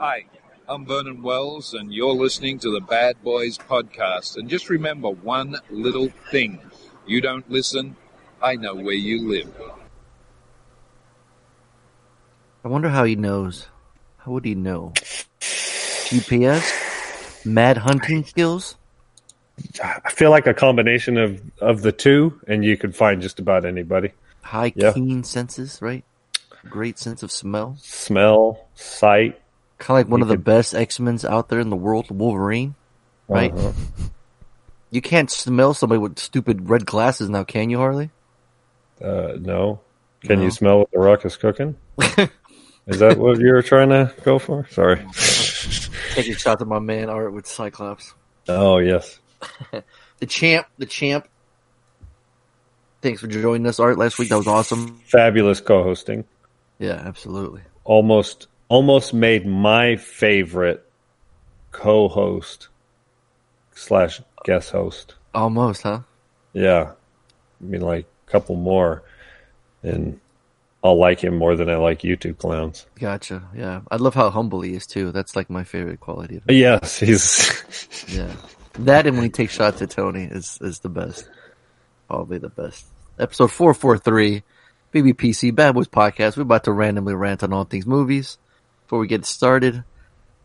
Hi, I'm Vernon Wells, and you're listening to the Bad Boys Podcast. And just remember one little thing you don't listen, I know where you live. I wonder how he knows. How would he know? GPS? Mad hunting skills? I feel like a combination of of the two, and you could find just about anybody. High Yeah. keen senses, right? Great sense of smell. Smell, sight. Kind of like one You of the could- best X Men's out there in the world, Wolverine. Right? Uh-huh. You can't smell somebody with stupid red glasses now, can you, Harley? Uh, no. Can No. you smell what the rock is cooking? is that what you were trying to go for? Sorry. Taking shots at my man Art with Cyclops. Oh yes. The champ, the champ. Thanks for joining us, Art. Last week that was awesome. Fabulous co-hosting. Yeah, absolutely. Almost almost made my favorite co-host slash guest host. Almost, huh? Yeah. I mean like a couple more and I'll like him more than I like YouTube clowns. Gotcha. Yeah, I love how humble he is too. That's like my favorite quality. Of him. Yes, he's Yeah, that and when he takes shots at Tony is is the best. Probably the best. Episode four four three, BBPC Bad Boys Podcast. We're about to randomly rant on all things movies. Before we get started,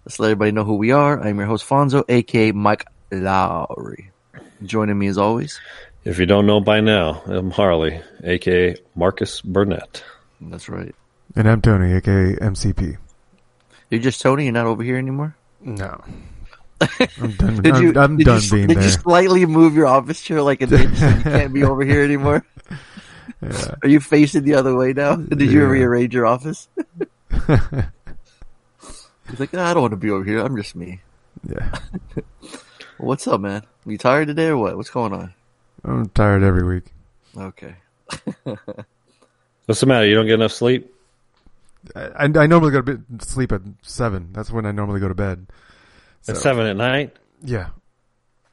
let's let everybody know who we are. I'm your host Fonzo, aka Mike Lowry. Joining me as always. If you don't know by now, I'm Harley, aka Marcus Burnett. That's right. And I'm Tony, aka MCP. You're just Tony. You're not over here anymore. No. I'm done. Did I'm, you? I'm did done you, being did there. you slightly move your office chair like an inch so you can't be over here anymore? Yeah. Are you facing the other way now? Did you rearrange your office? He's like, "Nah, I don't want to be over here. I'm just me. yeah. What's up, man? You tired today or what? What's going on? I'm tired every week. Okay. What's the matter? You don't get enough sleep? I, I, I normally go to bed, sleep at seven. That's when I normally go to bed. At seven at night? Yeah.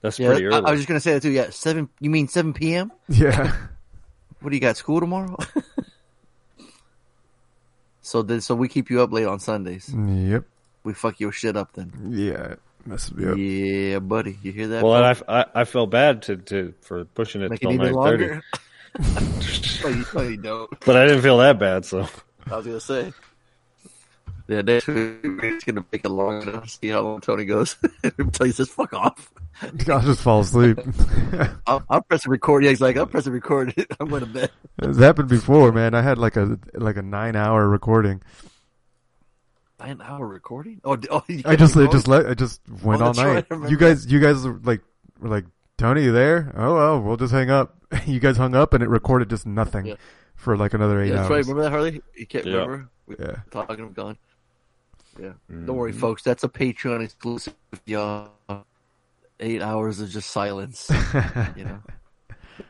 That's Yeah, pretty I, early. I was just gonna say that too. Yeah, seven. You mean seven p.m.? Yeah. What do you got? School tomorrow? so then, so we keep you up late on Sundays. yep. We fuck your shit up then. Yeah. Messes me up. Yeah, buddy. You hear that? well, and? I, I, I felt bad to, to for pushing it Make till nine thirty, no, you, no, you don't. but I didn't feel that bad. So I was gonna say. Yeah, next week we're gonna make it long enough. See how long Tony goes until he says "fuck off." I'll just fall asleep. I'll, I'll press the record. Yeah, he's like, "I'll press the record. I'm going to bed." it's happened before, man. I had like a like a nine hour recording. Nine hour recording. Oh, d- oh I just kept it just let I just went Oh, all that's right, night. You guys you guys were like were like Tony, you there? Oh well, we'll just hang up. You guys hung up and it recorded just nothing Yeah. for like another eight Yeah, that's right. hours. Remember that, Harley? You can't Yeah. remember. We Yeah. talking of gone. Yeah. Don't Mm-hmm. worry, folks. That's a Patreon exclusive. Y'all, eight hours of just silence. you know,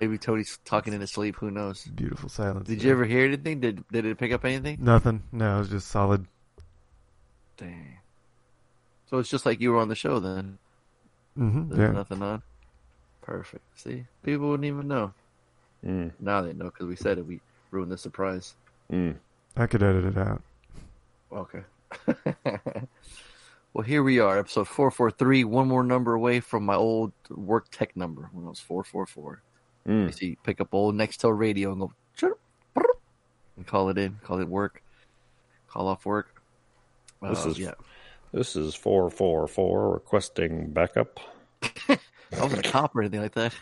maybe Tony's talking in his sleep. Who knows? Beautiful silence. Did you ever hear anything? Did Did it pick up anything? Nothing. No, it was just solid. Dang. So it's just like you were on the show then. hmm There's Yeah. nothing on. Perfect. See, people wouldn't even know. Mm. Now they know because we said it. We ruined the surprise. Mm. I could edit it out. Okay. well, here we are, episode four four three. One more number away from my old work tech number when I was four four four. Mm. You see, pick up old Nextel radio and go and call it in, call it work, call off work. This Uh, is- yeah. This is four four four requesting backup. I wasn't a cop or anything like that.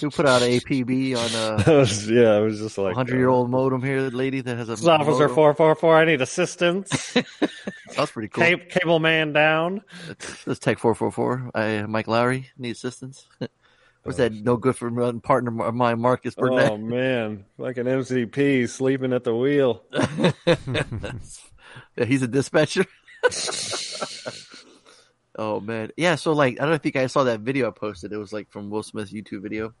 Who put out an APB on a was, yeah, it was just like hundred year old modem here, lady that has a This is Officer four four four. I need assistance. That's pretty cool. Cable, cable man down. Let's take four four four. I Mike Lowry need assistance. Was that no good for partner of mine, Marcus Burnett? Oh man, like an MCP sleeping at the wheel. Yeah, he's a dispatcher. oh man, yeah. So like, I don't know if you guys saw that video I posted. It was like from Will Smith's YouTube video.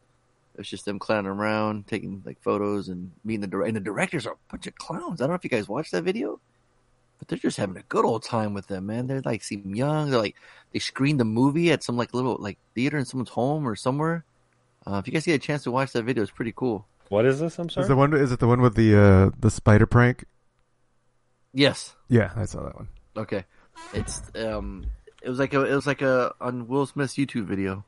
It was just them clowning around, taking like photos and meeting the director. And the directors are a bunch of clowns. I don't know if you guys watched that video, but they're just having a good old time with them, man. They're like seem young. They're like they screened the movie at some like little like theater in someone's home or somewhere. Uh, if you guys get a chance to watch that video, it's pretty cool. What is this? I'm Is sorry. the one? Is it the one with the uh, the spider prank? Yes. Yeah, I saw that one. Okay. It's um, it was like a it was like a on Will Smith's YouTube video.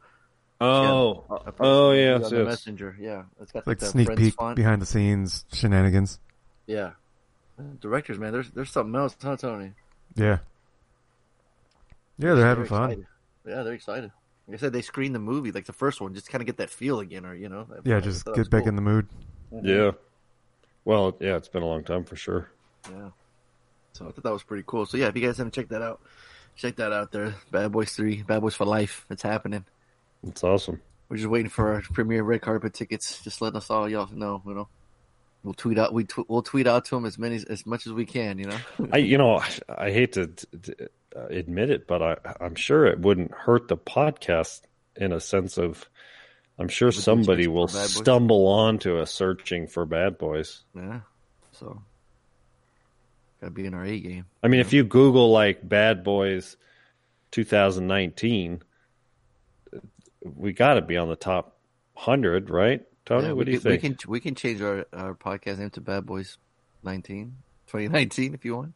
Oh, I posted oh yeah, yes, on the. Messenger. Yeah, it's got Like the sneak peek font. behind the scenes shenanigans. Yeah, directors, man, there's there's something else, huh, Tony? Yeah. Yeah, they're having fun. excited. Yeah, they're excited. Like I said, they screened the movie, like the first one, just kind of get that feel again, or you know. Yeah, just get back cool. in the mood. Yeah. Well, yeah, it's been a long time for sure. Yeah. So I thought that was pretty cool. So yeah, if you guys haven't checked that out, check that out there. Bad Boys Three, Bad Boys for Life. It's happening. It's awesome. We're just waiting for our premiere red carpet tickets. Just letting us all y'all know, you know. We'll tweet out. We tw- we'll tweet out to them as many as much as we can. You know. I, you know, I hate to, to uh, admit it, but I, I'm sure it wouldn't hurt the podcast in a sense of, I'm sure somebody will for Bad Boys? stumble onto a searching for bad boys. yeah. So gotta be in our A game. I mean, if you Google like bad boys 2019, we got to be on the top hundred, right? Tony, Yeah, what do you can, think? We can we can change our our podcast name to Bad Boys 19, 2019 if you want.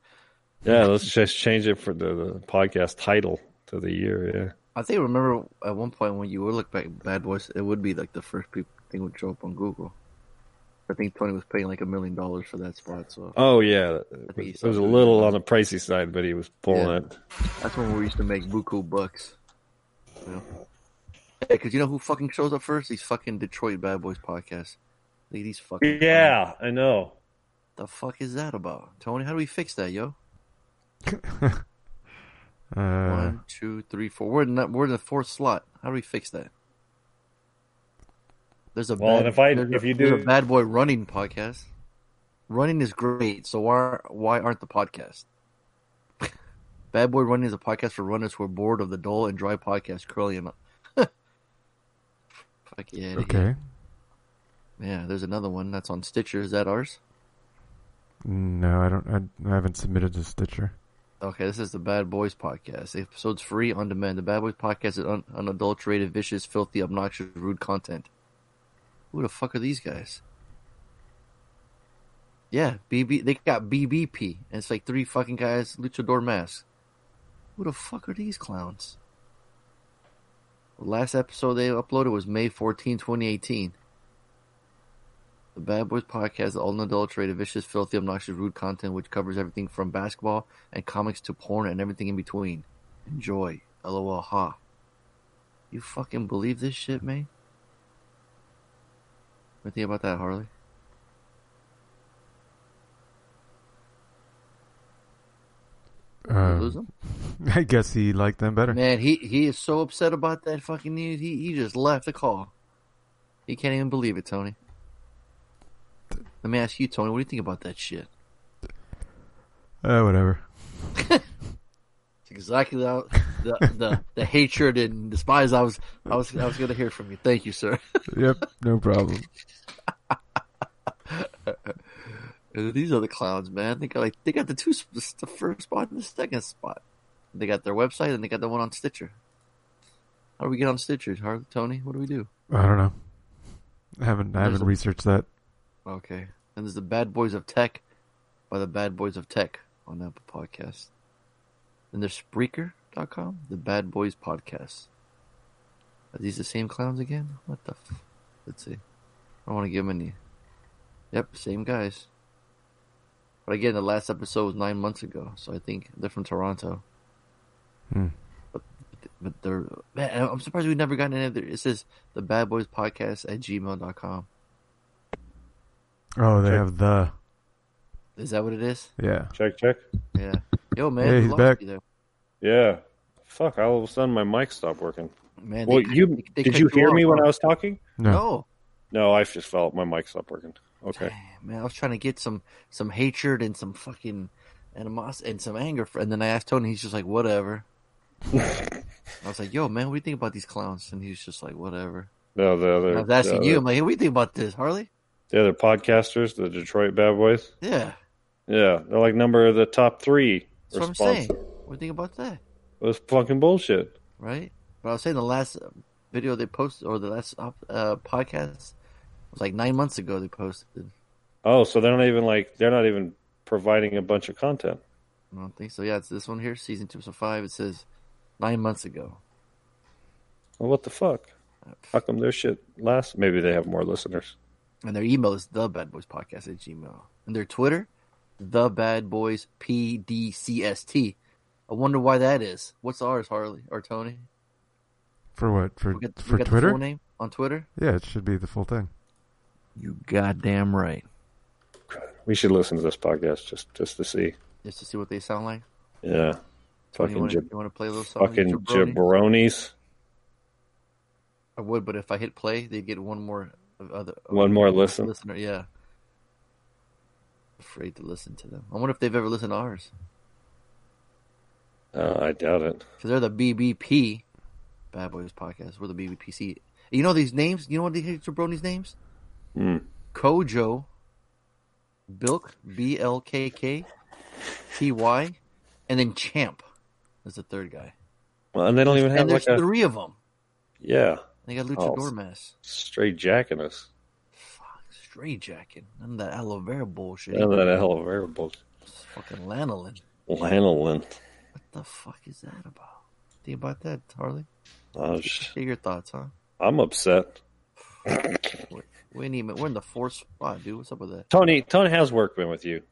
Yeah, let's just change it for the, the podcast title to the year. Yeah. I think I remember at one point when you would look back Bad Boys, it would be like the first people thing would show up on Google. I think Tony was paying like a million dollars for that spot, so Oh yeah, it was, it was a little on the pricey side, but he was pulling Yeah. it. that's when we used to make buku bucks. You know? Yeah, because you know who fucking shows up first? These fucking Detroit Bad Boys podcast. Look at these fucking. Yeah, I know. The fuck is that about, Tony? How do we fix that, yo? Uh, One, two, three, four. We're in that, we're in the fourth slot. How do we fix that? There's a Well, bad, and if I- there's a- if you do- a bad boy running podcast. Running is great, so why why aren't the podcast? bad boy running is a podcast for runners who are bored of the dull and dry podcast curly and fuck yeah, okay. yeah. There's another one that's on Stitcher. Is that ours? No, I don't. I, I haven't submitted to Stitcher. Okay, this is the Bad Boys podcast. The episode's free on demand. The Bad Boys podcast is un- unadulterated, vicious, filthy, obnoxious, rude content. Who the fuck are these guys? Yeah, BB. They got BBP, and it's like three fucking guys, luchador masks. Who the fuck are these clowns? The last episode they uploaded was May 14, 2018. The Bad Boys Podcast is all unadulterated, vicious, filthy, obnoxious, rude content which covers everything from basketball and comics to porn and everything in between. Enjoy. LOL. Ha. You fucking believe this shit, man? What do you think about that, Harley? We lose Um, him? I guess he liked them better. Man, he he is so upset about that fucking news. He he just left the call. He can't even believe it, Tony. Let me ask you, Tony. What do you think about that shit? Uh, whatever. Exactly the the, the the hatred and despise I was I was I was going to hear from you. Thank you, sir. Yep, no problem. Uh, These are the clowns, man. They got like they got the two the first spot and the second spot. They got their website and they got the one on Stitcher. How do we get on Stitcher, Tony? What do we do? I don't know. I haven't. I haven't researched that. Okay. And there's the Bad Boys of Tech by the Bad Boys of Tech on Apple Podcast. And there's Spreaker.com, the Bad Boys Podcast. Are these the same clowns again? What the f- Let's see. I don't want to give them any. Yep, same guys. But again, the last episode was nine months ago, so I think they're from Toronto. Hmm. But, but they're. Man, I'm surprised we've never gotten any of their. It says the Bad Boys Podcast at gmail.com. Oh, they Check. have the. Is that what it is? Yeah. Check, check. Yeah. Yo, man. Hey, he's back. Yeah. Fuck! All of a sudden, my mic stopped working. Man, Well, they- you they- they did you hear off, me when huh? I was talking? No. No. No, I just felt my mic stopped working. Okay. Damn, man, I was trying to get some some hatred and some fucking animosity and some anger, for, and then I asked Tony, he's just like, whatever. I was like, yo, man, what do you think about these clowns? And he's just like, whatever. No, the other. I was asking the you, other- I'm like, hey, what do you think about this, Harley? The other podcasters, the Detroit Bad Boys. Yeah, Yeah, they're like number of the top three. That's what I'm saying. What do you think about that? It was fucking bullshit. Right? But I was saying the last video they posted, or the last uh, podcast, was like nine months ago they posted. Oh, so they're not even like they're not even providing a bunch of content. I don't think so. Yeah, it's this one here, season two, episode five. It says nine months ago. Well, what the fuck? How come their shit lasts? Maybe they have more listeners. And their email is the Bad Boys Podcast at Gmail. And their Twitter, the Bad Boys PDCST. I wonder why that is. What's ours, Harley or Tony? For what? For We got, for we got the Twitter? full name on Twitter. Yeah, it should be the full thing. You goddamn right. We should listen to this podcast just just to see. Just to see what they sound like. Yeah, Tony, you fucking want to play a little song? fucking Jabroni? jabronis. I would, but if I hit play, they get one more other One more listen. listener. Yeah. Afraid to listen to them. I wonder if they've ever listened to ours Uh, I doubt it. because they're the BBP Bad Boys Podcast. We're the BBPC. You know these names? You know what these jabronis names? Hmm. Kojo, Bilk, B L K K, T Y, and then Champ is the third guy. Well, and they don't even have And like there's a three of them. yeah They got Oh. luchador masks. straight jacking us. Fuck, straight jacket. None of that aloe vera bullshit. None of that aloe vera variables. It's fucking lanolin. Lanolin. What the fuck is that about? Think about that, Harley. Oh, sh- Get your thoughts, huh? I'm upset. We ain't even. We're in the fourth spot, dude. What's up with that? Tony, Tony, how's work been with you?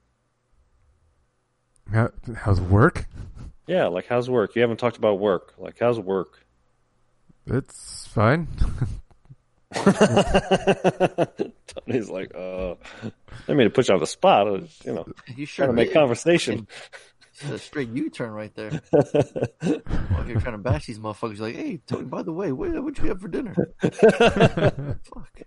How, how's work? Yeah, like how's work? You haven't talked about work. Like how's work? It's fine. Tony's like, uh, I mean to put you on the spot. uh, You know, You sure trying to make did. conversation. It's a straight U-turn right there. While you're trying to bash these motherfuckers, like, hey, Tony. By the way, what what'd you have for dinner? Fuck.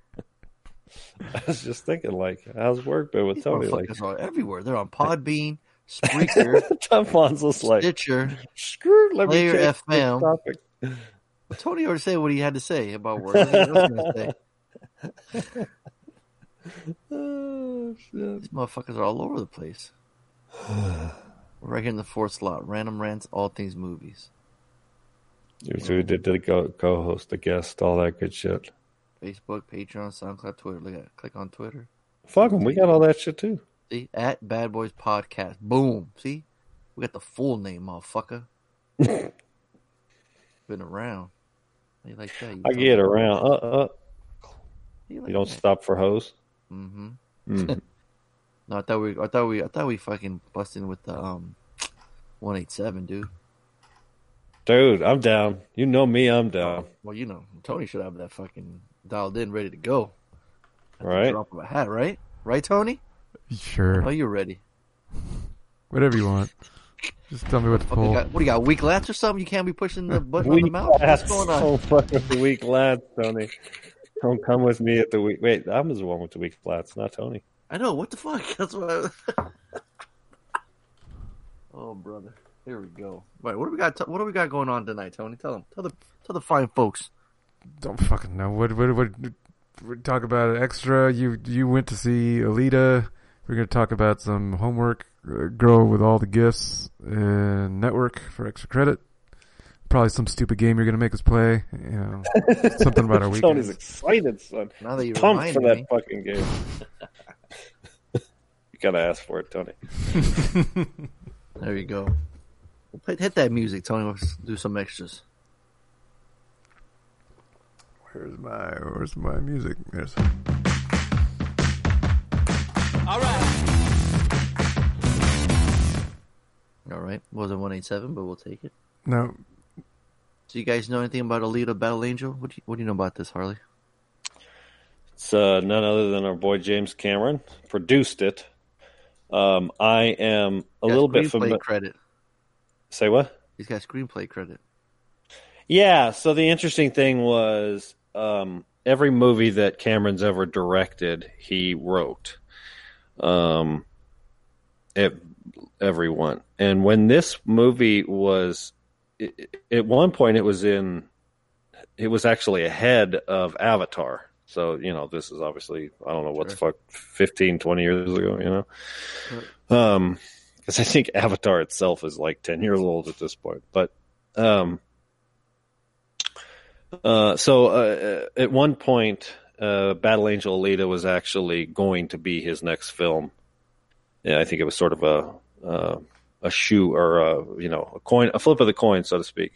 I was just thinking, like, how's work been with These Tony? Like, are everywhere. They're on Podbean, Spreaker, Tom Fonzo's like, Stitcher. screw, let me Player change the FM. Tony already said what he had to say about work. What he gonna say? Oh. These motherfuckers are all over the place. We're right here in the fourth slot. Random rants, all things movies. So we did, the co-host, the guest, all that good shit. Facebook, Patreon, SoundCloud, Twitter. Look at click on Twitter. Fuck them. we got all that shit too. See at Bad Boys Podcast. Boom. See, we got the full name, motherfucker. Been around. How you like that? I get around. Uh, uh, You, like you don't that? stop for hose. Mm-hmm. Mm. No, I thought we, I thought we, I thought we fucking busting with the um, one eight seven, dude. Dude, I'm down. You know me, I'm down. Well, you know, Tony should have that fucking dialed in, ready to go. At the Right. Drop of a hat, right? Right, Tony? Oh, sure. you're ready. Whatever you want. Just tell me what to Fucking pull. got, what do you got? Weak lats or something? You can't be pushing the button on the Weak mouse. What's going on? Don't fuck with the weak lads, Tony. Don't come with me at the weak. Wait, I'm the one with the weak flats, not Tony. I know. What the fuck? That's what. I... oh, brother. Here we go. Wait, what do we got? What do we got going on tonight, Tony? Tell them. Tell the. Tell the fine folks. Don't fucking know. What what what? We talk about extra. You you went to see Alita. We're gonna talk about some homework. Girl with all the gifts and network for extra credit. Probably some stupid game you're gonna make us play. You know, something about our Tony's excited, son. Now that you Pumped remind for that fucking game. you gotta ask for it, Tony. there you go. Hit, hit that music, Tony. Let's do some extras. Where's my Where's my music? There's. All right. All right, wasn't one eight seven, but we'll take it. No, So you guys know anything about Alita Battle Angel? What do you, what do you know about this, Harley? It's uh, none other than our boy James Cameron produced it. Um, I am a little bit screenplay familiar. credit. Say what? He's got screenplay credit. Yeah. So the interesting thing was um, every movie that Cameron's ever directed, he wrote. Um, it, every one. And when this movie was, it, at one point, it was in, it was actually ahead of Avatar. So, you know, this is obviously, I don't know what the fuck, 15, 20 years ago, you know? Um, because I think Avatar itself is like 10 years old at this point. But, um, uh, so uh, at one point, uh, Battle Angel Alita was actually going to be his next film. Yeah, I think it was sort of a uh, a shoe or a you know a coin, a flip of the coin, so to speak.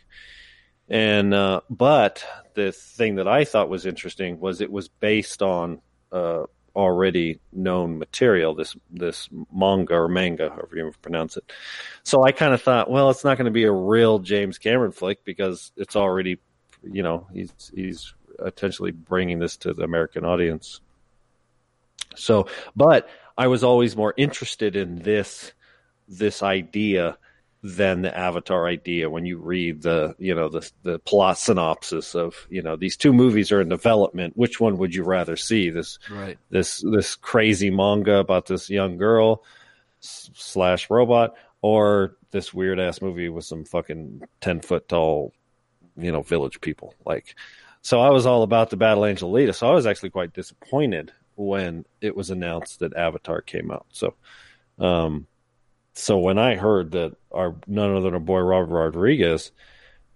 And uh, but the thing that I thought was interesting was it was based on uh, already known material. This this manga or manga, however you pronounce it. So I kind of thought, well, it's not going to be a real James Cameron flick because it's already, you know, he's he's potentially bringing this to the American audience. So, but I was always more interested in this this idea than the Avatar idea when you read the you know the the plot synopsis of you know these two movies are in development. Which one would you rather see? This Right. this this crazy manga about this young girl slash robot, or this weird ass movie with some fucking ten foot tall, you know, village people. Like, so I was all about the Battle Angel Alita. So I was actually quite disappointed when it was announced that Avatar came out. So, um, so when I heard that our none other than our boy Robert Rodriguez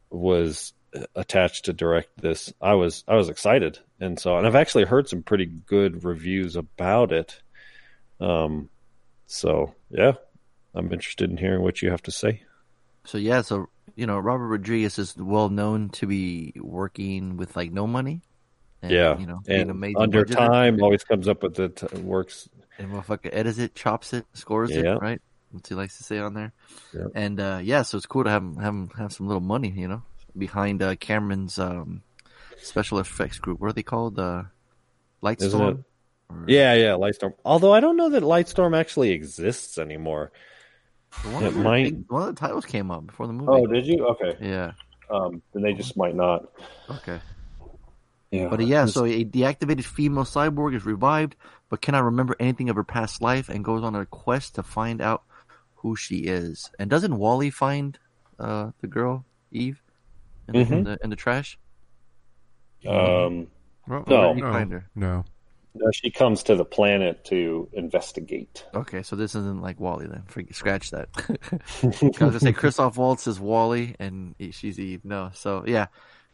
was attached to direct this, I was I was excited, and so and I've actually heard some pretty good reviews about it. Um, so yeah, I'm interested in hearing what you have to say. So yeah, so you know, Robert Rodriguez is well known to be working with like no money. And, yeah, you know, and under budgeter. time always comes up with it. Works. and motherfucker edits it, chops it, scores Yeah. it, right? What he likes to say on there. Yeah. And uh, yeah, so it's cool to have him have, him have some little money, you know, behind uh, Cameron's um, special effects group. What are they called? Uh, Lightstorm. Or- Yeah, yeah, Lightstorm. Although I don't know that Lightstorm actually exists anymore. One it of, the, might- one of the titles came up before the movie. Oh, did you? Okay. yeah. Um, then they just might not. Okay. Yeah. But uh, yeah, so a deactivated female cyborg is revived, but cannot remember anything of her past life and goes on a quest to find out who she is. And doesn't WALL-E find uh, the girl Eve in, the, in Mhm. the in the trash? um, Well, No. Where did he find her? no. no, she comes to the planet to investigate. Okay, so this isn't like WALL-E then. Forget, scratch that. I was gonna say Christoph Waltz is WALL-E and she's Eve. No, so yeah,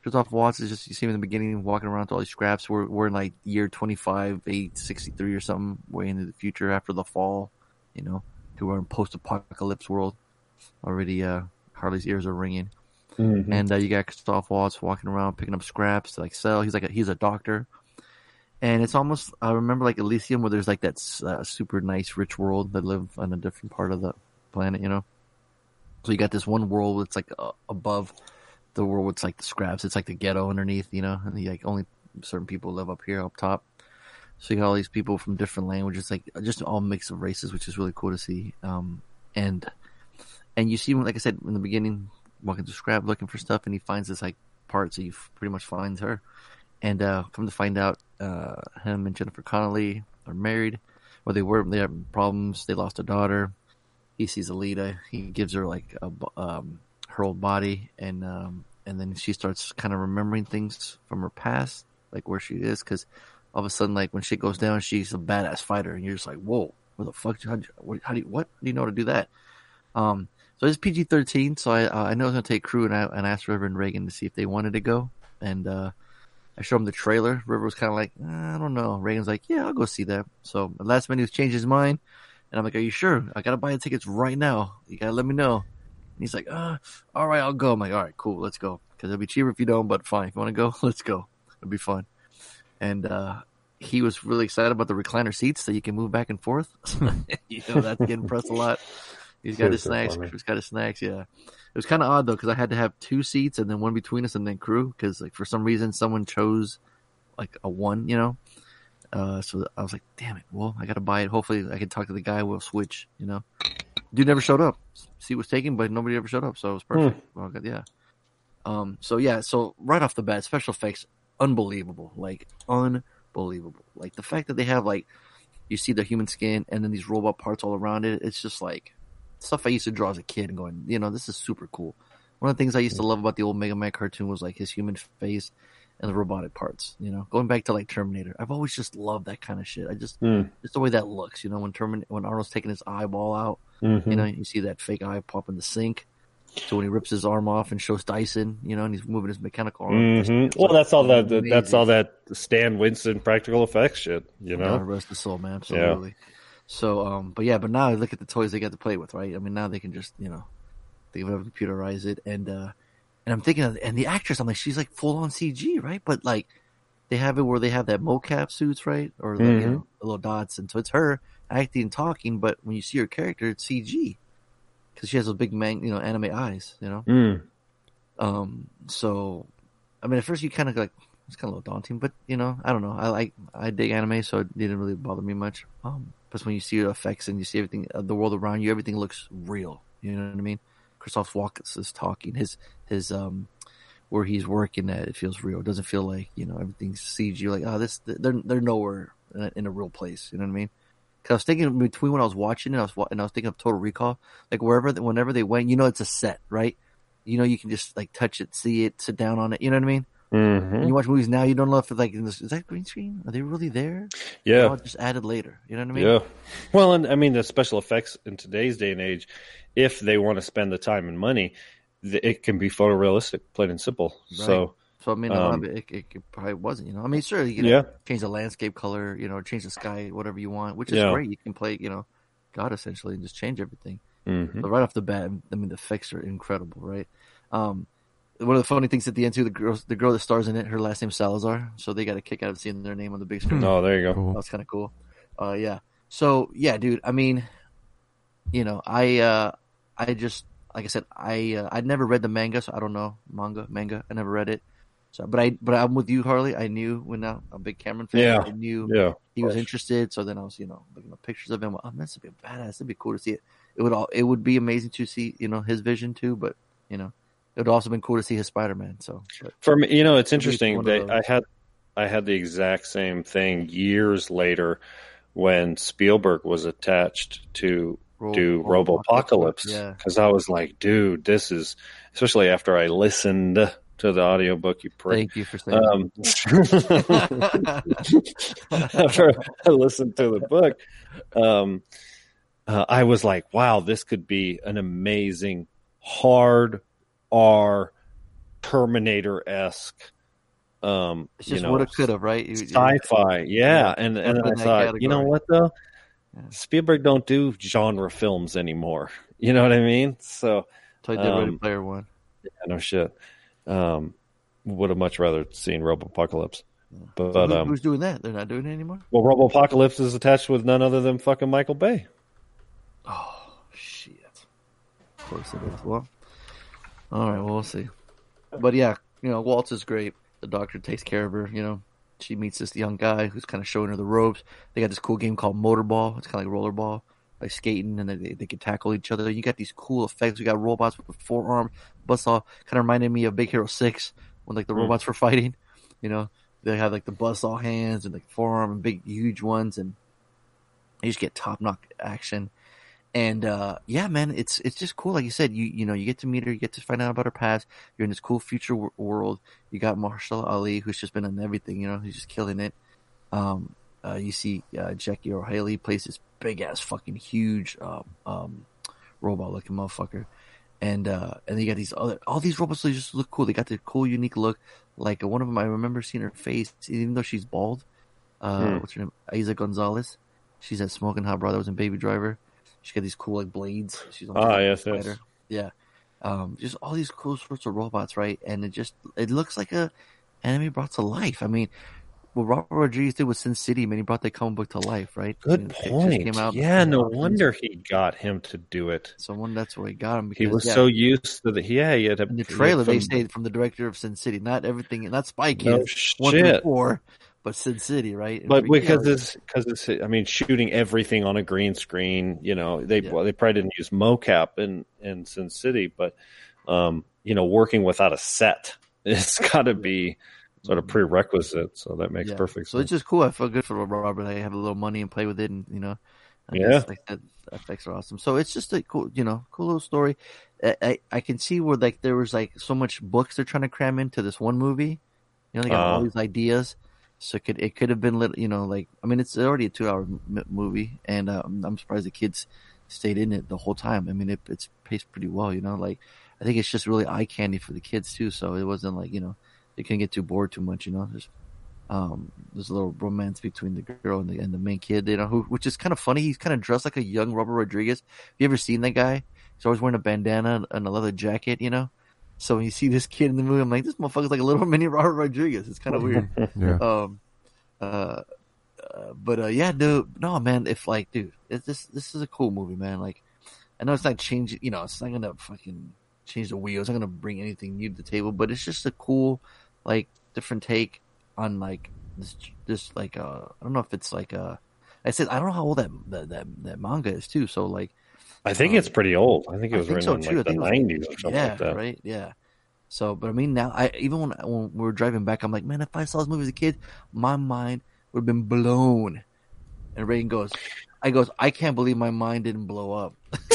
Christoph Waltz is just you see him in the beginning walking around with all these scraps. We're we're in like year twenty five, eight sixty three or something, way into the future after the fall. You know, to we're in post apocalypse world. Already, uh, Harley's ears are ringing, Mm-hmm. and uh, you got Christoph Waltz walking around picking up scraps to like sell. He's like a, he's a doctor. And it's almost I remember like Elysium where there's like that uh, super nice rich world that live on a different part of the planet, you know. So you got this one world that's like uh, above the world with like the scraps. It's like the ghetto underneath, you know, and the, like only certain people live up here up top. So you got all these people from different languages, like just all mix of races, which is really cool to see. Um, and and you see, like I said in the beginning, walking through scrap looking for stuff, and he finds this like part, so he pretty much finds her. And uh, come to find out, uh, him and Jennifer Connelly are married, or they were. They have problems. They lost a daughter. He sees Alita. He gives her like a, um, her old body, and um, and then she starts kind of remembering things from her past, like where she is, because all of a sudden, like when shit goes down, she's a badass fighter, and you're just like, whoa, where the fuck? How, how do you what do you know how to do that? Um, so it's PG thirteen. So I uh, I know it's gonna take crew, and I and I asked River and Reagan to see if they wanted to go, and uh, I showed him the trailer. River was kind of like, "Uh, I don't know. Reagan's like, yeah, I'll go see that. So last minute, he's changed his mind, and I'm like, Are you sure? I gotta buy the tickets right now. You gotta let me know. And he's like, uh, all right, I'll go. I'm like, all right, cool, let's go. Because it'll be cheaper if you don't, but fine. If you want to go, let's go. It'll be fun. And uh, he was really excited about the recliner seats that you can move back and forth. you know, that's getting pressed a lot. He's got his snacks. funny. He's got his snacks. Yeah, it was kind of odd though because I had to have two seats and then one between us and then crew because like for some reason someone chose like a one, you know. Uh, so I was like, damn it. Well, I got to buy it. Hopefully, I can talk to the guy. We'll switch. You know, dude never showed up. Seat was taken, but nobody ever showed up, so it was perfect. Well, good, yeah. Um. So yeah. So right off the bat, special effects unbelievable. Like unbelievable. Like the fact that they have like you see the human skin and then these robot parts all around it. It's just like stuff I used to draw as a kid and going, you know, this is super cool. One of the things I used to love about the old Mega Man cartoon was like his human face and the robotic parts. You know, going back to like Terminator, I've always just loved that kind of shit. I just Hmm. just the way that looks. You know, when Termin when Arnold's taking his eyeball out, Mhm. you know, you see that fake eye pop in the sink. So when he rips his arm off and shows Dyson, you know, and he's moving his mechanical arm. Mhm. Well, that's all that. that- That's all that Stan Winston practical effects shit. You God rest his soul, man. Absolutely. So, um, but yeah, but now look at the toys they got to play with, right? I mean, now they can just, you know, they can have computerize it, and uh, and I'm thinking, of, and the actress, I'm like, she's like full on CG, right? But like, they have it where they have that mocap suits, right, or the, you Mhm. know, the little dots, and so it's her acting and talking, but when you see her character, it's CG because she has those big man, you know, anime eyes, you know. Mm. Um, so, I mean, at first you kind of like it's kind of a little daunting, but you know, I don't know. I like I dig anime, so it didn't really bother me much. Um, but when you see the effects and you see everything, uh, the world around you, everything looks real. You know what I mean? Christoph Waltz is talking. His his um where he's working at, it feels real. It doesn't feel like you know everything's CG. Like, oh, this they're they're nowhere in a, in a real place. You know what I mean? Because I was thinking between when I was watching it, I was and I was thinking of Total Recall. Like wherever, whenever they went, you know, it's a set, right? You know, you can just like touch it, see it, sit down on it. You know what I mean? hmm you watch movies now, you don't know if it's like is that green screen? Are they really there? Yeah. Or just added later. You know what I mean? Yeah. Well, and I mean, the special effects in today's day and age, if they want to spend the time and money, it can be photorealistic, plain and simple. So, So I mean, a lot Um, of it, it, it, it probably wasn't. You know, I mean, sure, you can Yeah. change the landscape color, you know, change the sky, whatever you want, which is Yeah. great. You can play, you know, God essentially and just change everything. mhm. But right off the bat, I mean, the effects are incredible, right? Um, one of the funny things at the end too, the girl, the girl that stars in it, her last name's Salazar, so they got a kick out of seeing their name on the big screen. oh, there you go. That's kind of cool. Uh, yeah. So yeah, dude. I mean, you know, I uh, I just like I said, I uh, I'd never read the manga, so I don't know manga manga. I never read it. So, but I but I'm with you, Harley. I knew when uh, I'm a big Cameron fan. Yeah. I knew Yeah. he was interested. So then I was, you know, looking at pictures of him. Oh, man, this would be a badass. It'd be cool to see it. It would all. It would be amazing to see, you know, his vision too. But you know, it would also been cool to see his Spider Man. So, but, For me, you know, it's interesting. one of They, those. I had, I had the exact same thing years later when Spielberg was attached to Ro- do Robo- Robopocalypse. Yeah. Because I was like, dude, this is, especially after I listened to the audiobook, you prick. Thank you for saying. Um, after I listened to the book, um, uh, I was like, wow, this could be an amazing hard R Terminator esque. Um, it's you just know, would have, could have, right? Sci-fi, yeah. And and I thought, you know what though, Yeah. Spielberg don't do genre films anymore. You know what I mean? So I did Ready um, Player One. yeah, no shit. Um, would have much rather seen Robopocalypse. But, So who- um, who's doing that? They're not doing it anymore. well, Robo Apocalypse is attached with none other than fucking Michael Bay. Oh shit! Of course it is. Well, all right. Well, we'll see. But yeah, you know, Waltz is great. The doctor takes care of her. You know, she meets this young guy who's kind of showing her the ropes. They got this cool game called Motorball. It's kind of like rollerball, like skating, and they they can tackle each other. You got these cool effects. You got robots with forearm off. Kind of reminded me of Big Hero Six when like the Hmm. robots were fighting. You know, they have like the all hands and like forearm and big huge ones, and you just get top knock action. And uh, yeah, man, it's it's just cool. Like you said, you you know you get to meet her, you get to find out about her past. You're in this cool future w- world. You got Mahershala Ali, who's just been in everything. You know, he's just killing it. Um, uh, you see uh, Jackie Earle Haley plays this big ass fucking huge um, um, robot looking motherfucker. And uh, and then you got these other all these robots they just look cool. They got the cool unique look. Like one of them, I remember seeing her face, even though she's bald. Uh, Hmm. What's her name? Eiza Gonzalez. She's that smoking hot brother that was in Baby Driver. She got these cool like blades. She's almost Ah, like yes, yes. spider. Yeah. Um, just all these cool sorts of robots, right? And it just it looks like a anime brought to life. I mean, what Robert Rodriguez did with Sin City, man, he brought that comic book to life, right? Good mean, it just point. came out yeah, no wonder he got him to do it. So Someone that's where he got him. Because, He was yeah, so used to the yeah. He had a, in the trailer they from- say from the director of Sin City, not everything, not Spy no one four, but Sin City, right? But Yeah, because it's because it's I mean shooting everything on a green screen, you know they Yeah. well, they probably didn't use mocap in in Sin City, but um, you know working without a set, it's got to be sort of prerequisite. So that makes Yeah. perfect So it's just cool. I feel good for Robert. I have a little money and play with it, and you know, I Yeah. guess, like that effects are awesome. So it's just a cool, you know, cool little story. I, I I can see where like there was like so much books they're trying to cram into this one movie. You know, they got all Uh. these ideas. So it could it could have been little, you know, like I mean, it's already a two hour m- movie, and uh, I'm surprised the kids stayed in it the whole time. I mean, it, it's paced pretty well. You know, like I think it's just really eye candy for the kids too. So it wasn't like you know they couldn't get too bored too much. You know, just um, there's a little romance between the girl and the and the main kid. You know, who which is kind of funny. He's kind of dressed like a young Robert Rodriguez. Have you ever seen that guy? He's always wearing a bandana and a leather jacket. You know. So when you see this kid in the movie, I'm like, this motherfucker's like a little mini Robert Rodriguez. It's kind of weird. Yeah. um, uh, uh, but uh, yeah, dude, no, man. If like, dude, this this is a cool movie, man. Like, I know it's not changing. You know, it's not gonna fucking change the wheel. It's not gonna bring anything new to the table. But it's just a cool, like, different take on like this. This like, uh, I don't know if it's like, uh, I said I don't know how old that that that, that manga is too. So like, I think it's pretty old. I think it was think written so, in like the think it was- nineties or something yeah, like that. right, yeah. So, but I mean, now I even when when we were driving back, I'm like, man, if I saw this movie as a kid, my mind would have been blown. And Reagan goes, I goes, I can't believe my mind didn't blow up.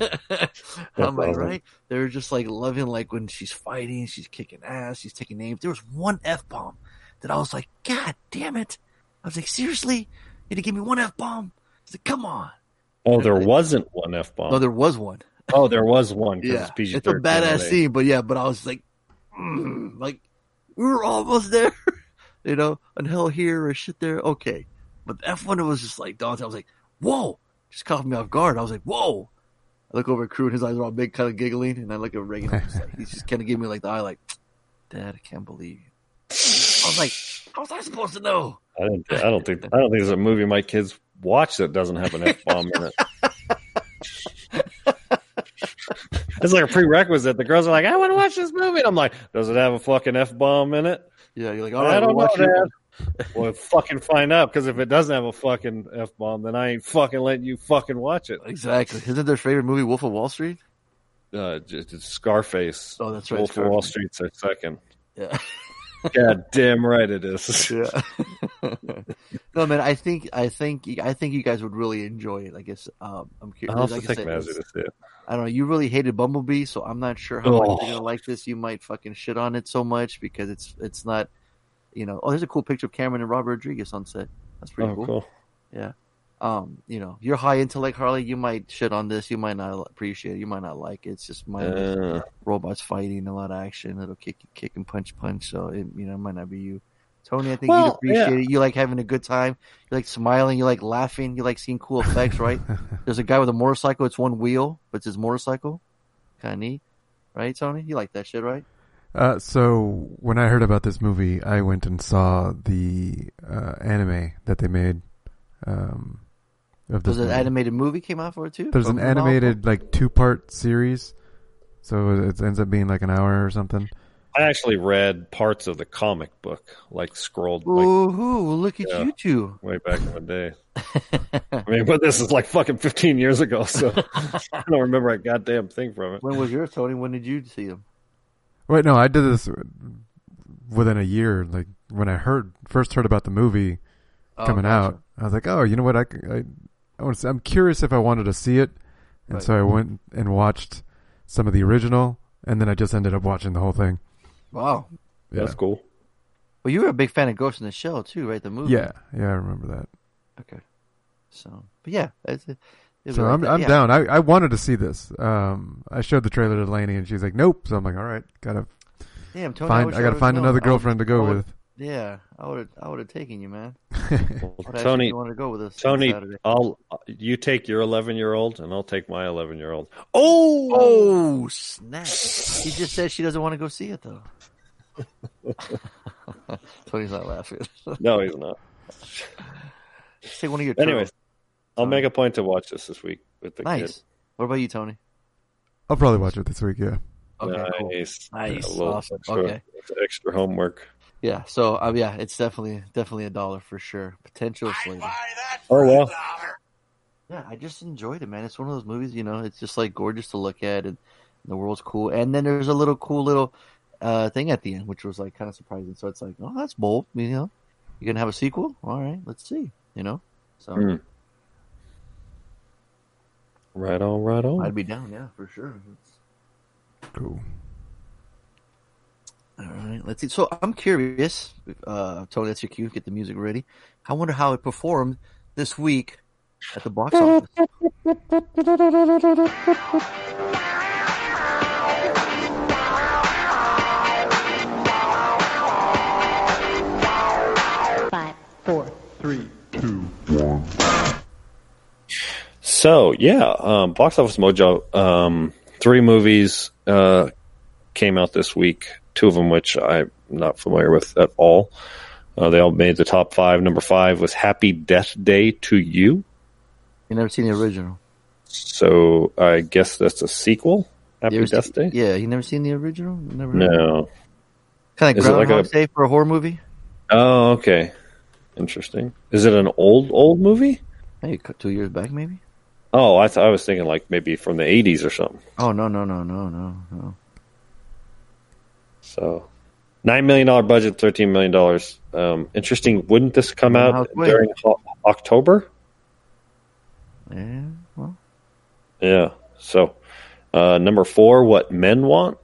I'm like, right? They're just like loving, like when she's fighting, she's kicking ass, she's taking names. There was one f bomb that I was like, God damn it! I was like, seriously, you had to give me one f bomb? I was like, come on. Oh, there wasn't one f bomb. No, there was one. oh, there was one. Yeah, it's, it's a badass scene, but yeah, but I was like, mm, like we were almost there, you know, and hell here or shit there, okay. But F one, it was just like daunting. I was like, whoa, just caught me off guard. I was like, whoa. I look over at Crew and his eyes are all big, kind of giggling, and I look at Reagan. I'm like, he's just kind of giving me like the eye, like, Dad, I can't believe you. I was like, how was I supposed to know? I don't. I don't think. I don't think there's a movie my kids watch that doesn't have an f bomb in it. it's like a prerequisite. The girls are like, "I want to watch this movie." And I'm like, "Does it have a fucking f bomb in it?" Yeah, you're like, all right, I don't we'll know, watch it. Well, fucking find out because if it doesn't have a fucking f bomb, then I ain't fucking letting you fucking watch it. Exactly. Isn't their favorite movie Wolf of Wall Street? Uh, Scarface. Oh, that's right. Wolf of Wall Street's their second. Yeah. God damn right it is. Yeah. no, man. I think I think I think you guys would really enjoy it. I guess um, I'm curious. Have to Like I said, it. I don't know. You really hated Bumblebee, so I'm not sure how much Oh. you're gonna like this. You might fucking shit on it so much because it's it's not. You know. Oh, there's a cool picture of Cameron and Robert Rodriguez on set. That's pretty Oh, cool. cool. Um, you know, you're high intellect, Harley. You might shit on this. You might not appreciate it. You might not like it. It's just my Uh, robots fighting, a lot of action. It'll kick, kick and punch, punch. So it, you know, it might not be you. Tony, I think you'd appreciate yeah. it. You like having a good time. You like smiling. You like laughing. You like seeing cool effects, right? There's a guy with a motorcycle. It's one wheel, but it's his motorcycle. Kind of neat, right, Tony? You like that shit, right? Uh, so when I heard about this movie, I went and saw the uh, anime that they made. Um, of this There's an movie. animated movie came out for it too. There's an the novel? animated like two part series, so it ends up being like an hour or something. I actually read parts of the comic book, like scrolled like Ooh, look at Yeah. you two. way back in the day. I mean, but this is like fucking 15 years ago, so I don't remember a goddamn thing from it. when was yours, Tony? When did you see him? Wait, no, I did this within a year. Like when I heard first heard about the movie Oh, coming gotcha. out, I was like, oh, you know what? I, want to. See, I'm curious if I wanted to see it, and Right. so I went and watched some of the original, and then I just ended up watching the whole thing. Wow. Yeah, That's cool. Well, you were a big fan of Ghost in the Shell too, right? The movie. yeah, yeah. I remember that. Okay. So, but yeah, it's, it, it So was I'm that. I'm Yeah. down. I, I wanted to see this. Um, I showed the trailer to Lainey, and she's like, "Nope." So I'm like, "All right, gotta Damn, Tony. find. wish I gotta find another I girlfriend to go would- with." Yeah, I would have. I would have taken you, man. Well, Tony, you wanted to go with us? Tony, Saturday? I'll you take your 11 year old, and I'll take my 11 year old. Oh, oh, snap! He just said she doesn't want to go see it though. Tony's not laughing. No, he's not. Take one of your. Anyways, turtles. I'll make a point to watch this this week with the kids. nice. kids. What about you, Tony? I'll probably watch it this week. Yeah. Okay, cool. nice, Nice. Awesome. Extra, Okay. extra homework. Yeah. So, uh, yeah, it's definitely definitely a dollar for sure. Potential slater. Oh well, Yeah, I just enjoyed it, man. It's one of those movies, you know, it's just like gorgeous to look at and the world's cool. And then there's a little cool little uh thing at the end, which was like kind of surprising. So it's like, oh, that's bold, you know. You're gonna have a sequel? All right, let's see, you know. So Hmm. Right on, right on. I'd be down, yeah, for sure. Cool. All right, let's see. So I'm curious, uh, Tony, that's your cue. Get the music ready. I wonder how it performed this week at the box office. Five, four, three, two, one. So yeah, um, Box Office Mojo. Um, three movies uh, came out this week. Two of them, which I'm not familiar with at all. Uh, they all made the top five. Number five was Happy Death Day to You. You never seen the original? So I guess that's a sequel. Happy You Death see- Day. Yeah, you never seen the original? Never. No. Kind of like Groundhog a- Day for a horror movie? Oh, okay. Interesting. Is it an old old movie? Hey, two years back maybe. Oh, I thought I was thinking like maybe from the '80s or something. Oh no no no no no no. So, nine million dollar budget, thirteen million dollars. Um, interesting. Wouldn't this come out during ho- October? Yeah. Well, Yeah. So, uh, number four, what men want.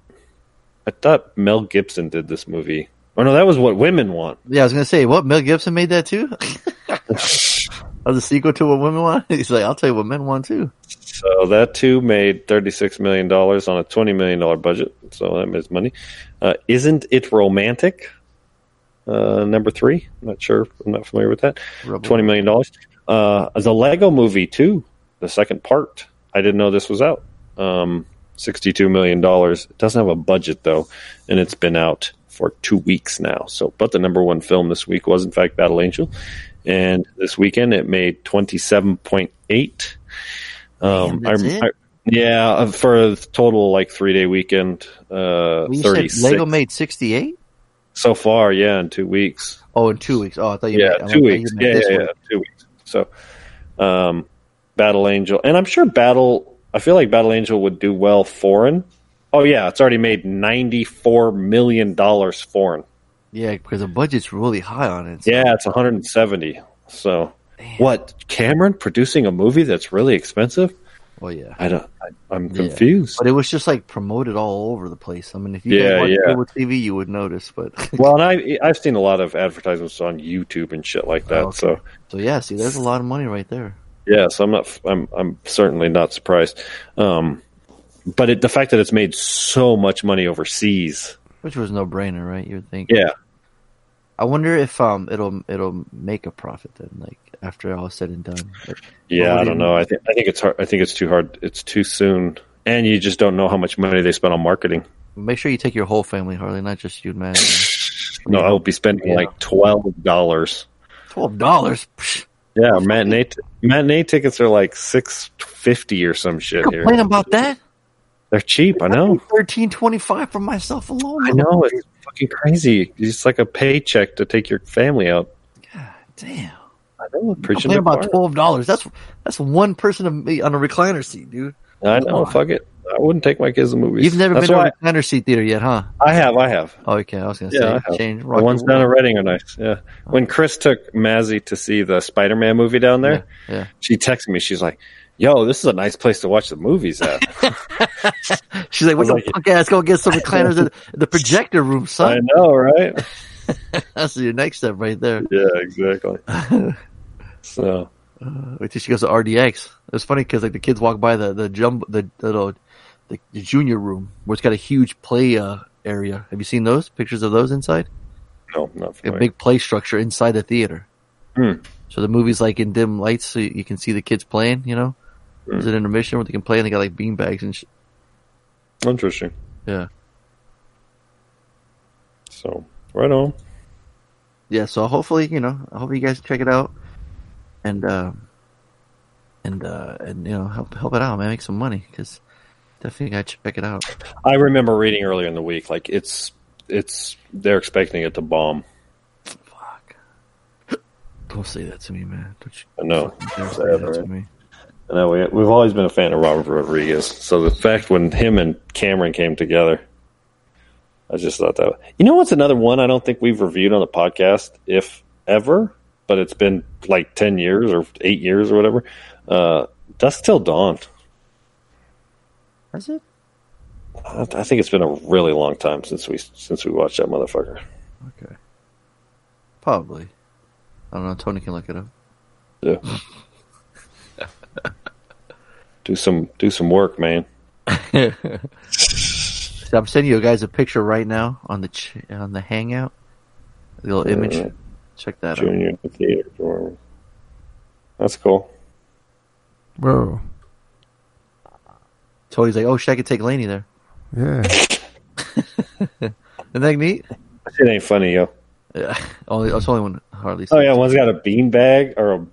I thought Mel Gibson did this movie. Oh no, that was what women want. yeah. I was gonna say, what Mel Gibson made that too. As a sequel to what women want. He's like, I'll tell you what men want too. So that too made thirty-six million dollars on a twenty million dollar budget. So that makes money. Uh, Isn't it romantic? Uh, number three. I'm not sure. I'm not familiar with that. Twenty million dollars. Uh, the Lego Movie too. The second part. I didn't know this was out. Um, Sixty-two million dollars. It doesn't have a budget though, and it's been out for two weeks now. So, but the number one film this week was in fact Battle Angel, and this weekend it made twenty-seven point eight. Um, Damn, that's I- it? I- yeah, uh, for a total like three day weekend, uh, Well, thirty said Lego made sixty eight. so far. Yeah, in two weeks. Oh, in two weeks. Oh, I thought you. Yeah, meant, two weeks. Yeah, yeah, yeah, two weeks. So, um, Battle Angel, and I'm sure Battle. I feel like Battle Angel would do well foreign. Oh yeah, it's already made ninety four million dollars foreign. Yeah, because the budget's really high on it. so- Yeah, it's 170. So, what? Cameron producing a movie that's really expensive? Well, yeah. I don't. I, I'm Yeah. confused. But it was just like promoted all over the place. I mean, if you Yeah, watch yeah. cable TV, you would notice. But well, and I I've seen a lot of advertisements on YouTube and shit like that. Oh, okay. So so yeah, see, there's a lot of money right there. yeah, so I'm not. I'm I'm certainly not surprised. Um, but it, the fact that it's made so much money overseas. Which was no brainer, right? You would think. Yeah. I wonder if um it'll it'll make a profit then, like after all is said and done. Like, Yeah, I don't know. I think I think it's hard. I think it's too hard. It's too soon, and you just don't know how much money they spent on marketing. make sure you take your whole family, Harley, not just you, man. No, I will be spending Yeah. like twelve dollars. Twelve dollars. Yeah, matinee t- matinee tickets are like six fifty or some shit here. Complain about that? They're cheap. I know. Thirteen twenty five for myself alone. I know. It's fucking crazy. It's like a paycheck to take your family out. God damn. I know. Preaching to about twelve dollars. That's that's one person of me on a recliner seat, dude. I know. Fuck it. I wouldn't take my kids to movies. You've never That's been to a recliner seat theater yet, huh? I have. I have. Oh, okay. I was gonna Yeah, say change. The ones down at. Reading are nice. Yeah. When oh. Chris took Mazzy to see the Spider-Man movie down there, Yeah, yeah. she texted me. She's like, "Yo, this is a nice place to watch the movies at." She's like, "What the like- fuck? ass? Go get some recliners in the projector room, son? I know, right? That's your next step right there. Yeah, exactly. so Wait till she goes to RDX. It was funny because like the kids walk by the the jumbo the little the, the junior room where it's got a huge play uh, area. Have you seen those pictures of those inside? no, not A big play structure inside the theater. Hmm. So the movie's like in dim lights, so you can see the kids playing. You know. There's an intermission where they can play, and they got like bean bags and shit. Interesting. Yeah, So right on. yeah. So hopefully, you know, I hope you guys check it out, and uh, and uh, and you know, help help it out, man. Make some money because definitely gotta check it out. I remember reading earlier in the week, like it's it's they're expecting it to bomb. Fuck. Don't say that to me, man. Don't you I know. dare say that to me. I know we, we've always been a fan of Robert Rodriguez. So the fact when him and Cameron came together, I just thought that. You know what's another one I don't think we've reviewed on the podcast, if ever, but it's been like ten years or eight years or whatever. Uh, Dusk Till Dawn. That's it. I, I think it's been a really long time since we since we watched that motherfucker. Okay. Probably. I don't know. Tony can look it up. Yeah. Do some do some work, man. So I'm sending you guys a picture right now on the ch- on the Hangout. The little uh, image. Check that out. Junior the theater. Dorm. That's cool. Whoa. Tony's like, oh shit, I could take Laney there. Yeah. Isn't that neat? It ain't funny, yo. Yeah. Only it's only when Harley. Oh yeah, one's got a beanbag or a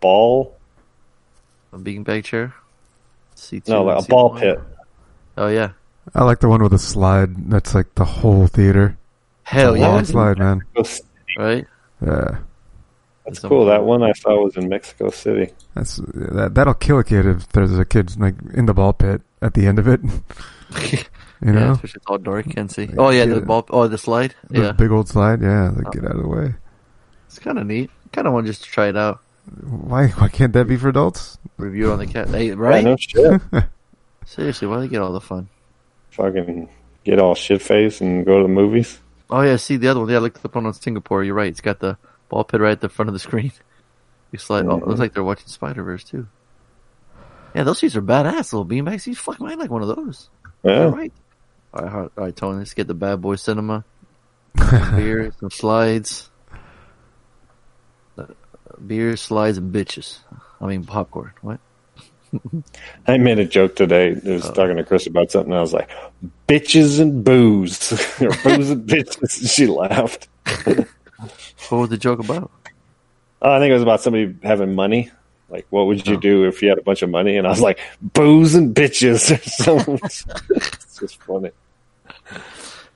ball. a beanbag chair. C2 No, like and a ball pit. Oh yeah. I like the one with a slide. That's like the whole theater. Hell It's a yeah. long slide, man. Right. Yeah. That's cool. That one I saw was in Mexico City. That's that. That'll kill a kid if there's a kid like in the ball pit at the end of it. You Yeah, know, especially it's all dark, can't see. Oh yeah, the Yeah. ball. Oh, the slide. the Yeah, big old slide. Yeah, like, uh-huh. get out of the way. it's kind of neat. Kind of want just to try it out. Why? Why can't that be for adults? Review on the cat. Hey, Yeah, right? no shit. Seriously, why do they get all the fun? Fucking get all shit faced and go to the movies. Oh yeah, see the other one. Yeah, I looked up one on Singapore. You're right. It's got the ball pit right at the front of the screen. You slide. Oh, it looks mm-hmm. like they're watching Spider Verse too. Yeah, those seats are badass. Little beanbags. Seats. Fuck, I like one of those. Yeah. All right. All right, all right, all right, Tony. Let's get the bad boy cinema. Some beer, some slides. Uh, beer, slides, and bitches. I mean popcorn. What? I made a joke today. I was talking to Chris about something. I was like, "Bitches and booze, or booze and bitches." And she laughed. What was the joke about? Oh, I think it was about somebody having money. Like, what would you do if you had a bunch of money? And I was like, "Booze and bitches." it's just funny.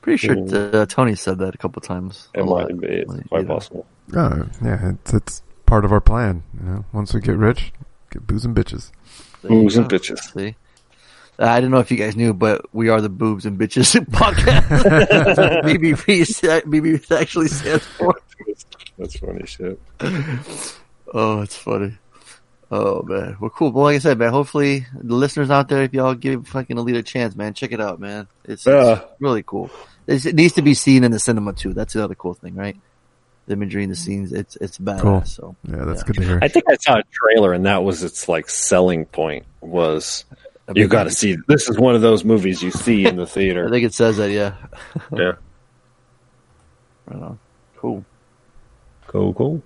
Pretty sure Mm. uh, Tony said that a couple times. It A lot. might be. It's quite you possible. Oh, yeah, it's, it's part of our plan. You know, once we get rich, get booze and bitches. There you Booze and bitches. See, uh, I don't know if you guys knew, but we are the boobs and bitches podcast. BBB, BBB actually stands for. That's funny shit. Oh, it's funny. Oh man, well, cool. Well, like I said, man, hopefully the listeners out there, if y'all give fucking Alita a chance, man, check it out, man. It's, it's really cool. It's, it needs to be seen in the cinema too. That's the other cool thing, right? The imagery in the scenes, it's it's badass. Cool. So Yeah, that's Yeah. good to hear. I think I saw a trailer, and that was its like selling point. Was you got to see this is one of those movies you see in the theater. I think it says that. Yeah. yeah, Right on. Cool. cool, cool.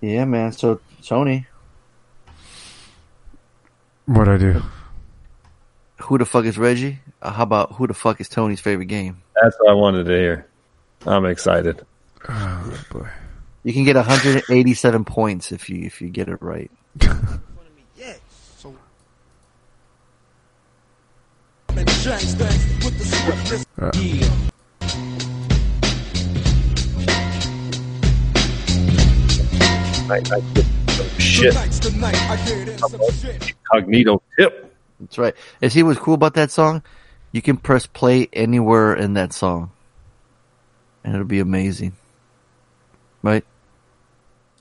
Yeah, man. So Tony, What I do? who the fuck is Reggie? Uh, how about who the fuck is Tony's favorite game? That's what I wanted to hear. I'm excited. Oh boy. You can get 187 points if you if you get it right. I, uh. I get some shit. Incognito tip. That's right. And see what's cool about that song? You can press play anywhere in that song, and it'll be amazing. Right?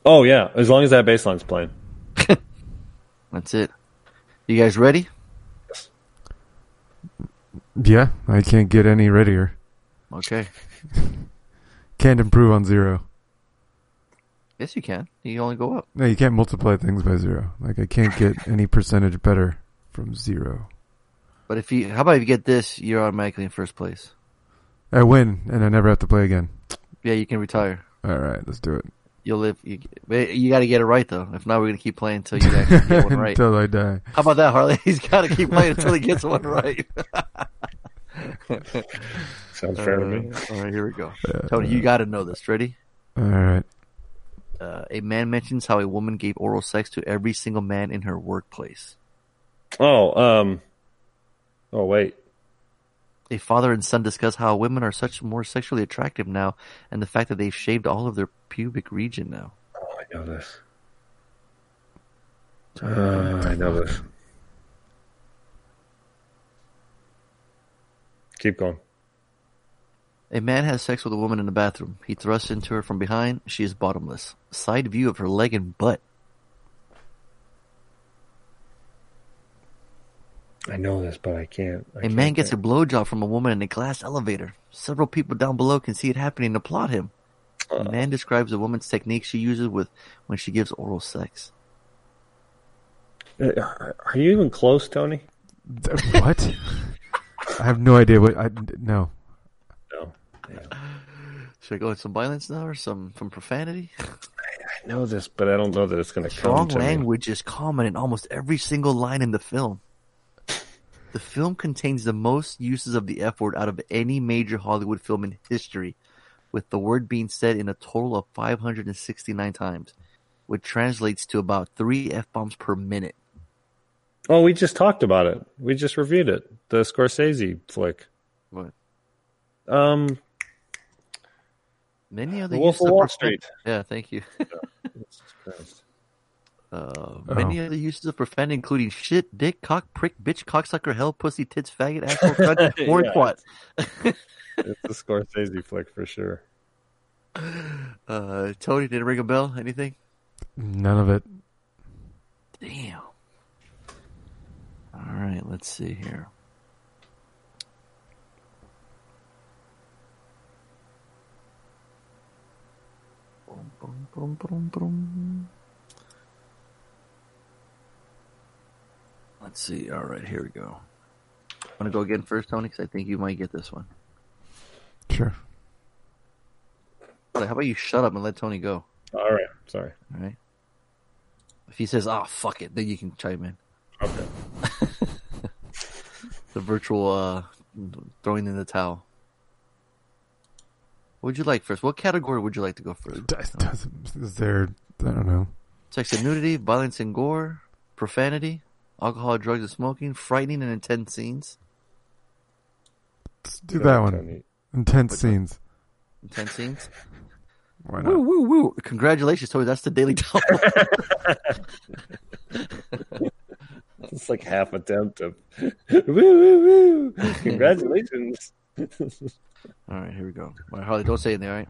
Oh yeah, as long as that bass line's playing. That's it. You guys ready? Yes. Yeah, I can't get any readier. Okay. Can't improve on zero. Yes, you can. You can only go up. No, you can't multiply things by zero. Like I can't get any percentage better from zero. But if you, how about if you get this, you're automatically in first place. I win, and I never have to play again. Yeah, you can retire. All right, let's do it. You'll live. You, you got to get it right though. If not, we're gonna keep playing until you actually get one right. Until I die. How about that, Harley? He's got to keep playing until he gets one right. Sounds fair to me. Uh, all right, here we go. Tony, you got to know this. Ready? All right. Uh, a man mentions how a woman gave oral sex to every single man in her workplace. Oh, um, oh wait. A father and son discuss how women are such more sexually attractive now, and the fact that they've shaved all of their pubic region now. Oh, I know this. Uh, I know this. Keep going. A man has sex with a woman in the bathroom. He thrusts into her from behind. She is bottomless. Side view of her leg and butt. I know this, but I can't. I A man gets a blowjob from a woman in a glass elevator. Several people down below can see it happening and applaud him. The man describes a woman's technique she uses with when she gives oral sex. Uh, Are you even close, Tony? What? I have no idea what I no. No. Should I go with some violence now or some some profanity? I know this, but I don't know that it's going to come Strong to me. language is common in almost every single line in the film. The film contains the most uses of the F word out of any major Hollywood film in history, with the word being said in a total of 569 times, which translates to about three F bombs per minute. Oh, we just talked about it. We just reviewed it. The Scorsese flick. What? Um, Many other The Wolf of Wall Street. Yeah, thank you. Christ. Uh, many other uses of profanity, including shit, dick, cock, prick, bitch, cocksucker, hell, pussy, tits, faggot, asshole, cunt, or Yeah. twat. It's a Scorsese flick for sure. Uh, Tony, did it ring a bell? Anything? None of it. Damn. All right, let's see here. Boom, boom, boom, boom, boom. Let's see. All right, here we go. I want to go again first, Tony? Because I think you might get this one. Sure. How about you shut up and let Tony go? All right. Sorry. All right. If he says, "Ah, fuck it," then you can chime in. Okay. the virtual uh, throwing in the towel. What would you like first? What category would you like to go first? Does, is there, I don't know. Sex and nudity, violence and gore, profanity, alcohol, drugs, and smoking, frightening and intense scenes. Let's do that one. Intense Which one? scenes. Intense scenes. Why Woo not? woo woo! Congratulations, Tony. That's the Daily Double. It's like half attempt of woo woo woo. Congratulations. all right, here we go. All right, Harley, don't say anything. All right.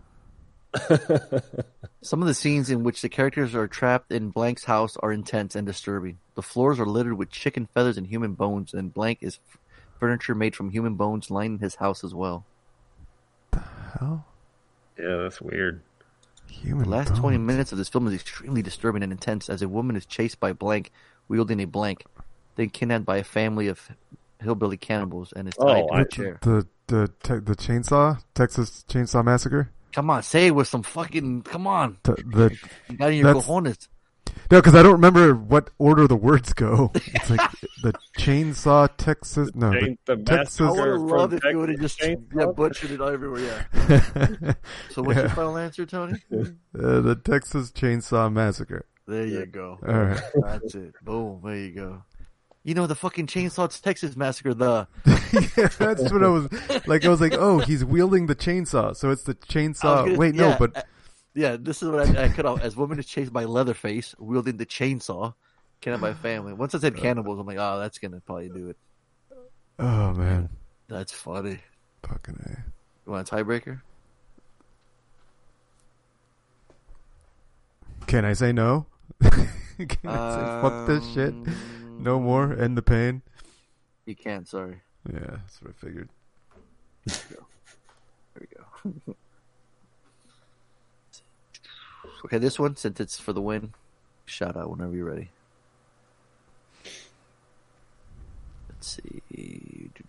Some of the scenes in which the characters are trapped in Blank's house are intense and disturbing. The floors are littered with chicken feathers and human bones, and Blank is f- furniture made from human bones lining his house as well. The Hell? yeah, that's weird. Human The last 20 minutes of this film is extremely disturbing and intense as a woman is chased by Blank, wielding a blank, then kidnapped by a family of hillbilly cannibals and is tied Oh, to I- a chair. The the te- the chainsaw Texas Chainsaw Massacre. Come on, say it with some fucking. Come on. T- the You got in your That's- cojones. no, because I don't remember what order the words go. It's like the chainsaw Texas. No, the, Chain- the Texas- I would have loved if you would have just Chainsaw? yeah, butchered it everywhere. Yeah. So what's your final answer, Tony? uh, the Texas Chainsaw Massacre. There you go. All right. That's it. Boom. There you go. You know the fucking Chainsaw Texas Massacre. The yeah, that's what I was like. I was like, oh, he's wielding the chainsaw, so it's the chainsaw. gonna- Wait, no, but uh, yeah, this is what I, I cut off. As woman is chased by Leatherface wielding the chainsaw, kidnapped by family. Once I said uh, cannibals, I'm like, oh, that's gonna probably do it. oh man, That's funny. fucking a. You want a tiebreaker? Can I say no? Can I say fuck this shit? Um, No more. End the pain. You can't. Sorry. Yeah, that's what I figured. There we go. okay, this one, since it's for the win, shout out whenever you're ready. Let's see.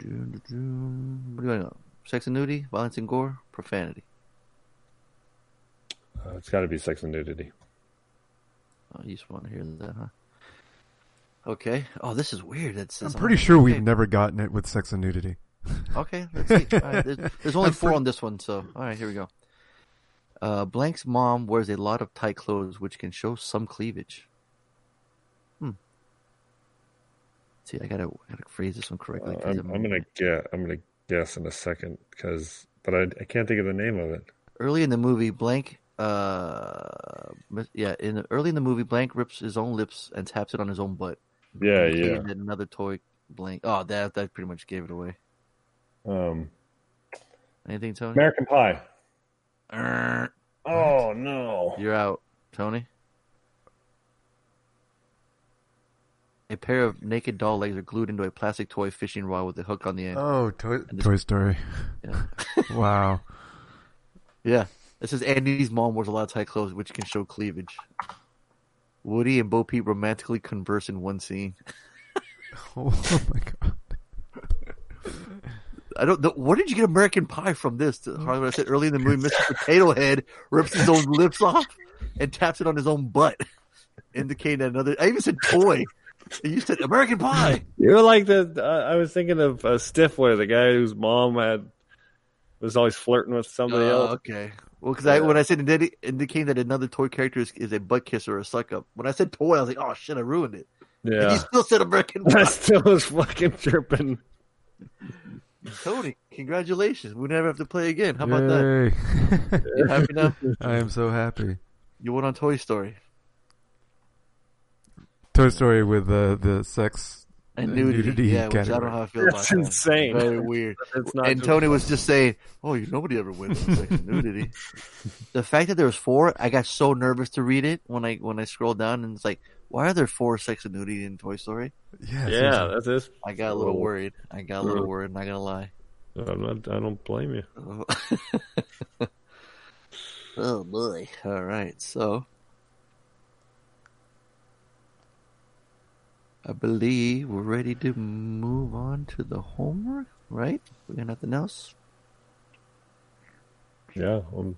What do I know? Sex and nudity, violence and gore, profanity. Uh, it's got to be sex and nudity. Oh, you just want to hear that, huh? Okay. Oh, this is weird. That I'm says pretty sure okay. we've never gotten it with sex and nudity. Okay, let's see. All right, there's, there's only I'm four pretty- on this one, so all right, here we go. Uh, Blank's mom wears a lot of tight clothes, which can show some cleavage. Hmm. See, I gotta, I gotta phrase this one correctly. Uh, 'cause I'm, I'm gonna get. I'm gonna guess in a second because, but I, I can't think of the name of it. Early in the movie, Blank, uh, yeah, in early in the movie, Blank rips his own lips and taps it on his own butt. Yeah, indicating yeah. that Another toy, Blank. Oh, that that pretty much gave it away. Um, Anything, Tony? American Pie. Err, Oh no! You're out, Tony. A pair of naked doll legs are glued into a plastic toy fishing rod with a hook on the end. Oh, Toy, this- Toy Story. Yeah. Wow. yeah. This is Andy's mom wears a lot of tight clothes, which can show cleavage. Woody and Bo Peep romantically converse in one scene. Oh my god. I don't know. Where did you get American Pie from this? Harley, I said early in the movie, Mr. Potato Head rips his own lips off. and taps it on his own butt, indicating another. I even said toy. You said American Pie. You're like the. Uh, I was thinking of uh, Stiffway, the guy whose mom had was always flirting with somebody Oh, else. okay. Well, because I when I said indi- indicating that another toy character is, is a butt kisser or a suck up. When I said toy, I was like, oh shit, I ruined it. And you still said American I still was fucking tripping. Tony, congratulations. We never have to play again. How about that? You happy now? I am so happy. You went on Toy Story Toy Story with uh, the sex and nudity. nudity yeah, which I don't know how I feel That's about insane. that. Very weird. It's and just- Tony was just saying, "Oh, you nobody ever wins with sex and nudity." the fact that there was four, I got so nervous to read it when I when I scrolled down, and it's like, why are there four sex and nudity in Toy Story? Yeah, Yeah, that's it. I got a little Oh. worried. I got a little worried. Not gonna lie. I'm not, I don't blame you. Oh, oh boy! All right, so I believe we're ready to move on to the homework. Right? We got nothing else. Yeah, um,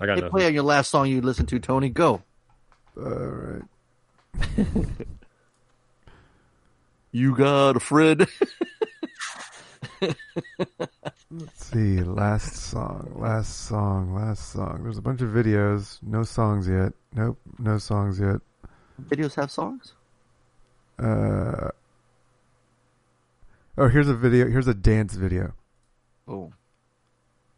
I got Hey, nothing. play on your last song you listened to, Tony. Go. All right. You got a friend. Let's see. Last song. Last song. Last song. There's a bunch of videos. No songs yet. Nope. No songs yet. Videos have songs. Uh. Oh, here's a video. Here's a dance video Oh,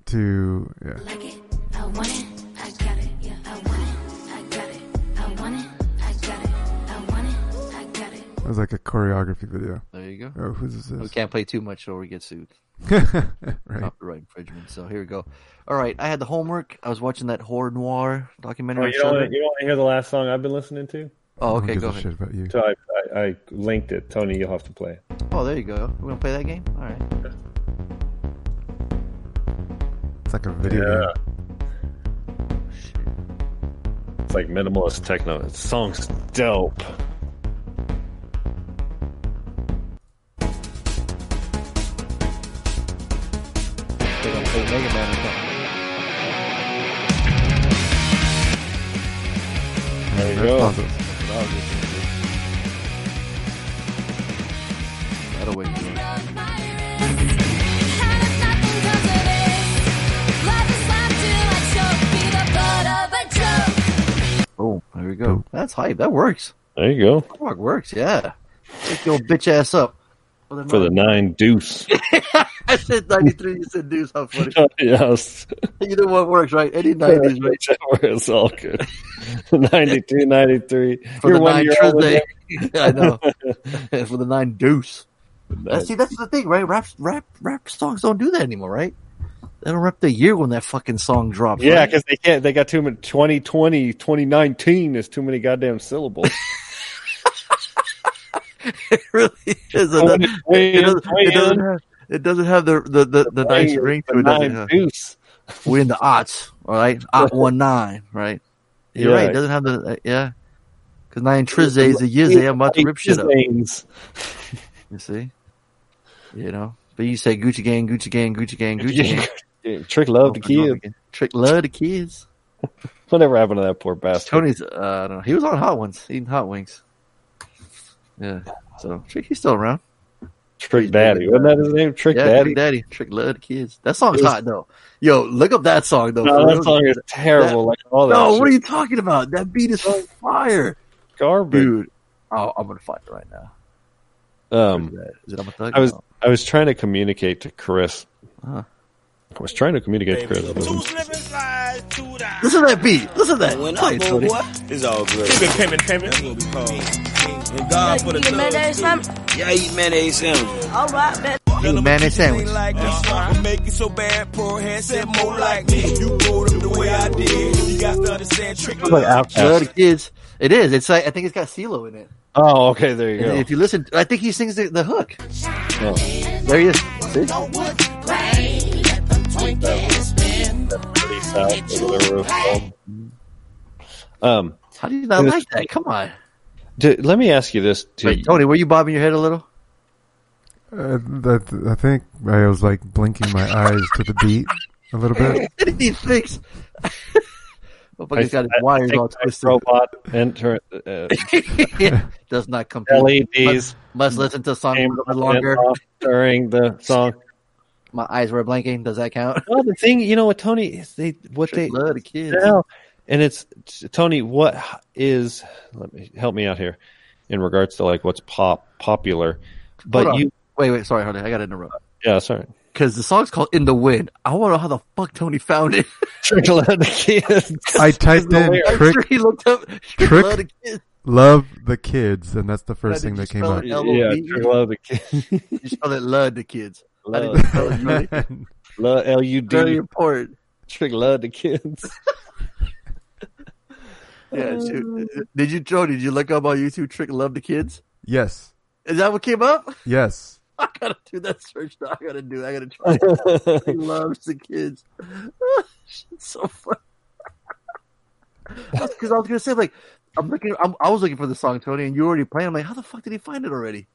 to yeah. like it, I want it, I got it, I want it, I got it, I want it, I got it, it, I got it. It was like a choreography video. there you go. Oh, who's this? We can't play too much or we get sued. right. Copyright infringement. So here we go. All right, I had the homework. I was watching that horror noir documentary. Oh, you don't, Shudder. want, you don't want to hear the last song I've been listening to? Oh, okay, gives go a ahead. Shit about you. So I, I, I linked it. Tony, you'll have to play it. Oh, there you go. We're gonna play that game. All right. It's like a video. Yeah. game. It's like minimalist techno. The song's dope. They're gonna play Mega Man or something. There you There's go. That'll me. Oh, there we go. That's hype. That works. There you go. That works. Yeah. Take your bitch ass up. For For the nine deuce. I said 93, you said deuce. How funny. yes. You know what works, right? Any 90s, right? Is all good. 92, 93. For You're the nine Tuesday. I know. For the nine deuce. That's, see, that's the thing, right? Rap, rap, rap songs don't do that anymore, right? They don't rap the year when that fucking song drops. Yeah, right? because they can't. They got too many. 2020, 2019 is too many goddamn syllables. it really is. It doesn't, it doesn't, it doesn't have, it doesn't have the the, the, the nice ring to it. does it? nine Huh? deuce. We're in the odds, all right? Ot one nine, right? You're Yeah. right. It doesn't have the uh, yeah. Because nine Trize is a Yizzy. I'm about to rip shit up. You see, you know. But you say Gucci gang, Gucci gang, Gucci gang, Gucci gang. Trick love the Over and over kid. again. Trick love the kids. Whatever happened to that poor bastard? Tony's. Uh, I don't know. He was on Hot Ones eating hot wings. Yeah. So Trick, he's still around. Trick Daddy. Wasn't that his name? Trick yeah, Daddy. Trick Daddy. Trick love the kids. That song's was- hot though. Yo, look up that song though. No, that song is terrible. like all that. No, what are you talking about? That beat is fire, garbage? dude. Oh, I'm gonna find it right now. Um, is, that? Is it on my thug? I was No. I was trying to communicate to Chris. Uh-huh. I was trying to communicate to Chris. Two slipping slides, two down. Listen to that beat. Listen to that. When Play I it, Tony. it's all good. Keep it pimping, pimping. That's what we call it. And God for the You mayonnaise sandwich? Yeah, I eat mayonnaise sandwiches. All right, bet. Eat mayonnaise sandwich. Like this, I make it so bad, poor hand said more like me. You growed up the way I did. You got to understand trick. Like Love the kids. It is. It's like I think it's got CeeLo in it. Oh, okay. There you And go. if you listen, I think he sings the, the hook. Oh, There he is. See? pretty south over the roof. Um, How do you not like that? Come on. d- let me ask you this: do Wait, Tony, were you bobbing your head a little? Uh, that, I think I was like blinking my eyes to the beat a little bit. What did he thinks? Motherfucker's got his wires all twisted. Robot enter uh, Does not compute. LEDs. Must listen to song a bit longer. during the song. My eyes were blinking. Does that count? Well, the thing, you know what, Tony, is they what they love the kids. now, and it's Tony. What is? Let me help me out here in regards to like what's pop popular. But you, Wait, wait. Sorry, honey. I got to interrupt. yeah, sorry. Because the song's called "In the Wind." I want to know how the fuck Tony found it. Trickle out the kids. I typed in I'm trick sure he looked up Trick- Love the kids. love the kids, and that's the first thing that came up. it? yeah, L-O-V-E? the kids. You spell it "love the kids." How Love, you spell love, L U Very important. Trick love the kids. Yeah. shoot. Did you, Joe? Did you look up on YouTube "Trick Love the Kids"? yes, Is that what came up? yes. I gotta do that search. Now. I gotta do. I gotta try. he loves the kids. Shit's so funny. Because I was gonna say, like, I'm looking. I'm, I was looking for the song, Tony, and you already playing. I'm like, how the fuck did he find it already?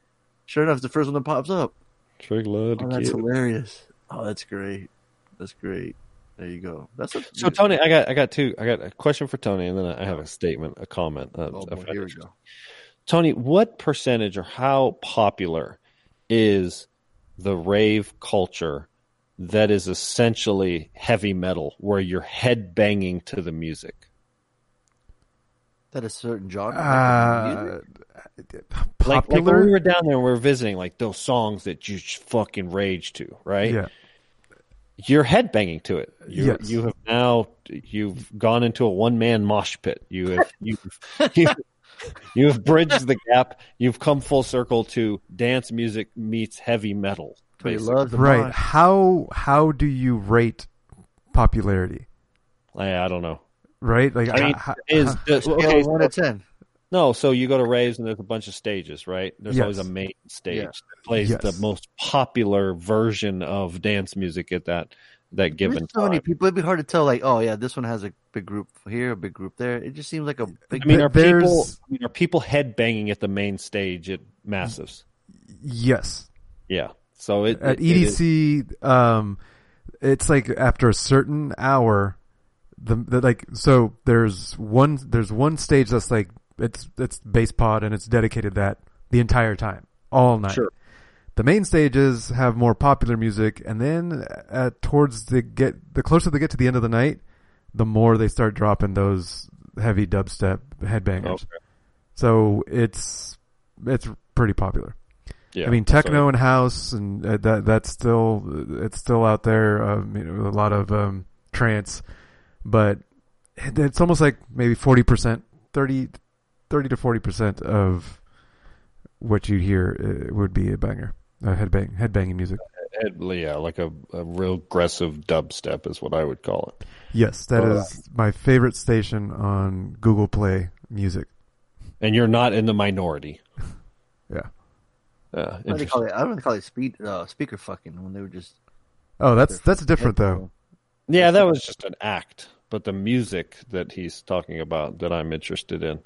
Sure enough, it's the first one that pops up. Trick love Oh, that's kids. hilarious. Oh, that's great. That's great. There you go. That's a, So Tony, I got I got two. I got a question for Tony, and then I have a statement, a comment. Uh, Oh, boy, here we go. Tony, what percentage or how popular is the rave culture that is essentially heavy metal, where you're head banging to the music? That a certain genre. Uh, Like, like when we were down there and we were visiting, like those songs that you just fucking rage to, right? yeah, You're head banging to it. You Yes. you have now you've gone into a one man mosh pit. You have you've, you've you have bridged the gap. You've come full circle to dance music meets heavy metal. Tony basically. right. mosh. How how do you rate popularity? I, I don't know. Right, like I mean, h- is the, okay? of one to ten. no, so you go to raves and there's a bunch of stages, right? There's Yes. always a main stage Yeah. that plays Yes. the most popular version of dance music at that that given There's so many people. It'd be hard to tell. Like, oh yeah, this one has a big group here, a big group there. It just seems like a big. I mean, are There's- people I mean, are people head banging at the main stage at Massives? yes. Yeah. So it At it- it is- EDC, um, it's like after a certain hour, the, the like so there's one there's one stage that's like it's it's bass pod and it's dedicated that the entire time all night. Sure. The main stages have more popular music, and then uh, towards the get the closer they get to the end of the night, the more they start dropping those heavy dubstep headbangers. Okay. So it's it's pretty popular. Yeah. I mean, So- techno and house, and uh, that that's still it's still out there. Um, you know, a lot of um, trance, but it's almost like maybe forty percent, 30, 30 to forty percent of what you hear uh, would be a banger, a headbang, headbanging music. Head- yeah, like a, a real aggressive dubstep is what I would call it. Yes, that Uh, is my favorite station on Google Play Music. And you're not in the minority. Yeah. Uh, What do they interesting. call it? I don't know call it speed, uh, speaker fucking when they were just. Oh, that's that's different though. Yeah, that was just an act, but the music that he's talking about that I'm interested in,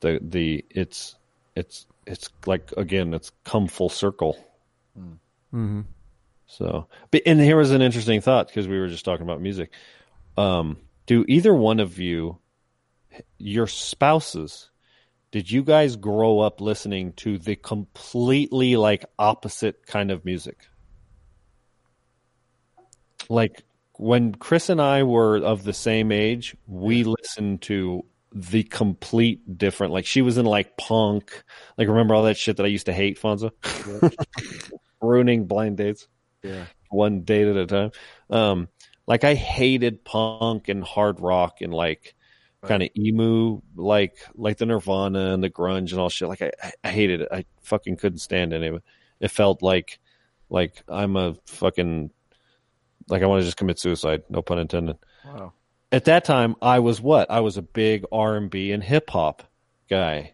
the the it's it's it's like again, it's come full circle. Mm-hmm. So, but and here was an interesting thought because we were just talking about music. Um, do either one of you, your spouses, did you guys grow up listening to the completely like opposite kind of music? Like when Chris and I were of the same age, we listened to the complete different. Like she was in like punk. Like remember all that shit that I used to hate, Fonzo? Ruining blind dates Yeah. one date at a time. Um, like I hated punk and hard rock and like kind of emo, like like the Nirvana and the grunge and all shit. Like I, I- I hated it. I fucking couldn't stand any of it. It felt like like I'm a fucking like I want to just commit suicide. No pun intended. Wow. At that time, I was what? I was a big R and B and hip hop guy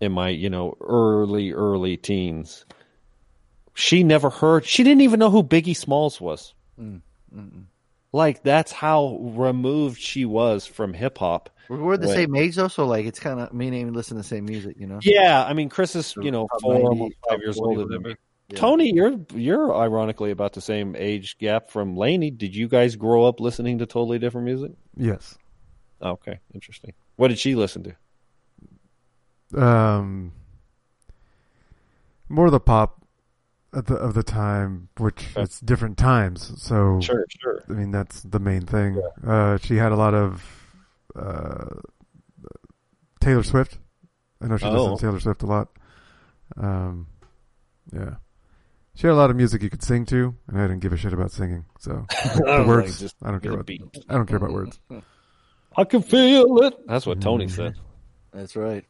in my you know early early teens. She never heard. She didn't even know who Biggie Smalls was. Mm, mm-mm. Like that's how removed she was from hip hop. We're, we're the Wait. same age though, so like it's kind of me and Amy listen to the same music, you know. Yeah, I mean Chris is you know four 90, almost five years older than me. Whatever. Yeah. Tony, you're you're ironically about the same age gap from Laney. Did you guys grow up listening to totally different music? Yes. Okay, interesting. What did she listen to? Um, more the pop at the of the time, which Okay. it's different times. So Sure, sure. I mean, that's the main thing. Uh, she had a lot of uh, Taylor Swift. I know she Oh. listens to Taylor Swift a lot. Um, yeah. She had a lot of music you could sing to, and I didn't give a shit about singing. So the Like, words, just I don't care about. beat. I don't care about words. I can feel it. That's what Tony mm-hmm. said. That's right.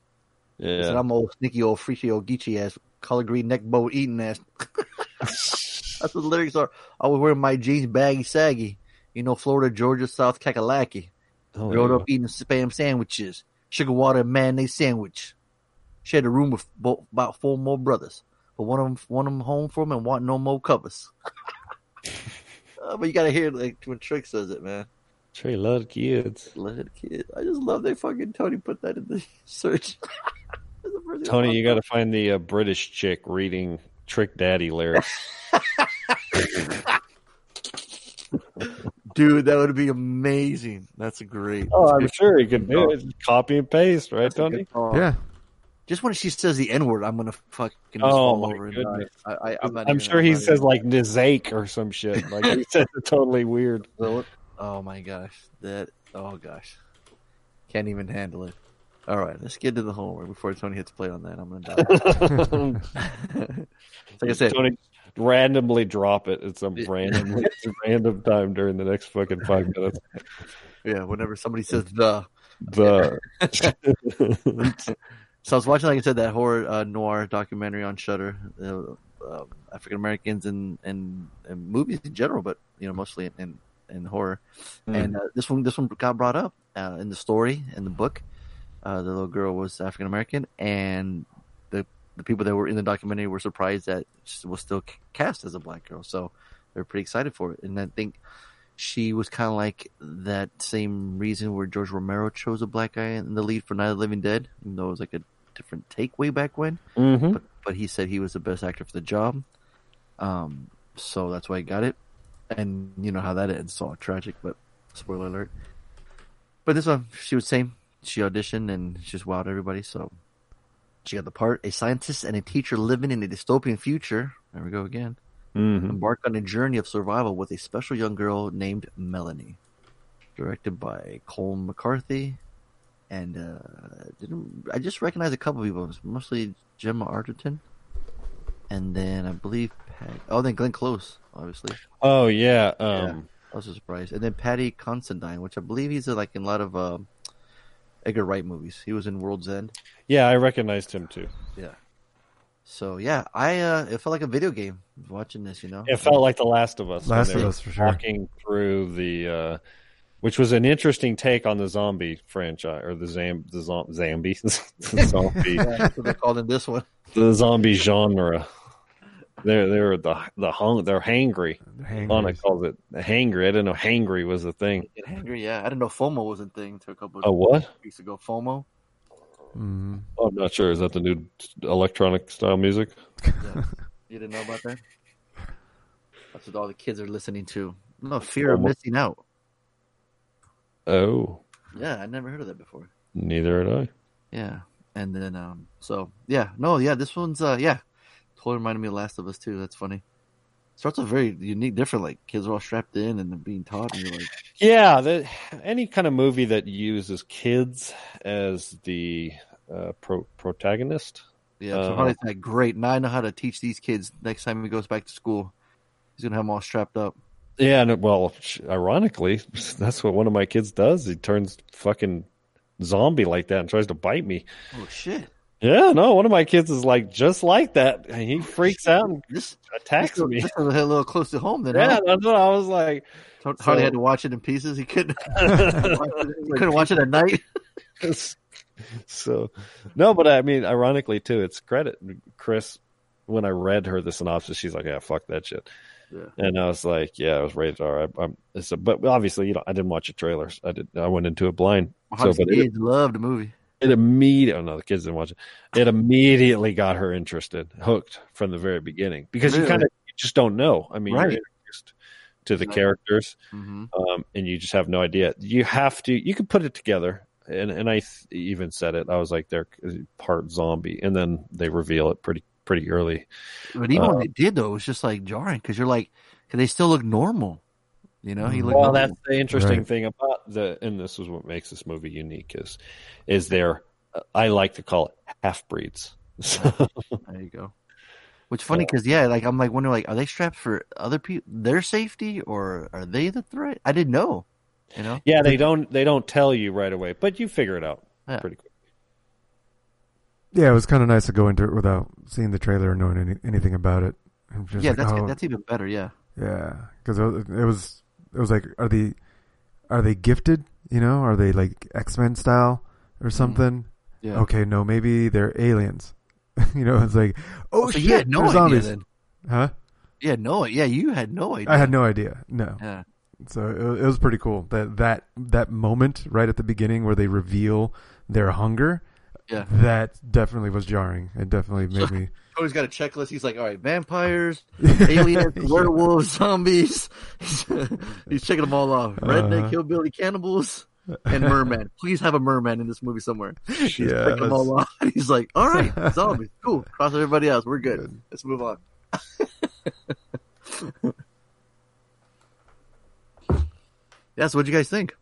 Said, Yeah. I'm old sneaky old freaky old geeky ass color green neck bow eating ass. That's what the lyrics are. I was wearing my jeans baggy saggy. You know, Florida, Georgia, South Kakalaki. Oh, Growing yeah. up eating spam sandwiches, sugar water and mayonnaise sandwich. Shared a room with bo- about four more brothers, but one of them, one of them home for 'em and want no more covers. Uh, but you gotta hear like when Trick says it, man. Trey loved kids. Let it kid. I just love they fucking Tony put that in the search. The first thing I Tony, thought you got to find the uh, British chick reading Trick Daddy lyrics. Dude, that would be amazing. That's a great. oh, I'm sure he could do it. Copy and paste, right, That's Tony? Yeah. Just when she says the N word, I'm gonna fucking just Oh, fall over and goodness. die. I, I, I'm, not I'm even- sure I'm he says even- like Nizake or some shit. Like he says it totally weird. Oh my gosh, that. Oh gosh, can't even handle it. All right, let's get to the homework before Tony hits play on that. I'm gonna die. like I said, Tony, randomly drop it at some random random time during the next fucking five minutes. yeah. Whenever somebody says the, The so I was watching, like I said, that horror uh, noir documentary on Shudder, uh, uh, African Americans and, and and movies in general, but you know mostly in in, in horror. And uh, this one, this one got brought up uh, in the story in the book. Uh, the little girl was African American, and the the people that were in the documentary were surprised that she was still cast as a black girl. So they're pretty excited for it. And I think she was kind of like that same reason where George Romero chose a black guy in the lead for Night of the Living Dead, even though it was like a different take way back when. Mhm. But, but he said he was the best actor for the job. Um, so that's why he got it. And you know how that ends, so tragic, but spoiler alert. But this one, she was same. She auditioned and she just wowed everybody, so she got the part. A scientist and a teacher living in a dystopian future. There we go again Mhm. embark on a journey of survival with a special young girl named Melanie. Directed by Colm McCarthy, and uh, didn't I just recognied a couple people? It was mostly Gemma Arterton, and then I believe Pat, oh, then Glenn Close, obviously. Oh yeah. Um, I was surprised, and then Paddy Considine, which I believe he's uh, like in a lot of uh, Edgar Wright movies. He was in World's End. yeah, I recognized him too. Yeah. So yeah, I uh, it felt like a video game watching this. You know, It felt like The Last of Us. Last of Us, for sure. Walking through the, uh, which was an interesting take on the zombie franchise or the zam the zom- zombie the zombie yeah, that's what they called in this one. the zombie genre. They're they're the the hung they're hangry. Hangers. Lana calls it hangry. I didn't know hangry was a thing. Get hangry, yeah. I didn't know FOMO was a thing until a couple Oh of what? weeks ago. FOMO. Mhm. I'm not sure. Is that the new electronic style music? Yeah. you didn't know about that? That's what all the kids are listening to. No, fear of missing out. Oh, Yeah, I never heard of that before. neither had I. Yeah, and then um, so yeah, no, yeah, this one's uh, yeah, totally reminded me of Last of Us too. That's funny. Starts off very unique, different. Like kids are all strapped in and they're being taught, and you're like, Yeah, that any kind of movie that uses kids as the uh, pro- protagonist. yeah, so Uh, Harley's like, great. Now I know how to teach these kids. Next time he goes back to school, he's gonna have them all strapped up. Yeah, and it- well, ironically, that's what one of my kids does. He turns fucking zombie like that and tries to bite me. Oh shit! Yeah, no, one of my kids is like just like that. And he oh, freaks out and This attacks this, me. this was a little close to home then. Yeah, huh? that's what I was like. So- had to watch it in pieces. He couldn't. he couldn't watch it at night. so no, but I mean, ironically too, it's credit Chris. When I read her the synopsis, she's like, "Yeah, fuck that shit," Yeah. and I was like, "Yeah, it was rated R." I, I'm, it's a, but obviously, you know, I didn't watch the trailers. I did. I went into it blind. So, but it, kids loved the movie. it immediately. Oh no, the kids didn't watch it. It immediately got her interested, hooked from the very beginning because you kind of you just don't know. I mean, Right. you're introduced to the Right. characters, hmm um, and you just have no idea. You have to. You can put it together. And and I th- even said it. I was like, they're part zombie, and then they reveal it pretty pretty early. But even Uh, when they did, though, it was just like jarring because you're like, because they still look normal. You know, he looked Well, normal. that's the interesting Right. thing about the, and this is what makes this movie unique is, is there. I like to call it half breeds. So, There you go. Which funny because yeah, like I'm like wondering like are they strapped for other people their safety or are they the threat? I didn't know. You know, yeah, they don't they don't tell you right away, but you figure it out Yeah. pretty quick. Yeah, it was kind of nice to go into it without seeing the trailer or knowing any, anything about it. Just yeah, like, that's oh, that's even better. Yeah, yeah, because it was, it was it was like, are they are they gifted? You know, are they like X Men style or something? Mm-hmm. yeah. Okay, no, maybe they're aliens. you know, it's like, oh, so shit, you had no idea zombies, then. huh? Yeah, no, yeah, you had no idea. I had no idea. No, Yeah, so it, it was pretty cool that that that moment right at the beginning where they reveal their hunger. Yeah. That definitely was jarring. It definitely made me. Cody's got a checklist. He's like, all right, vampires, aliens, werewolves, zombies. He's checking them all off. Redneck, Uh-huh. hillbilly, cannibals, and merman. Please have a merman in this movie somewhere. He's Yeah, checking them all off. He's like, all right, zombies, cool. Cross everybody else. We're good. Let's move on. yeah, so what'd you guys think?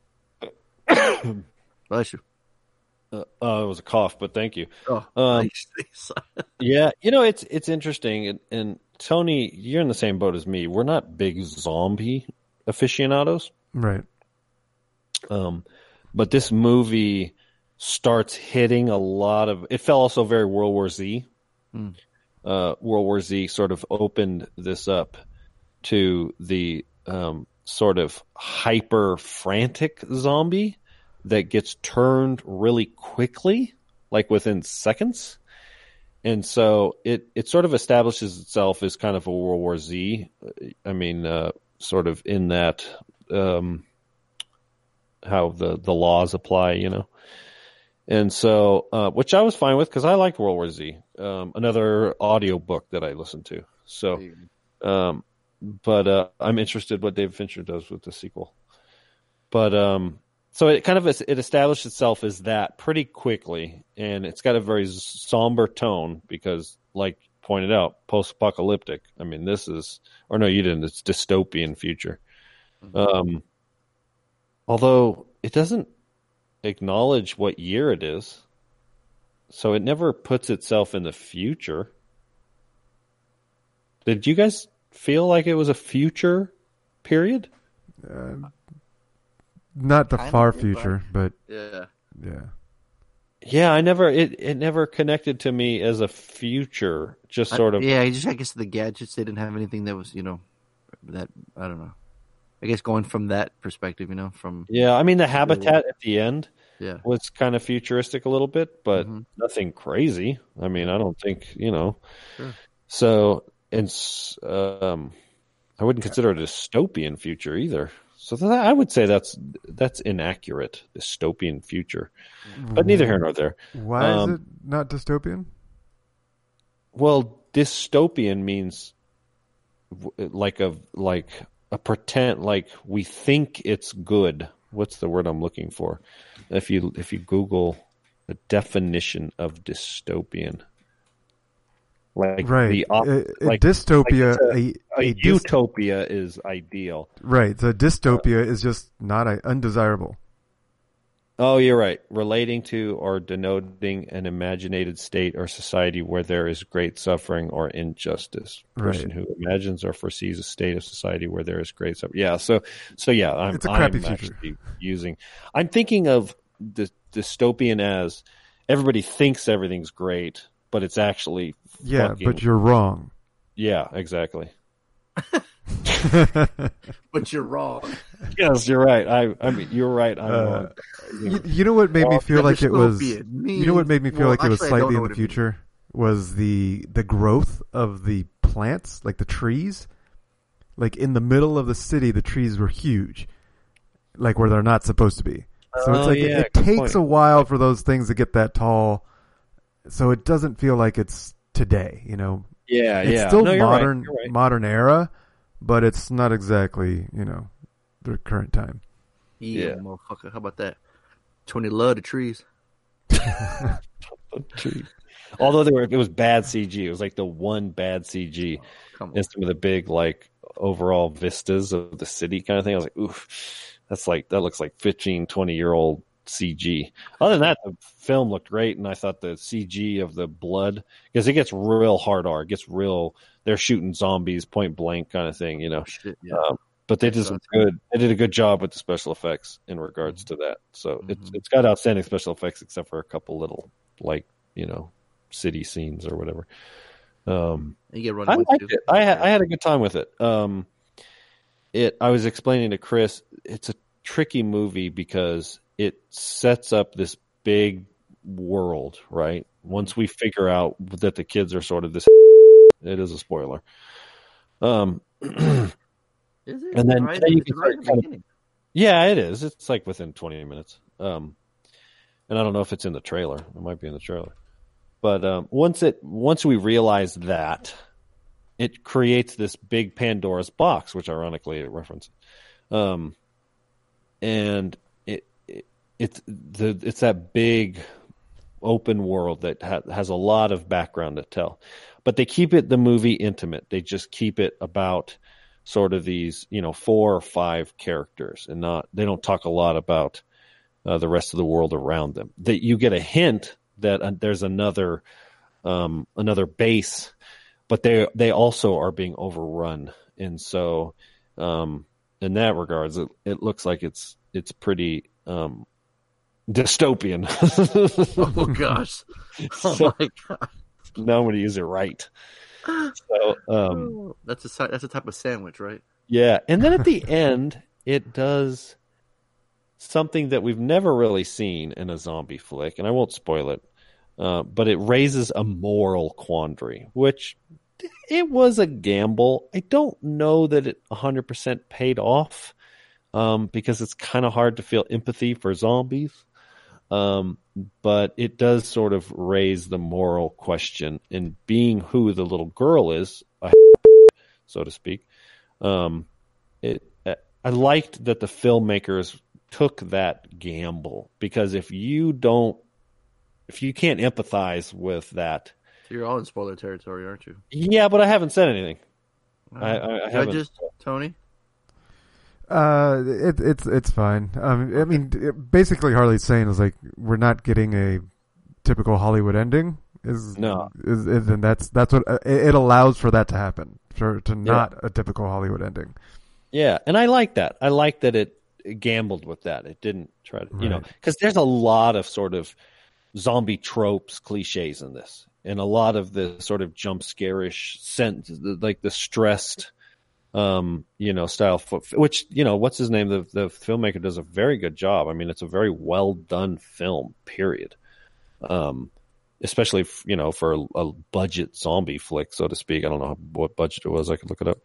Bless you. Uh, uh, it was a cough, but thank you. Oh, Um, nice. Yeah, you know it's it's interesting, and, and Tony, you're in the same boat as me. We're not big zombie aficionados. Right. Um, but this movie starts hitting a lot of. It felt also very World War Z. Hmm. Uh, World War Z sort of opened this up to the um, sort of hyper frantic zombie that gets turned really quickly, like within seconds. And so it, it sort of establishes itself as kind of a World War Z. I mean, uh, sort of in that um, how the the laws apply, you know. And so, uh, which I was fine with because I liked World War Z, um, another audio book that I listened to. So, um, but uh, I'm interested what David Fincher does with the sequel. But um, so it kind of it established itself as that pretty quickly, and it's got a very somber tone because, like pointed out, post-apocalyptic. I mean, this is or no, you didn't. It's dystopian future. Um, although it doesn't acknowledge what year it is, so it never puts itself in the future. Did you guys feel like it was a future period? Uh, not the Kind of, far but- future, but Yeah. yeah. Yeah, I never it it never connected to me as a future. Just sort of yeah, I just I guess the gadgets they didn't have anything that was you know that I don't know. I guess going from that perspective, you know, from yeah. I mean, the habitat at the end yeah, was kind of futuristic a little bit, but Mhm. nothing crazy. I mean, I don't think you know. Sure. So, and um, I wouldn't consider it a dystopian future either. So that, I would say that's that's inaccurate dystopian future, but neither here nor there. Why Um, is it not dystopian? Well, dystopian means like a like a pretend like we think it's good. What's the word I'm looking for? If you if you Google the definition of dystopian, like Right. the op- a, a like- dystopia, like a, a utopia is ideal. right. So dystopia uh, is just not a, undesirable. Oh, you're right. Relating to or denoting an imaginated state or society where there is great suffering or injustice. Person Right. who imagines or foresees a state of society where there is great suffering. Yeah. So, so yeah, I'm, It's a crappy I'm future. actually using, I'm thinking of the dystopian as everybody thinks everything's great, but it's actually, Yeah, fucking- but you're wrong. yeah, exactly. but you're wrong. Yes, you're right. I, I mean, you're right. I'm Uh, wrong. you, you know what made me feel like it was. You know what made me feel Well, like it was actually, I don't slightly in the it means. future was the the growth of the plants, like the trees. Like in the middle of the city, the trees were huge, like where they're not supposed to be. So it's Oh, like it- yeah, it, good takes point. a while for those things to get that tall. So it doesn't feel like it's today, you know. Yeah, It's yeah. still No, you're right, modern you're right. modern era, but it's not exactly, you know, the current time. Yeah, Yeah. motherfucker. How about that? Tony love the trees. Although there were, it was bad CG. It was like the one bad CG oh, Come on. in some of the big like overall vistas of the city kind of thing. I was like, oof, that's like that looks like 15, 20 year old CG. Other than that, the film looked great, and I thought the CG of the blood because it gets real hard R. It gets real. They're shooting zombies point blank kind of thing, you know. Yeah. Um, but they did some good. They did a good job with the special effects in regards to that. So it's Mhm. it's got outstanding special effects, except for a couple little like you know city scenes or whatever. Um, you get run I liked too. it. I had, I had a good time with it. Um, it. I was explaining to Chris, it's a tricky movie because it sets up this big world. Right. Once we figure out that the kids are sort of this, it is a spoiler. Um, Is it? And then- right, then you it's can right the kind of- yeah, it is. It's like within twenty minutes. Um, and I don't know if it's in the trailer. It might be in the trailer. But um, once it once we realize that, it creates this big Pandora's box, which ironically it references. Um, and it, it it's the it's that big open world that ha- has a lot of background to tell, but they keep it the movie intimate. They just keep it about sort of these you know four or five characters, and not they don't talk a lot about uh, the rest of the world around them. That you get a hint that uh, there's another um, another base, but they they also are being overrun, and so um, in that regards, it, it looks like it's it's pretty um, dystopian. Oh gosh. Oh So- my god. now I'm going to use it right. So um, that's a that's a type of sandwich, right? Yeah, and then at the end, it does something that we've never really seen in a zombie flick, and I won't spoil it. Uh, but it raises a moral quandary, which it was a gamble. I don't know that it 100% paid off um, because it's kind of hard to feel empathy for zombies. Um, but it does sort of raise the moral question in being who the little girl is, so to speak. Um, it I liked that the filmmakers took that gamble because if you don't, if you can't empathize with that, You're all in spoiler territory, aren't you? yeah, but I haven't said anything. I, I, I haven't. Judges, Tony. Uh, it, it's it's fine. Um, I mean, it, basically, Harley's saying is like we're not getting a typical Hollywood ending. Is No. is, is and that's that's what uh, it, allows for that to happen for to not a typical Hollywood ending. Yeah, and I like that. I like that it gambled with that. It didn't try to, you know, because there's a lot of sort of zombie tropes, cliches in this, and a lot of the sort of jump scare-ish sense, like the stressed, um, you know, style. Which you know, what's his name? The the filmmaker does a very good job. I mean, it's a very well done film. Period. Um, especially f- you know for a, a budget zombie flick, so to speak. I don't know what budget it was. I could look it up,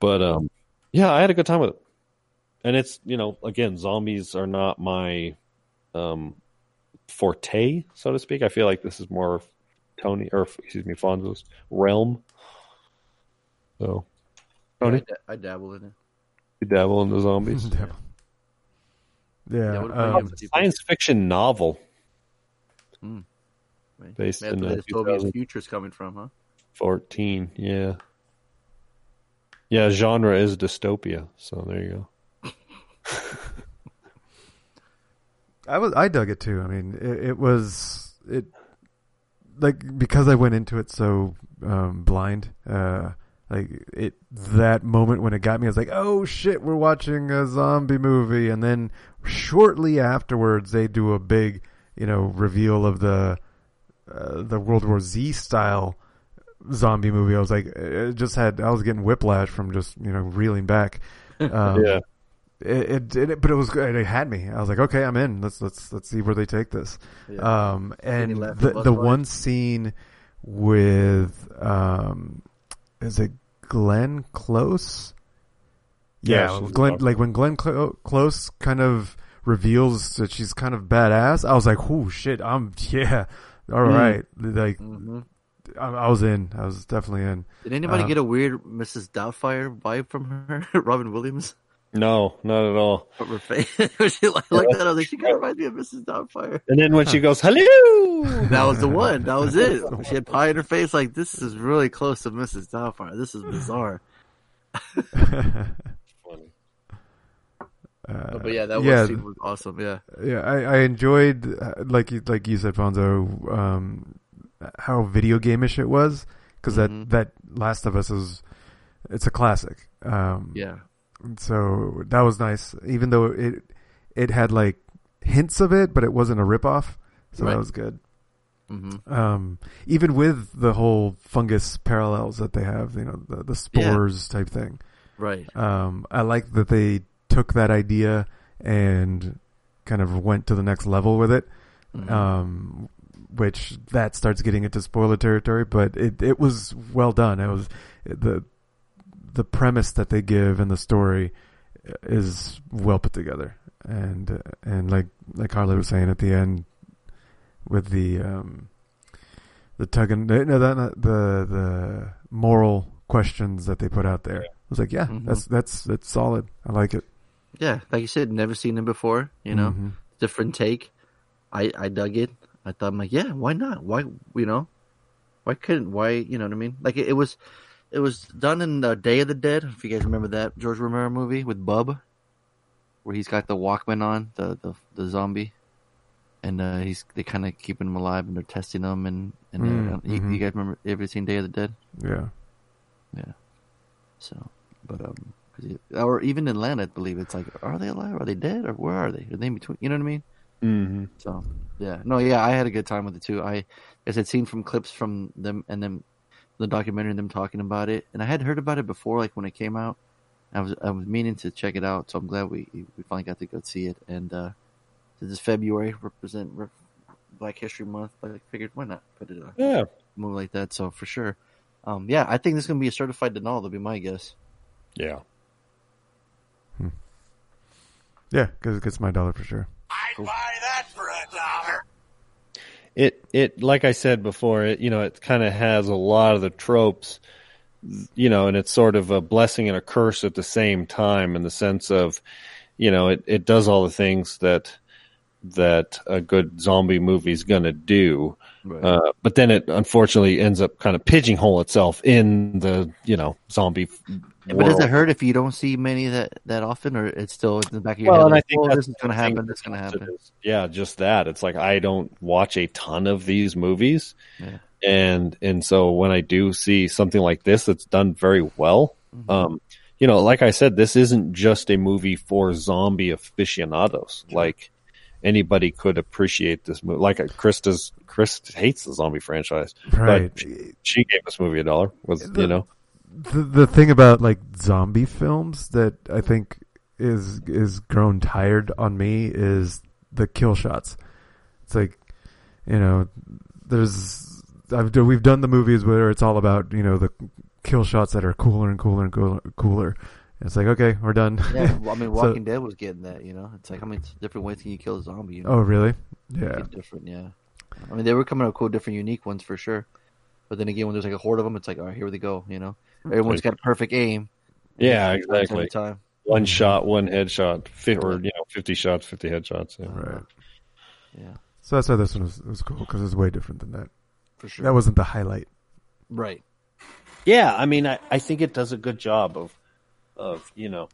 but um, yeah, I had a good time with it. And it's you know again, zombies are not my um forte, so to speak. I feel like this is more Tony or excuse me, Fonzo's realm. So Tony, I, da- I dabble in it. you dabble in the zombies. yeah. Yeah, what about um, you? Science fiction novel Right. based That's in the dystopian future's coming from, huh? 14, Yeah, yeah. Genre is dystopia. So there you go. I was I dug it too. I mean, it, it was it like because I went into it so um, blind. Uh, like it that moment when it got me, I was like, "Oh shit, we're watching a zombie movie." And then shortly afterwards, they do a big, you know, reveal of the uh, the World War Z style zombie movie. I was like, it just had I was getting whiplash from just you know reeling back. Um, Yeah. it, it, it but it was good. It had me. I was like, okay, I'm in. Let's let's let's see where they take this. Yeah. Um, and the the one scene with um, is it Glenn Close? Yeah, Yeah, Glenn. Like when Glenn Clo- Close kind of reveals that she's kind of badass, I was like, "Oh shit, I'm yeah, all Mm. right." Like hmm I, I was in. I was definitely in. Did anybody Uh, get a weird Mrs. Doubtfire vibe from her, Robin Williams? No, not at all. From her face, she like, looked at her, I was like, she kind of reminds me of Mrs. Doubtfire. And then when she goes, "Hello," That was the one. That was it. She had pie in her face. Like this is really close to Mrs. Doubtfire. This is bizarre. Funny. Uh, But yeah, that yeah, was, scene was awesome. Yeah. yeah. I, I enjoyed uh, like you like you said, Fonzo, um, how video gameish it was because Mhm. that that Last of Us is it's a classic. Um, Yeah. So that was nice, even though it it had like hints of it, but it wasn't a ripoff. So Right. that was good. hmm Um, even with the whole fungus parallels that they have, you know, the, the spores type thing. Right. Um, I like that they took that idea and kind of went to the next level with it. Mhm. Um, which that starts getting into spoiler territory, but it it was well done. It was the the premise that they give and the story is well put together, and and like like Harley was saying at the end with the um the tug and no that not, the the moral questions that they put out there. I was like, yeah, Mhm. that's that's that's solid. I like it. yeah, like you said, never seen him before. You know, Mhm. different take. I I dug it. I thought I'm like, yeah, why not? Why you know, why couldn't? Why you know what I mean? Like it, it was, it was done in uh, Day of the Dead. If you guys remember that George Romero movie with Bub, where he's got the Walkman on the the, the zombie, and uh, he's they kind of keeping him alive and they're testing him and and Mm, uh, you, you guys remember ever seen Day of the Dead? Yeah. Yeah. So, but um, 'cause it- or even in Land, I believe it's like, are they alive? Are they dead? Or where are they? Are they in between? You know what I mean? Mm-hmm. So yeah, no, yeah, I had a good time with it too. I, as I'd seen from clips from them and them, the documentary and them talking about it, and I had heard about it before, like when it came out. I was I was meaning to check it out, so I'm glad we we finally got to go see it. And uh, this is February, represent Re- Black History Month. But I figured why not put it a Yeah. movie like that? So for sure, um, yeah, I think this is gonna be a certified denial. That'll be my guess. Yeah. Yeah, because it gets my dollar for sure. I'd buy that for a dollar. It it like I said before, it you know it kind of has a lot of the tropes, you know, and it's sort of a blessing and a curse at the same time in the sense of, you know, it it does all the things that that a good zombie movie's gonna do, Right. uh, but then it unfortunately ends up kind of pigeonhole itself in the you know zombie. But does it hurt if you don't see many that that often, or it's still in the back of your Well, head? and I think oh, this is going to happen. This is going to happen. It is- Yeah, just that. It's like I don't watch a ton of these movies, Yeah. and and so when I do see something like this that's done very well, Mhm. um, you know, like I said, this isn't just a movie for zombie aficionados. Like anybody could appreciate this movie. Like uh, Chris does. Chris hates the zombie franchise. Right. But she gave this movie a dollar. Was The- you know? The the thing about like zombie films that I think is is grown tired on me is the kill shots. It's like you know, there's I've we've done the movies where it's all about you know the kill shots that are cooler and cooler and cooler. cooler. It's like okay, we're done. Yeah, well, I mean, So- Walking Dead was getting that. You know, it's like how many different ways can you kill a zombie? You know? oh really? Yeah. different. Yeah, I mean, they were coming up with cool, different, unique ones for sure. But then again, when there's like a horde of them, it's like, all right, here they go. You know, everyone's got a perfect aim. Yeah, exactly. time. One shot, one headshot, fi- or you know, fifty shots, fifty headshots. Yeah. Right. Yeah, So that's why this one was, was cool because it's way different than that. for sure. That wasn't the highlight. right. Yeah, I mean, I, I think it does a good job of, of you know,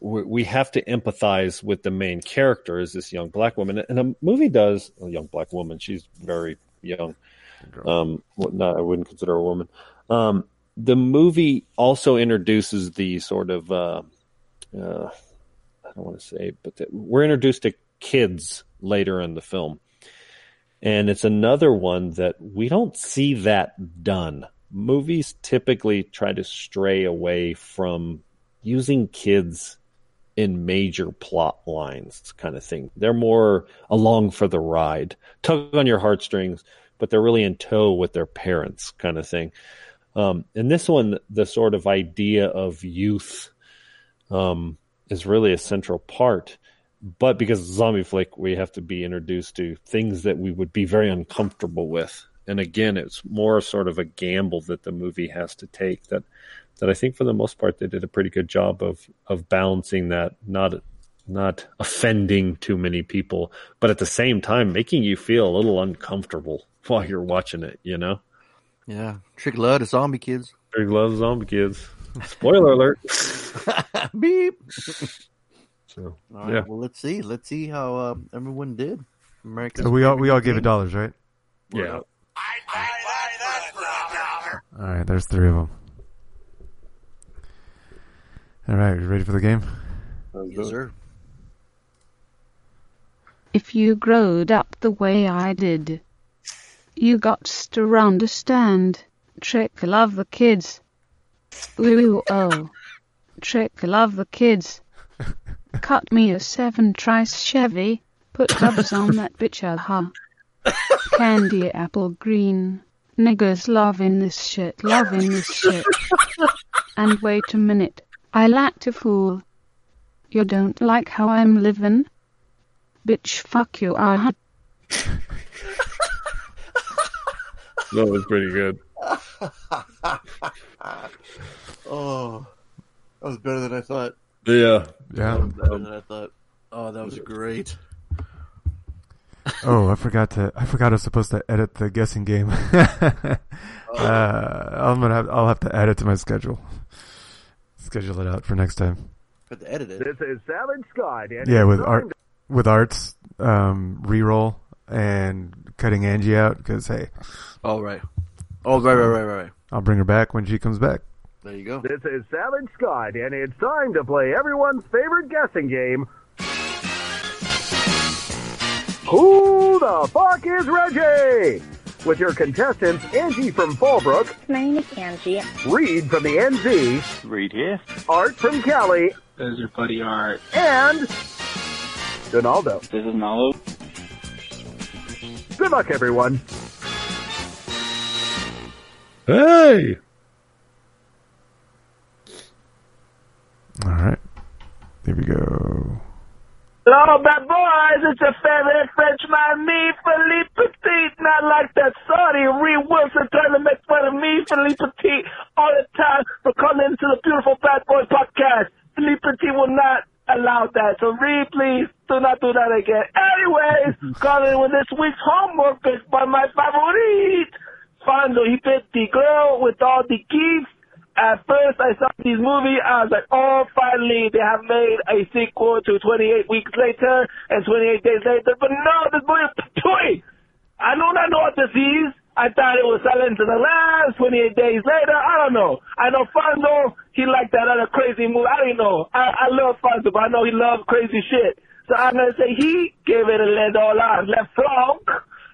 we, we have to empathize with the main character is this young black woman, and a movie does a young black woman. She's very young. Um, what not? I wouldn't consider a woman. Um, the movie also introduces the sort of, uh, uh, I don't want to say, but the, we're introduced to kids later in the film. And it's another one that we don't see that done. Movies typically try to stray away from using kids in major plot lines kind of thing. They're more along for the ride, tug on your heartstrings, but they're really in tow with their parents kind of thing. Um, and this one, the sort of idea of youth um, is really a central part. but because zombie flick, we have to be introduced to things that we would be very uncomfortable with. And again, it's more sort of a gamble that the movie has to take. That that I think for the most part they did a pretty good job of of balancing that, not not offending too many people, but at the same time making you feel a little uncomfortable while you're watching it. You know, Yeah, Trick Love the zombie kids. Trick love the zombie kids. Spoiler alert. Beep. So All right, yeah, well, let's see. Let's see how uh, everyone did. America's So we all we all gave favorite it dollars, right? yeah. I'd buy that for a dollar. All right, there's three of them. All right, you ready for the game? game. Yes, sir. If you growed up the way I did, you got to understand. Trick love the kids. Ooh oh. Trick love the kids. Cut me a seven trice Chevy. Put dubs on that bitch, aha. Candy apple green. Niggers loving this shit, loving this shit. And wait a minute, I like to fool. You don't like how I'm living? Bitch, fuck you, ah. That was pretty good. Oh, that was better than I thought. Yeah. Yeah. Better than I thought. Oh, that was great. Oh, I forgot to. I forgot I was supposed to edit the guessing game. uh, I'm gonna. Have, I'll have to add it to my schedule. Schedule it out for next time. But to edit it. This is Savage Scott. Yeah, with art, with arts, um, re-roll and cutting Angie out because hey, Oh right. Oh right, right, right, right, right. I'll bring her back when she comes back. There you go. This is Savage Scott, and it's time to play everyone's favorite guessing game. Who the fuck is Reggie? With your contestants Angie from Fallbrook, My name is Angie. Reed from the NZ, Reed here. Art from Cali, There's your buddy Art. and Donaldo. This is Nalo. Good luck, everyone. Hey. All right, here we go. Oh, Hello, bad boys. It's your favorite Frenchman, me, Philippe Petit. Not like that sorry Reed Wilson trying to make fun of me, Philippe Petit, all the time for calling into the beautiful Bad Boys podcast. Philippe Petit will not allow that. So Reed, please do not do that again. Anyways, calling with this week's homework pick by my favorite. Fondo, he picked the girl with all the geeks. At first, I saw this movie. I was like, oh, finally, they have made a sequel to 28 Weeks Later and 28 Days Later. But no, this movie is. I do not know what this is. I thought it was Silence of the Lambs, 28 Days Later. I don't know. I know Fonzo, he liked that other crazy movie. I don't know. I, I love Fonzo, but I know he loves crazy shit. So I'm going to say he gave it a le dollar left flank.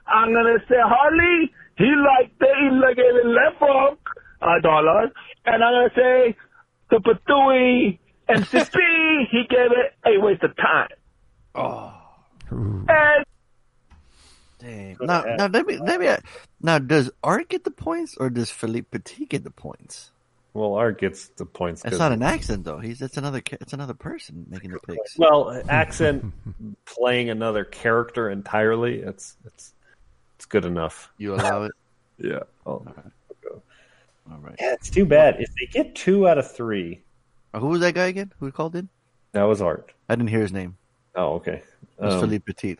I'm going to say Harley, he liked it. He liked it left flank, a dollar. And I'm going to say the Patui MCP, he gave it a waste of time. Oh, Ooh. And dang. Now, now let me let me. Now, does Art get the points or does Philippe Petit get the points? Well, Art gets the points. It's not an accent though. He's that's another it's another person making the picks. Well, accent playing another character entirely. It's it's it's good enough. You allow it. Yeah. Oh. All right. Yeah, it's too bad if they get two out of three. Uh, who was that guy again? Who called in? That was Art. I didn't hear his name. Oh, okay. It was Um, Philippe Petit.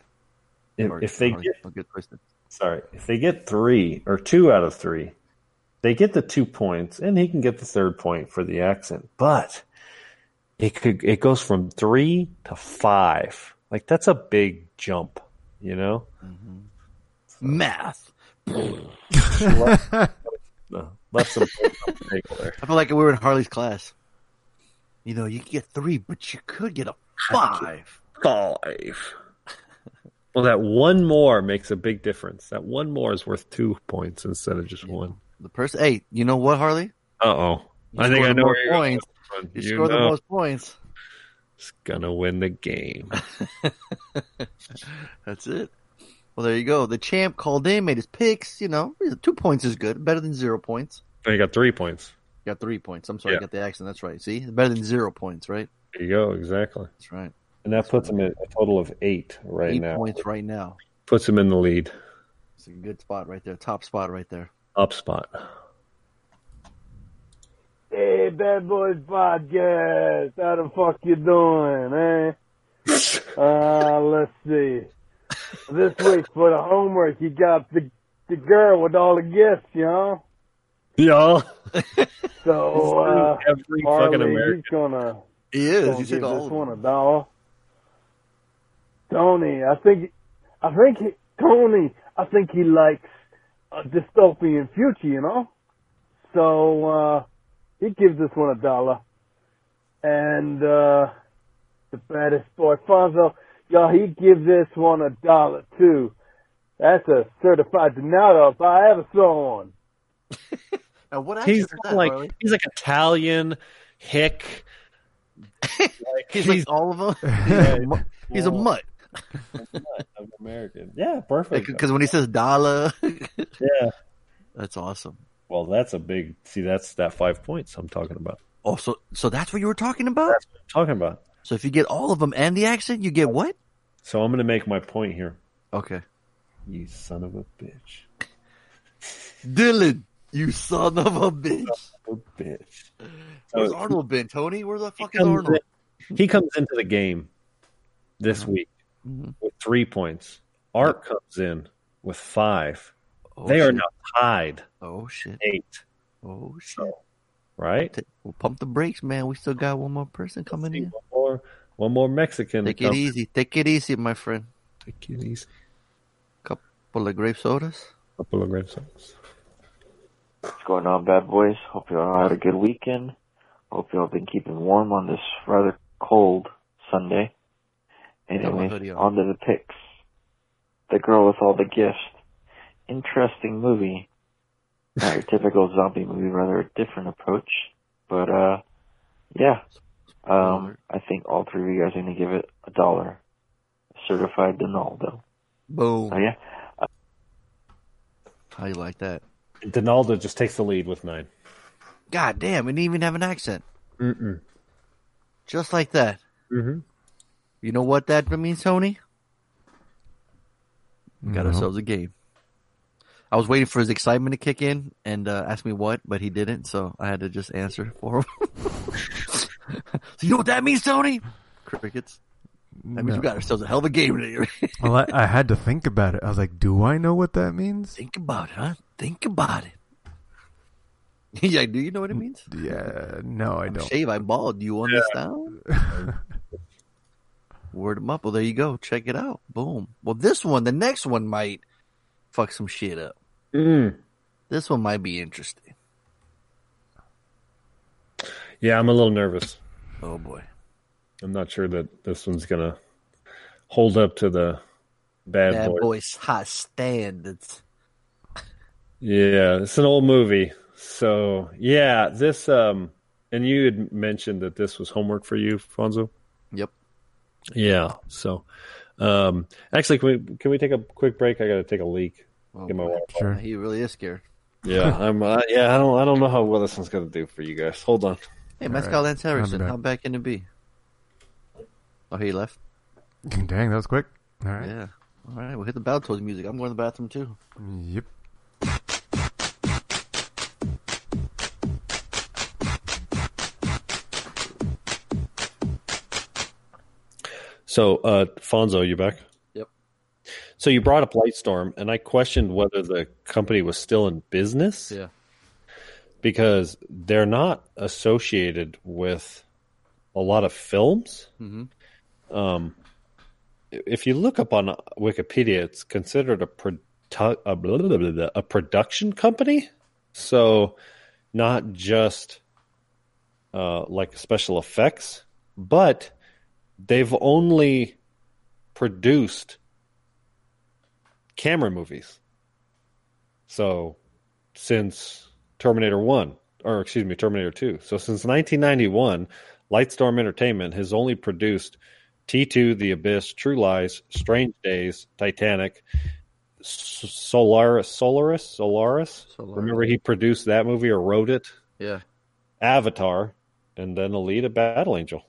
If, Or- if they get get sorry, if they get three or two out of three, they get the two points, and he can get the third point for the accent. But it could it goes from three to five. Like that's a big jump, you know. Mm-hmm. Math. No, left some points on the table there. I feel like we were in Harley's class. You know, you could get three, but you could get a five. Five. Well, that one more makes a big difference. That one more is worth two points instead of just one. The person. Hey, you know what, Harley? Uh oh. I think I know where you're going points. with You score the most points. It's gonna win the game. That's it. Well, there you go. The champ called in, made his picks. You know, two points is good. Better than zero points. I got three points. You Got three points. I'm sorry, Yeah. I got the accent. That's right. See, better than zero points, right? There you go. Exactly. That's right. And that puts him at a total of eight right Eight now. points right now. Puts him in the lead, It's a good spot right there. Top spot right there. up spot. Hey, Bad Boys Podcast. How the fuck you doing, eh? Uh, let's see. This week for the homework, you got the the girl with all the gifts, you know? Yeah, So, uh, every fucking American. he's gonna, He is. gonna He give all this one a dollar. Tony, I think, I think he, Tony, I think he likes a dystopian future, you know? So, uh, he gives this one a dollar. And, uh, the baddest boy, Fonzo, y'all, he gives this one a dollar too. That's a certified denial if I ever saw one. And what accent He's is that, like Harley? he's like Italian, hick. like, He's, like all of them. He's, a, he's a mutt. of American. Yeah, perfect. Because when he says dollar, yeah. that's awesome. Well, that's a big. See, that's that five points I'm talking about. Oh, so so that's what you were talking about. That's what I'm talking about. So if you get all of them and the accent, you get what? So I'm going to make my point here. Okay, You son of a bitch. Dillon, you son of a bitch. A bitch. Where's So Arnold been, Tony? Where the he fuck is Arnold? in- he comes into the game this uh-huh. week Mhm. with three points. Art comes in with five. Oh, they are shit. now tied Oh shit! eight. Oh shit! Right? We'll pump the brakes, man. We still got one more person coming in. one more, one more Mexican. Take it come. easy. Take it easy, my friend. Take it easy. Couple of grape sodas. Couple of grape sodas. What's going on, bad boys? Hope you all had a good weekend. Hope you all been keeping warm on this rather cold Sunday. Got my on. on to the picks. The Girl with All the Gifts. Interesting movie. Not your typical zombie movie, rather a different approach. But, uh, yeah. Um, I think all three of you guys are going to give it a dollar. Certified Donaldo. Boom. Oh, yeah? How you like that? Donaldo just takes the lead with nine. God damn, we didn't even have an accent. Mm-mm. Just like that. Mm-hmm. You know what that means, Tony? We got No. ourselves a game. I was waiting for his excitement to kick in and uh, ask me what, but he didn't, so I had to just answer for him. so you know what that means, Tony? Crickets. That means No. we got ourselves a hell of a game today. Well, I, I had to think about it. I was like, do I know what that means? Think about it, huh? Think about it. yeah, do you know what it means? Yeah, no, I don't. Shave, I'm bald. Do you understand? Word them up. Well, there you go. Check it out. Boom. Well, this one, the next one might fuck some shit up. Mm. This one might be interesting. Yeah, I'm a little nervous. Oh boy. I'm not sure that this one's gonna hold up to the bad, Bad boy. boys high standards. Yeah, it's an old movie. So yeah, this um, and you had mentioned that this was homework for you, Fonzo. Yep. Yeah. So, um, actually, can we can we take a quick break? I got to take a leak. Oh, Get my water. Sure. He really is scared. Yeah, I'm. Uh, yeah, I don't. I don't know how well this one's gonna do for you guys. Hold on. Hey, All Mescal right. Lance Harrison, I'll be how bad can it be? Oh, he left? Dang, that was quick. All right. Yeah. All right, we'll hit the Battletoads music. I'm going to the bathroom too. Yep. So, uh, Fonzo, you back? Yep. So you brought up Lightstorm, and I questioned whether the company was still in business Yeah. because they're not associated with a lot of films. hmm Um, if you look up on Wikipedia, it's considered a produ- a, blah, blah, blah, a production company. So, not just uh, like special effects, but they've only produced Cameron movies. So, since Terminator 1, or excuse me, Terminator 2. So, since 1991, Lightstorm Entertainment has only produced T2, The Abyss, True Lies, Strange Days, Titanic, Solaris, Solaris, Solaris. Solaris. Remember he produced that movie or wrote it? Yeah. Avatar, and then Alita Battle Angel.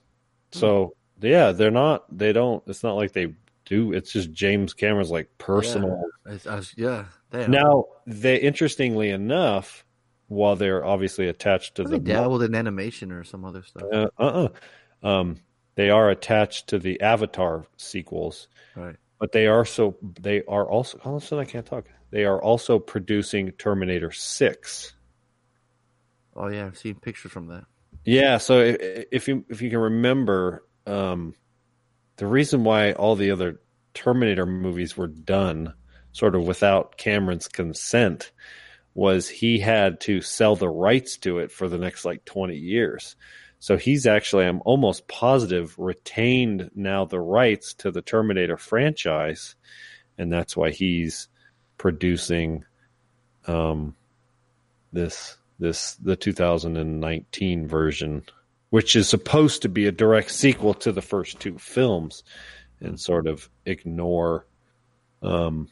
So Yeah, they're not. They don't. It's not like they do. It's just James Cameron's like personal. Yeah, was, yeah. Damn. Now, they interestingly enough, while they're obviously attached to they the dabbled in animation or some other stuff. uh uh um, they are attached to the Avatar sequels, Right. but they are so they are also. All of a sudden, I can't talk. They are also producing Terminator Six. Oh yeah, I've seen pictures from that. Yeah, so i- if you if you can remember, um, the reason why all the other Terminator movies were done sort of without Cameron's consent was he had to sell the rights to it for the next like 20 years. So he's actually, I'm almost positive, retained now the rights to the Terminator franchise, and that's why he's producing um, this this the 2019 version, which is supposed to be a direct sequel to the first two films, and sort of ignore um,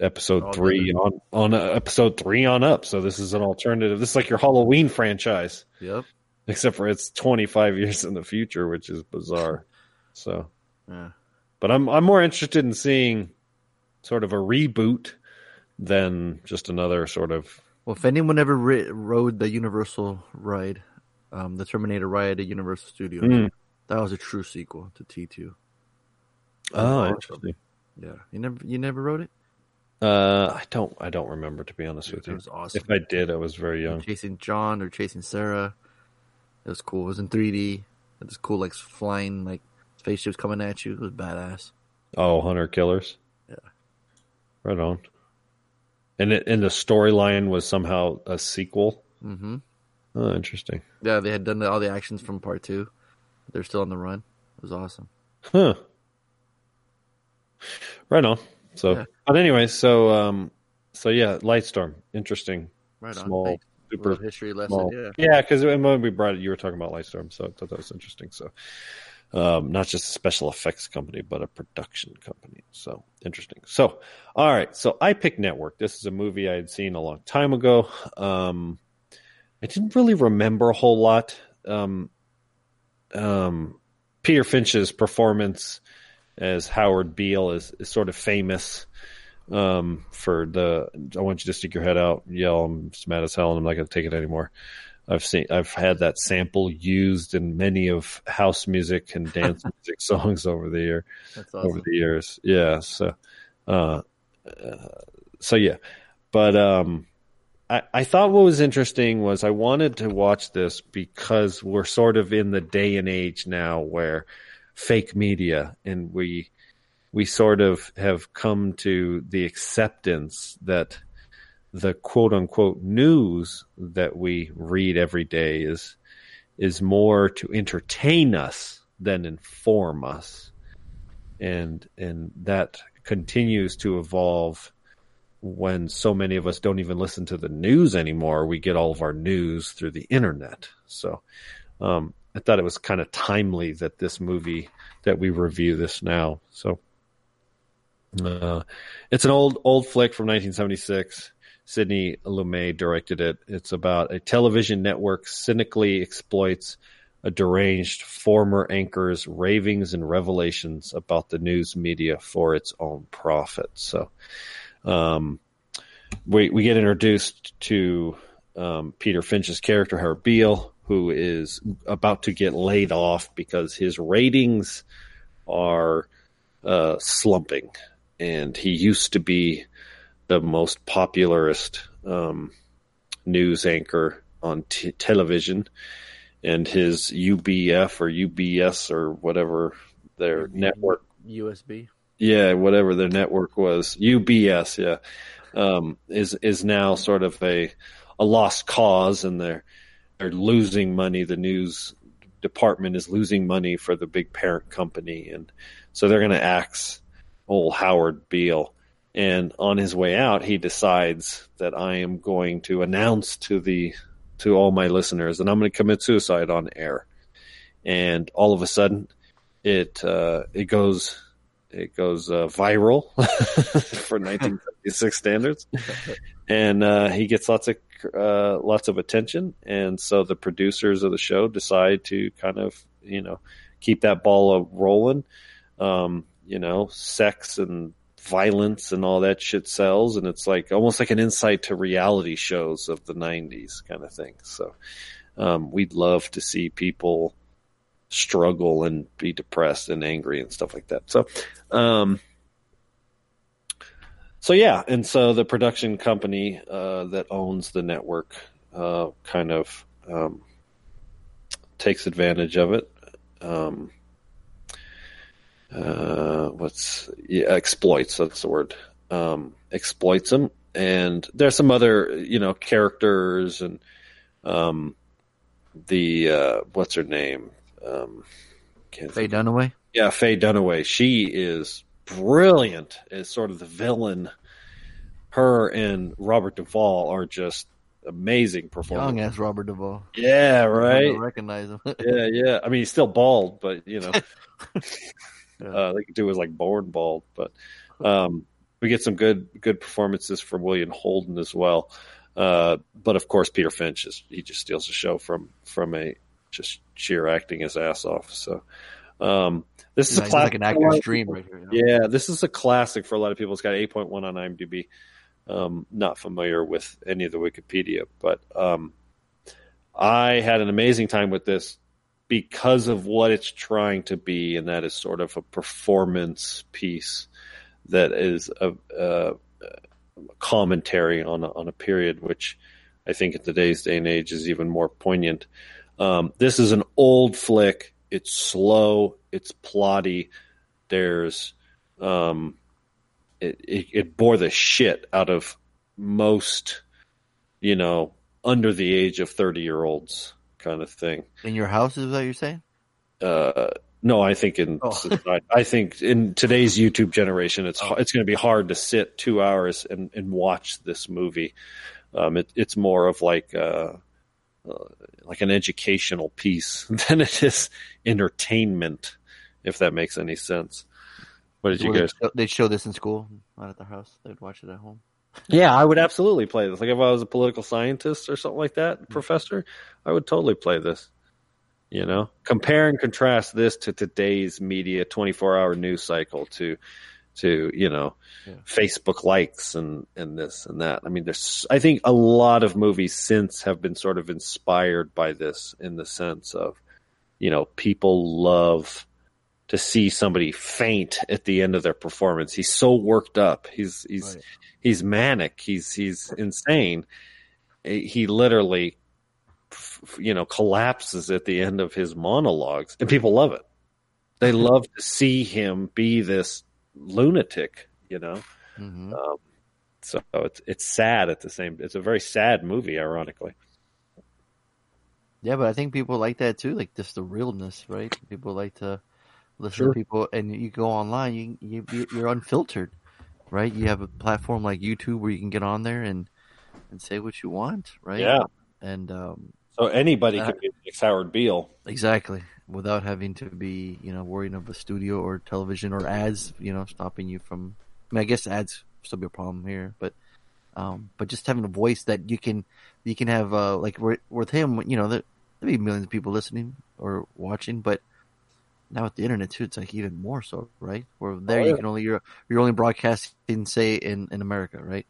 episode three on on uh, episode three on up. So this is an alternative. This is like your Halloween franchise, Yep. except for it's 25 years in the future, which is bizarre. So, Yeah. but I'm I'm more interested in seeing sort of a reboot than just another sort of Well, if anyone ever ri- rode the Universal ride, um, the Terminator ride at Universal Studios, Mm. that was a true sequel to T two. oh interesting. Yeah, you never you never rode it. Uh, I don't I don't remember to be honest with you. It was awesome. If I did, I was very young. Chasing John or chasing Sarah. It was cool. It was in 3D. It was cool, like flying like spaceships coming at you. It was badass. Oh, Hunter Killers. Yeah. Right on. And it, and the storyline was somehow a sequel. hmm Oh, interesting. Yeah, they had done all the actions from part two. They're still on the run. It was awesome. Huh. Right on. So, Yeah. but anyway, so um, so yeah, Lightstorm, interesting. Right on. Small, Thanks. super Little history lesson. small. Yeah. Yeah, because when we brought it, you were talking about Lightstorm, so I thought that was interesting. So, um, not just a special effects company, but a production company. So interesting. So, all right. So I picked Network. This is a movie I had seen a long time ago. Um, I didn't really remember a whole lot. Um, um, Peter Finch's performance as Howard Beale is, is sort of famous um, for the I want you to stick your head out, yell, I'm just mad as hell, and I'm not going to take it anymore. I've seen I've had that sample used in many of house music and dance music songs over the year That's over the years. Yeah, so uh, uh, so yeah, but um, I I thought what was interesting was I wanted to watch this because we're sort of in the day and age now where fake media and we we sort of have come to the acceptance that the quote unquote news that we read every day is is more to entertain us than inform us. And and that continues to evolve when so many of us don't even listen to the news anymore we get all of our news through the internet so um, i thought it was kind of timely that this movie that we review this now so uh, it's an old old flick from 1976 Sidney Lumet directed it. It's about a television network cynically exploits a deranged former anchor's ravings and revelations about the news media for its own profit. So, um, we we get introduced to um, Peter Finch's character, Howard Beale, who is about to get laid off because his ratings are uh, slumping, and he used to be the most popularist um, news anchor on t- television, and his UBF or UBS or whatever their network, USB. Yeah, whatever their network was, UBS, yeah, um, is is now sort of a a lost cause, and they're they're losing money. The news department is losing money for the big parent company, and so they're going to axe old Howard Beale. And on his way out, he decides that I am going to announce to the to all my listeners that I'm going to commit suicide on air. And all of a sudden, it uh, it goes it goes uh, viral for 1976 standards, and uh, he gets lots of uh, lots of attention. And so the producers of the show decide to kind of you know keep that ball rolling. Um, you know, sex and violence and all that shit sells, and it's like almost like an insight to reality shows of the '90s kind of thing. So um, we'd love to see people struggle and be depressed and angry and stuff like that. So, um, so yeah, and so the production company uh, that owns the network uh, kind of um, takes advantage of it. Um, uh, what's yeah, exploits? That's the word. Um, exploits them, and there's some other you know characters and um, the uh, what's her name? Um, can't Faye Dunaway. yeah, Faye Dunaway. She is brilliant as sort of the villain. Her and Robert Duvall are just amazing performers. Young ass Robert Duvall. Yeah, right. don't recognize him. yeah, yeah. I mean, he's still bald, but you know, uh, they could do was like born bald. But um, we get some good good performances from William Holden as well. Uh, but of course, Peter Finch is he just steals the show from from a just sheer acting his ass off. So um, this is Yeah, a classic. like an actor's dream right here. Yeah, this is a classic for a lot of people. It's got 8.1 on IMDb. Um, not familiar with any of the Wikipedia, but um, I had an amazing time with this because of what it's trying to be, and that is sort of a performance piece that is a, a commentary on a, on a period which I think in today's day and age is even more poignant. Um, this is an old flick. It's slow. It's plotty. There's um, it, it, it bore the shit out of most, you know, under the age of 30 year olds kind of thing. In your house, is that you're saying? Uh, no, I think in Oh. society, I think in today's YouTube generation, it's it's going to be hard to sit two hours and, and watch this movie. Um, it, it's more of like uh, uh, like an educational piece than it is entertainment, if that makes any sense. What did you Well, guys? They'd show, they'd show this in school, not at the house. They'd watch it at home. Yeah, I would absolutely play this. Like if I was a political scientist or something like that, professor, I would totally play this. You know, compare and contrast this to today's media 24 hour news cycle to, to, you know, Facebook likes and, and this and that. I mean, there's, I think a lot of movies since have been sort of inspired by this in the sense of, you know, people love to see somebody faint at the end of their performance. He's so worked up. He's, he's, he's manic. He's, he's insane. He literally, you know, collapses at the end of his monologues and people love it. They love to see him be this lunatic, you know? Mm-hmm. Um, so it's, it's sad at the same, it's a very sad movie, ironically. Yeah, but I think people like that too, like just the realness, right? People like to listen Sure. to people, and you go online, you, you you're unfiltered, right? You have a platform like YouTube where you can get on there and and say what you want, right? Yeah. and um, So anybody Uh, could be Howard Beale. exactly without having to be, you know, worrying of a studio or television or ads, you know, stopping you from. I mean, I guess ads still be a problem here, but um, but just having a voice that you can you can have uh, like with him, you know, there there'd be millions of people listening or watching, but now with the internet too, it's like even more so, right? Where there Oh, you can only you're you're only broadcasting, say in in America, right?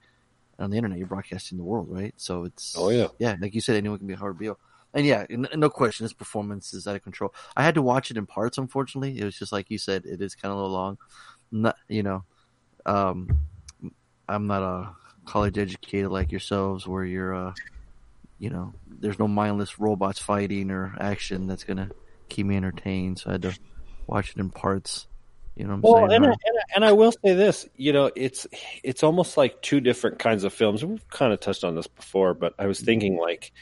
On the internet, you're broadcasting the world, right? So it's Oh, yeah. yeah, like you said, anyone can be a Howard Beale. And yeah, n- no question, his performance is out of control. I had to watch it in parts, unfortunately. It was just like you said, it is kind of a little long. Not, you know, um, I'm not a college educated like yourselves, where you're, uh, you know, there's no mindless robots fighting or action that's gonna keep me entertained. So I had to watch it in parts. You know what I'm Well, saying? and I, right? and, I, and I will say this, you know, it's it's almost like two different kinds of films. We've kind of touched on this before, but I was thinking like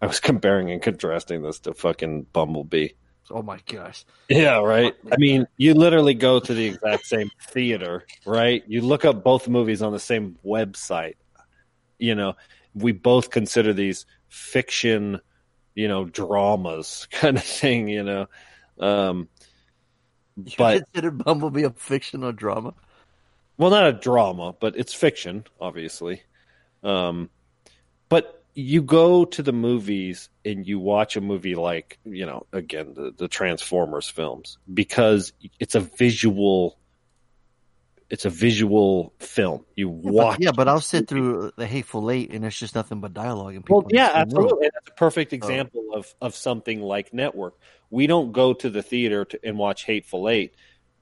I was comparing and contrasting this to fucking Bumblebee. oh my gosh, Yeah, right. I mean, you literally go to the exact same theater, right? You look up both movies on the same website. You know, we both consider these fiction, you know, dramas kind of thing, you know. Um you but consider Bumblebee a fictional drama? well, not a drama, but it's fiction, obviously. Um, but you go to the movies and you watch a movie like you know again the, the transformers films because it's a visual it's a visual film you Yeah, watch but, yeah, but I'll sit through the Hateful Eight, and it's just nothing but dialogue and people. well yeah in the room. absolutely and that's a perfect Oh. example of of something like network we don't go to the theater to, and watch hateful eight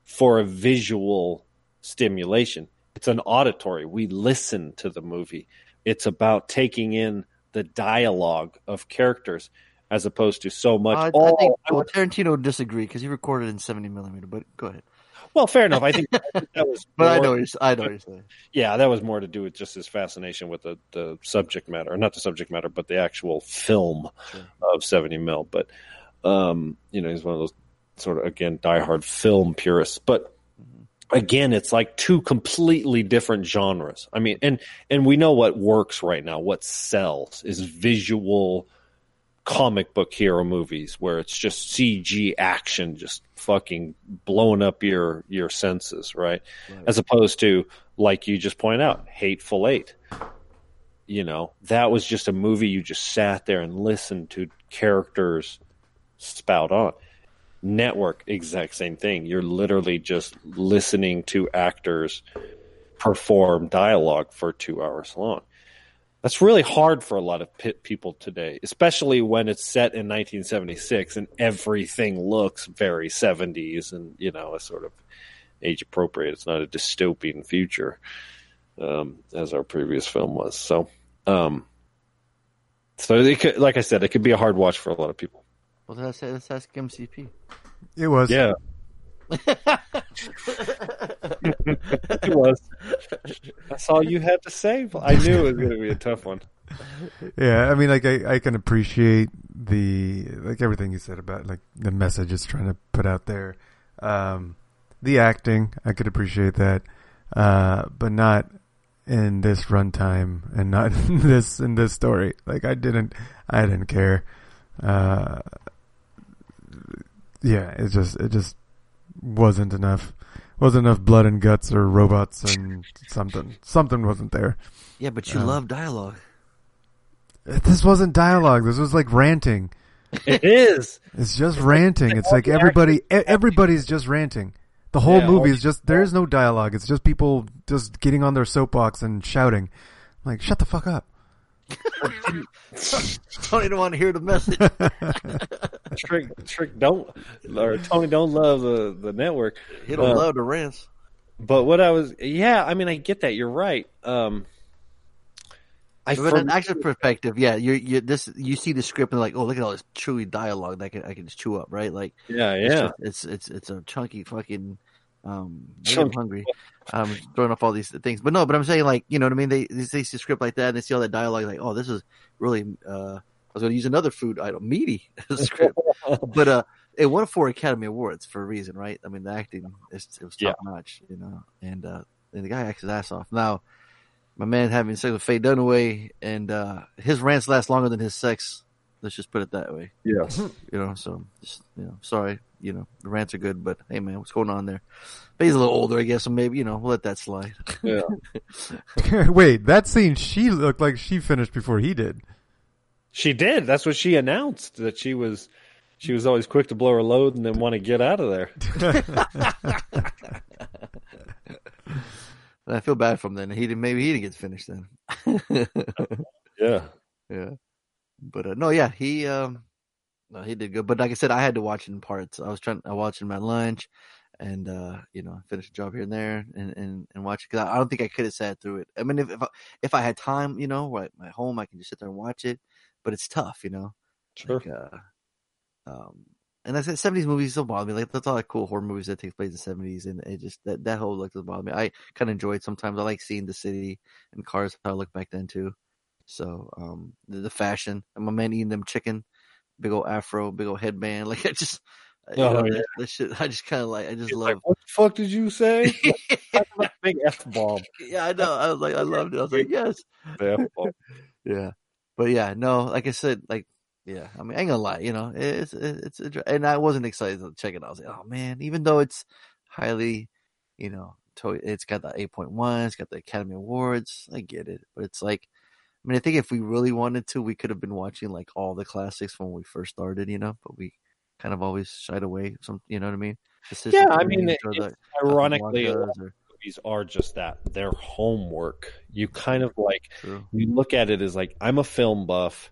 for a visual stimulation it's an auditory we listen to the movie it's about taking in the dialogue of characters as opposed to so much Uh, I "Oh, think I well, Tarantino would disagree because he recorded in seventy millimeter. But go ahead. Well, fair enough. I think that was. But I know what you're, I know what you're saying. Yeah, that was more to do with just his fascination with the, the subject matter, not the subject matter, but the actual film of seventy mil. But um, you know, he's one of those sort of again diehard film purists. But again, it's like two completely different genres. I mean, and and we know what works right now. What sells is visual comic book hero movies where it's just CG action, just fucking blowing up your your senses, right? As opposed to like you just point out, Hateful Eight. You know, that was just a movie you just sat there and listened to characters spout on. Network, exact same thing. You're literally just listening to actors perform dialogue for two hours long. That's really hard for a lot of people today, especially when it's set in 1976 and everything looks very 70s and, you know, a sort of age appropriate. It's not a dystopian future, um, as our previous film was. So, um, so could, like I said, it could be a hard watch for a lot of people. Well, let's, let's ask MCP. It was. Yeah. it was. That's all you had to say. I knew it was going to be a tough one. Yeah, I mean, like I, I can appreciate the like everything you said about like the message it's trying to put out there. Um, the acting, I could appreciate that, uh, but not in this runtime and not in this in this story. Like I didn't, I didn't care. Uh, yeah, it just it just wasn't enough. Wasn't enough blood and guts or robots and something. Something wasn't there. Yeah, but you Um, love dialogue. This wasn't dialogue. This was like ranting. It is. It's just ranting. It's like everybody, e- everybody's just ranting. The whole Yeah, movie is just there is no dialogue. It's just people just getting on their soapbox and shouting. Like, shut the fuck up. Tony don't want to hear the message. Trick, trick, don't or Tony don't love the the network. He don't Uh, love the rants. But what I was, yeah, I mean, I get that. You're right. Um, I From an for- action perspective, yeah, you you this you see the script and like, oh, look at all this chewy dialogue that I can I can just chew up, right? Like, Yeah, it's yeah. just- it's it's it's a chunky fucking. Um, maybe I'm hungry. Um, throwing off all these things, but no, but I'm saying like, you know what I mean? They they see the script like that and they see all that dialogue, like, oh, this is really. uh I was going to use another food item, meaty script, but uh, it won four Academy Awards for a reason, right? I mean, the acting is it was Yeah. top notch, you know, and uh, and the guy acts his ass off. Now, my man having sex with Faye Dunaway, and uh, his rants last longer than his sex. Let's just put it that way. Yeah. You know, so just you know, sorry, you know, the rants are good, but hey, man, what's going on there? But he's a little older, I guess, so maybe you know, we'll let that slide. Yeah. Wait, that scene, she looked like she finished before he did. She did. That's what she announced that she was. She was always quick to blow her load and then want to get out of there. I feel bad for him then. He didn't. Maybe he didn't get finished then. Yeah. yeah. But uh, no, yeah, he um, no, he did good. But like I said, I had to watch it in parts. I was trying. I watched him at lunch, and uh, you know, finish a job here and there, and and and watch it because I, I don't think I could have sat through it. I mean, if if I, if I had time, you know, right, at my home, I can just sit there and watch it. But it's tough, you know. Sure. Like, uh, um, and I said seventies movies don't bother me. Like that's all like cool horror movies that take place in the seventies, and it just that that whole look doesn't bother me. I kind of enjoy it sometimes. I like seeing the city and cars how I look back then too. So um, the, the fashion, and my man eating them chicken, big old afro, big old headband. Like I just, you Oh, know, yeah. that, that shit. I just kind of like. I just He's love. like, what the fuck did you say? Big F bomb. yeah, I know. I was like, I loved it. I was like, yes. Yeah, but yeah, no, like I said, like yeah, I mean, I ain't gonna lie, you know, it's it's, it's and I wasn't excited to check it. out. I was like, oh man, even though it's highly, you know, it's got the eight point one, it's got the Academy Awards, I get it, but it's like, mean, I think if we really wanted to, we could have been watching like all the classics when we first started, you know. But we kind of always shied away. Some, you know what I mean? Yeah, I mean, it, the ironically, or- movies are just that. They're homework. You kind of like True. you look at it as like I'm a film buff.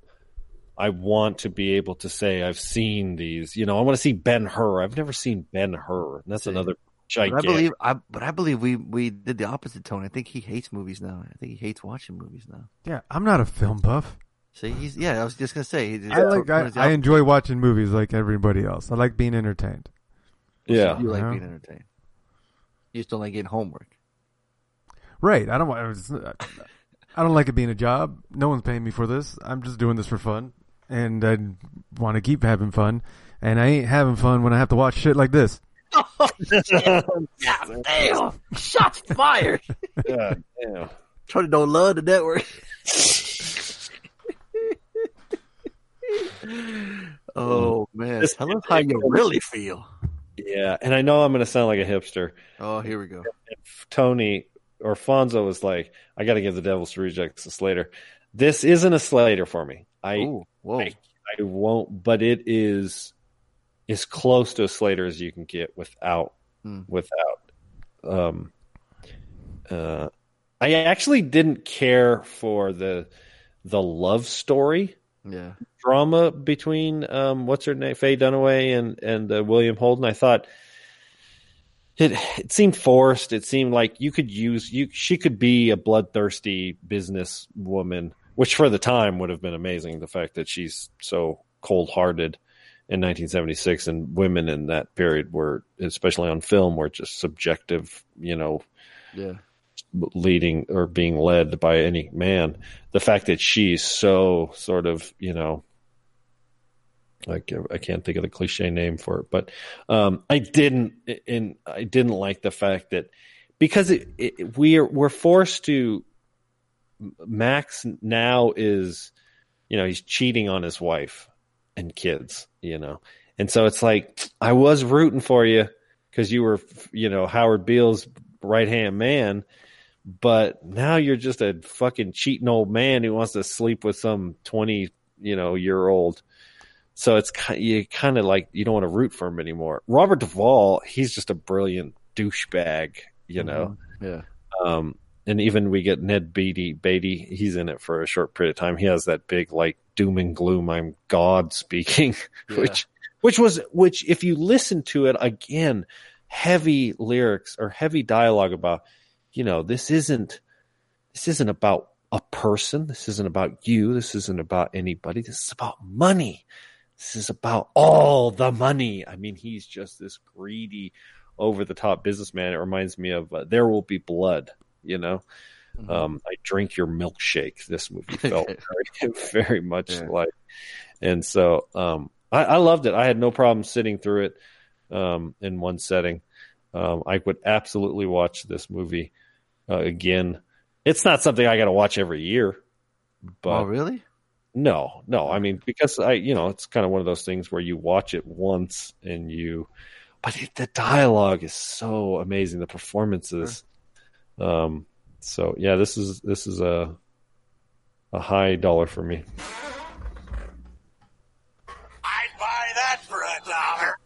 I want to be able to say I've seen these. You know, I want to see Ben Hur. I've never seen Ben Hur. And that's another But I believe, I but I believe we we did the opposite tone. I think he hates movies now. I think he hates watching movies now. Yeah, I'm not a film buff. See, he's yeah. I was just gonna say. He, I like I, I enjoy watching movies like everybody else. I like being entertained. yeah, You like Yeah. being entertained. You just don't like getting homework. Right. I don't want. I don't like it being a job. No one's paying me for this. I'm just doing this for fun, and I want to keep having fun. And I ain't having fun when I have to watch shit like this. Oh, God oh, damn! Shots fired. God damn. Tony don't love the network. oh mm. man, This- tell us how you really feel. Yeah, and I know I'm going to sound like a hipster. Oh, here we go. Tony or Fonzo was like, I got to give the Devil's Rejects a Slater. This isn't a Slater for me. I Ooh, whoa. I, I won't, but it is as close to a Slater as you can get without Hmm. without. Um, uh, I actually didn't care for the the love story Yeah. drama between um, what's her name, Faye Dunaway and and uh, William Holden. I thought it it seemed forced. It seemed like you could use you. She could be a bloodthirsty business woman, which for the time would have been amazing. The fact that she's so cold hearted in 1976, and women in that period were, especially on film, were just subjective. You know, Yeah. leading or being led by any man. The fact that she's so sort of, you know, can't, I can't think of the cliche name for it, but um, I didn't, and I didn't like the fact that because it, it, we are we're forced to. Max now is, you know, he's cheating on his wife and kids, you know, and so it's like I was rooting for you because you were, you know, Howard Beale's right hand man, but now you're just a fucking cheating old man who wants to sleep with some twenty, you know, year old. So it's you kind of like you don't want to root for him anymore. Robert Duvall, he's just a brilliant douchebag, you know. Yeah. Um, and even we get Ned Beatty, Beatty, he's in it for a short period of time. He has that big like doom and gloom, I'm God speaking, Yeah. which which was which if you listen to it again, heavy lyrics or heavy dialogue about, you know, this isn't this isn't about a person. This isn't about you. This isn't about anybody. This is about money. This is about all the money. I mean, he's just this greedy, over the top businessman. It reminds me of uh, There Will Be Blood. You know, um, I drink your milkshake. This movie felt very, very much Yeah. like, and so um, I, I loved it. I had no problem sitting through it um, in one setting. Um, I would absolutely watch this movie uh, again. It's not something I got to watch every year, but oh, really? no, no. I mean, because I, you know, it's kind of one of those things where you watch it once and you, but it, the dialogue is so amazing. The performances. Um, so yeah, this is, this is a, a high dollar for me. I'd buy that for a dollar.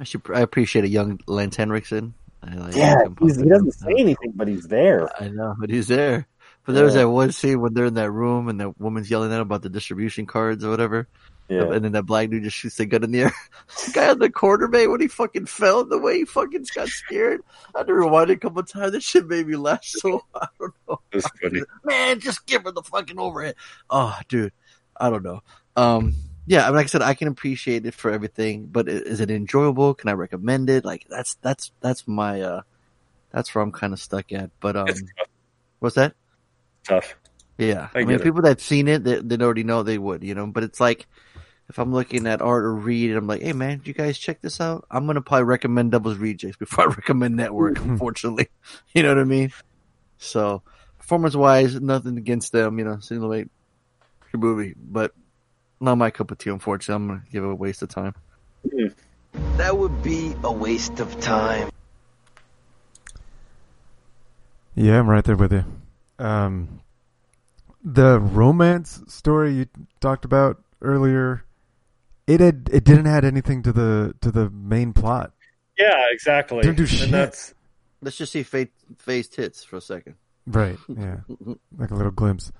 I should. I appreciate a young Lance Henriksen. I like Yeah, he doesn't say anything, but he's there. I know, but he's there. But there was Yeah. that one scene when they're in that room and the woman's yelling at him about the distribution cards or whatever. Yeah. And then that black dude just shoots the gun in the air. the guy on the corner, man, when he fucking fell, the way he fucking got scared. I had to rewind it a couple times. That shit made me laugh so I don't know. That's funny. Man, just give her the fucking overhead. Oh, dude. I don't know. Um, yeah, I mean, like I said, I can appreciate it for everything, but is it enjoyable? Can I recommend it? Like that's that's that's my uh that's where I'm kind of stuck at. But um, what's that? Tough. Yeah, I I, mean, it. people that've seen it, they, they already know they would, you know. But it's like if I'm looking at art or read, and I'm like, hey man, you guys check this out. I'm gonna probably recommend Devil's Rejects before I recommend Network. unfortunately, you know what I mean. So performance wise, nothing against them, you know. Single weight good movie, but not my cup of tea. Unfortunately, I'm gonna give it a waste of time. Mm. That would be a waste of time. Yeah, I'm right there with you. Um, the romance story you talked about earlier, it had it didn't add anything to the to the main plot. Yeah, exactly. Didn't do and shit. that's Let's just see Faye, Faye's tits for a second. Right. Yeah. like a little glimpse.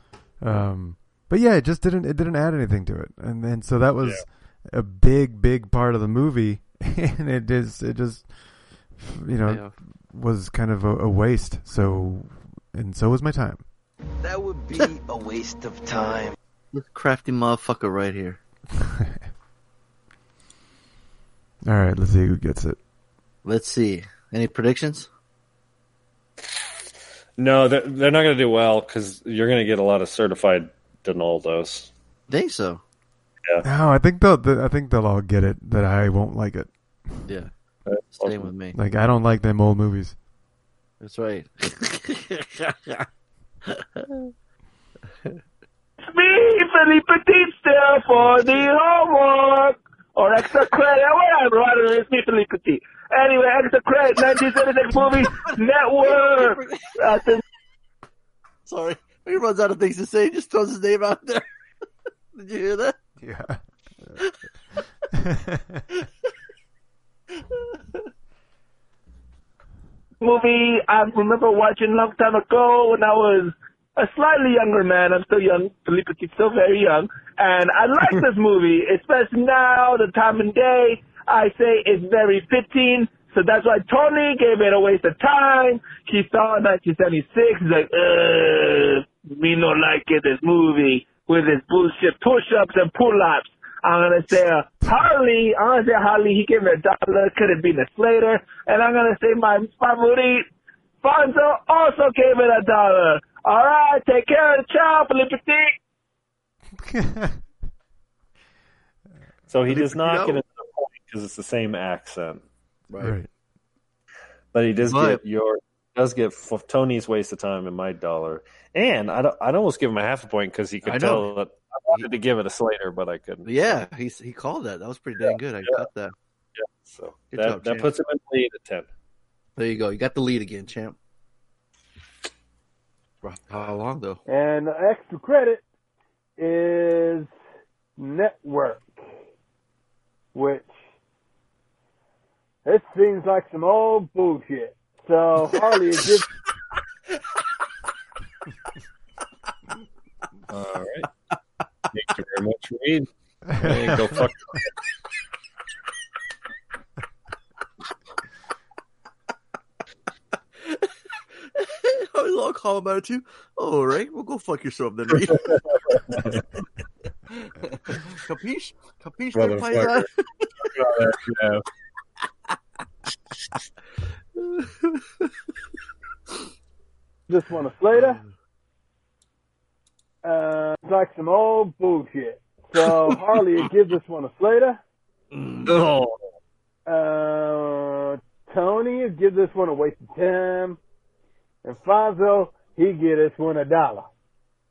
Um, but yeah, it just didn't it didn't add anything to it, and then so that was a big big part of the movie, and it just it just you know Yeah. was kind of a, a waste. So and so was my time. That would be a waste of time. This crafty motherfucker right here. All right, let's see who gets it. Let's see. Any predictions? no, they're, they're not going to do well because you're going to get a lot of certified Donaldos. Think so. Yeah. No, I think they'll I think they'll all get it that I won't like it. Yeah. That's Same awesome. with me. Like I don't like them old movies. That's right. Me, Felipe Petit, still for the homework. Or extra credit, whatever, whatever, it's me, Felipe Petit. Anyway, extra credit, 1976 movie, Network. Uh, the Sorry. He runs out of things to say, he just throws his name out there. Did you hear that? Yeah. Movie I remember watching a long time ago when I was a slightly younger man. I'm still young. Felipe Petit's still very young. And I like this movie, especially now, the time and day. I say it's very fitting. So that's why Tony gave it a waste of time. He saw it in 1976. He's like, uh, me no like it, this movie with his bullshit push-ups and pull-ups. I'm gonna say uh, Harley. I'm gonna say Harley. He gave me a dollar. Could have been a Slater. And I'm gonna say my favorite Fonzo also gave it a dollar. All right, take care of the child, Felipe So he does not you get know. another point because it's the same accent. right. But he does But- get your does get Tony's waste of time and my dollar. And I'd, I'd almost give him a half a point because he could I tell know. that I wanted to give it a Slater, but I couldn't. Yeah, he he called that. That was pretty dang good. I got that. Yeah, so Good that, job, that champ. puts him in the lead at 10. There you go. You got the lead again, champ. For How long though? And the extra credit is network, which it seems like some old bullshit. So Harley is just All right. Thank you very much, Reed. Hey, go fuck. I was all calm about it too. All right, well, go fuck yourself then. Reed. Capiche? Capiche? there, Motherfucker. Paisan? yeah. this one a Slater. Uh, Uh, it's like some old bullshit. So Harley would give this one a Slater. No. Uh, Tony would give this one a waste of time. And Fonzo, he'd give this one a dollar.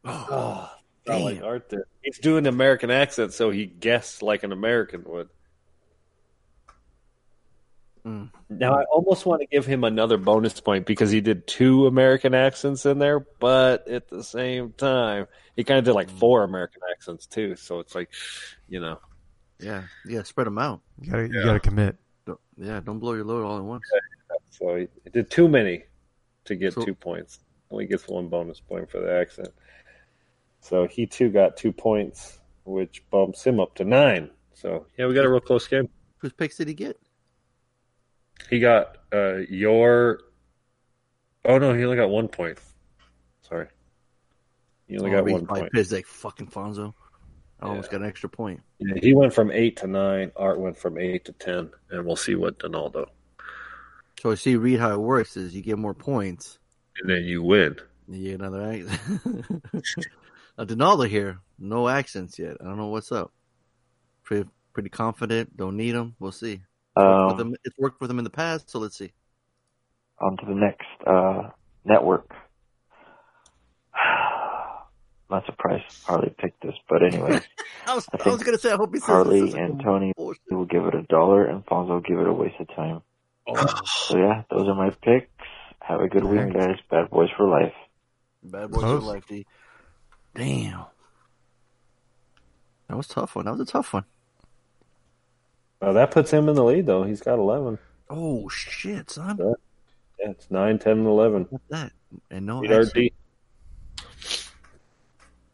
Oh, not like Art there. He's doing the American accent, so he guessed like an American would. Mm. Now, I almost want to give him another bonus point because he did two American accents in there, but at the same time, he kind of did like four American accents too. So it's like, you know, Yeah, yeah. Spread them out. You gotta you gotta commit. Don't, yeah, don't blow your load all at once. so he, he did too many to get So- two points. Only gets one bonus point for the accent. So he too got two points, which bumps him up to nine. So yeah, we got a real close game. Whose picks did he get? He got uh, your. Oh no, he only got one point. Sorry, he only Oh, got one point. like fucking Fonzo. I almost got an extra point. Yeah, he went from eight to nine. Art went from eight to ten, and we'll see what Donaldo. So I see, read how it works is you get more points. And then you win. You get another accent. now, Donaldo here, no accents yet. I don't know what's up. Pretty, pretty confident. Don't need them. We'll see. It's worked, Um, with him, it's worked with him in the past, so let's see. on to the next uh, network. Not surprised Harley picked this, but anyway, I was, I I was gonna say, I hope he says Harley this and like Tony bullshit. will give it a dollar, and Fonzo will give it a waste of time. Oh, So yeah, those are my picks. Have a good week, Alright. guys. Bad boys for life. bad boys Close. for life. D. Damn. That was a tough one. That was a tough one. Well, that puts him in the lead, though. He's got 11. Oh shit, son. Yeah, it's 9, 10, and 11. What's that? And no Beat accent. RD.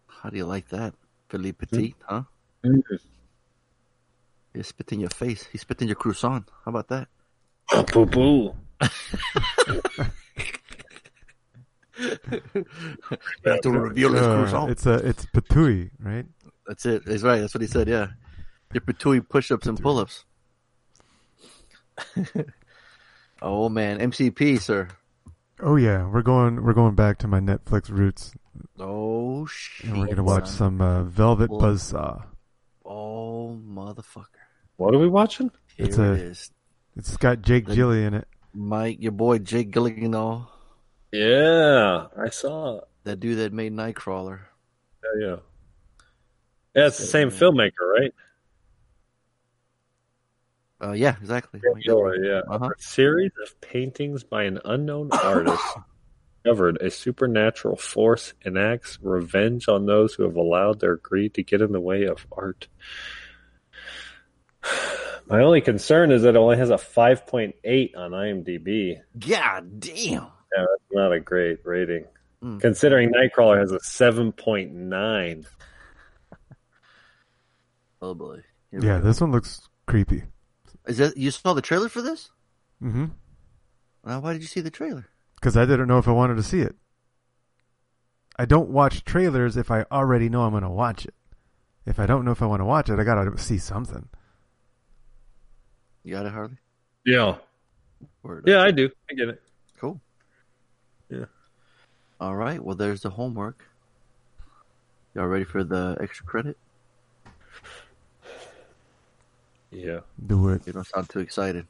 How do you like that? Philippe Petit, huh? He spit in your face. He spit in your croissant. How about that? Boo boo. You have to reveal his Uh, croissant. it's a it's patui, right? That's it. That's right. That's what he said. Yeah, your patui push-ups and pull-ups. oh man, MCP, sir. Oh yeah, we're going we're going back to my Netflix roots, Oh shit. and we're gonna watch son. some uh, Velvet Well, Buzzsaw. Oh motherfucker. What are we watching? Here It's it a- is. It's got Jake The- Gilly in it. Mike, your boy Jake Gyllenhaal, Yeah, I saw it. that dude that made Nightcrawler. Yeah, yeah. Yeah, it's the same filmmaker, right? Uh, yeah, exactly. Sure, yeah. Uh-huh. A series of paintings by an unknown artist discovered a supernatural force enacts revenge on those who have allowed their greed to get in the way of art. My only concern is that it only has a 5.8 on IMDb. God damn. Yeah, that's not a great rating. Mm. Considering Nightcrawler has a 7.9. Oh boy. Here Yeah, this one looks creepy. Is that you saw the trailer for this? Mm-hmm. Uh, why did you see the trailer? Because I didn't know if I wanted to see it. I don't watch trailers if I already know I'm going to watch it. If I don't know if I want to watch it, I gotta see something. You got it, Harley? Yeah. Word. Yeah, I do. I get it. Cool. Yeah. All right. Well, there's the homework. Y'all ready for the extra credit? Yeah. Do it. You don't sound too excited.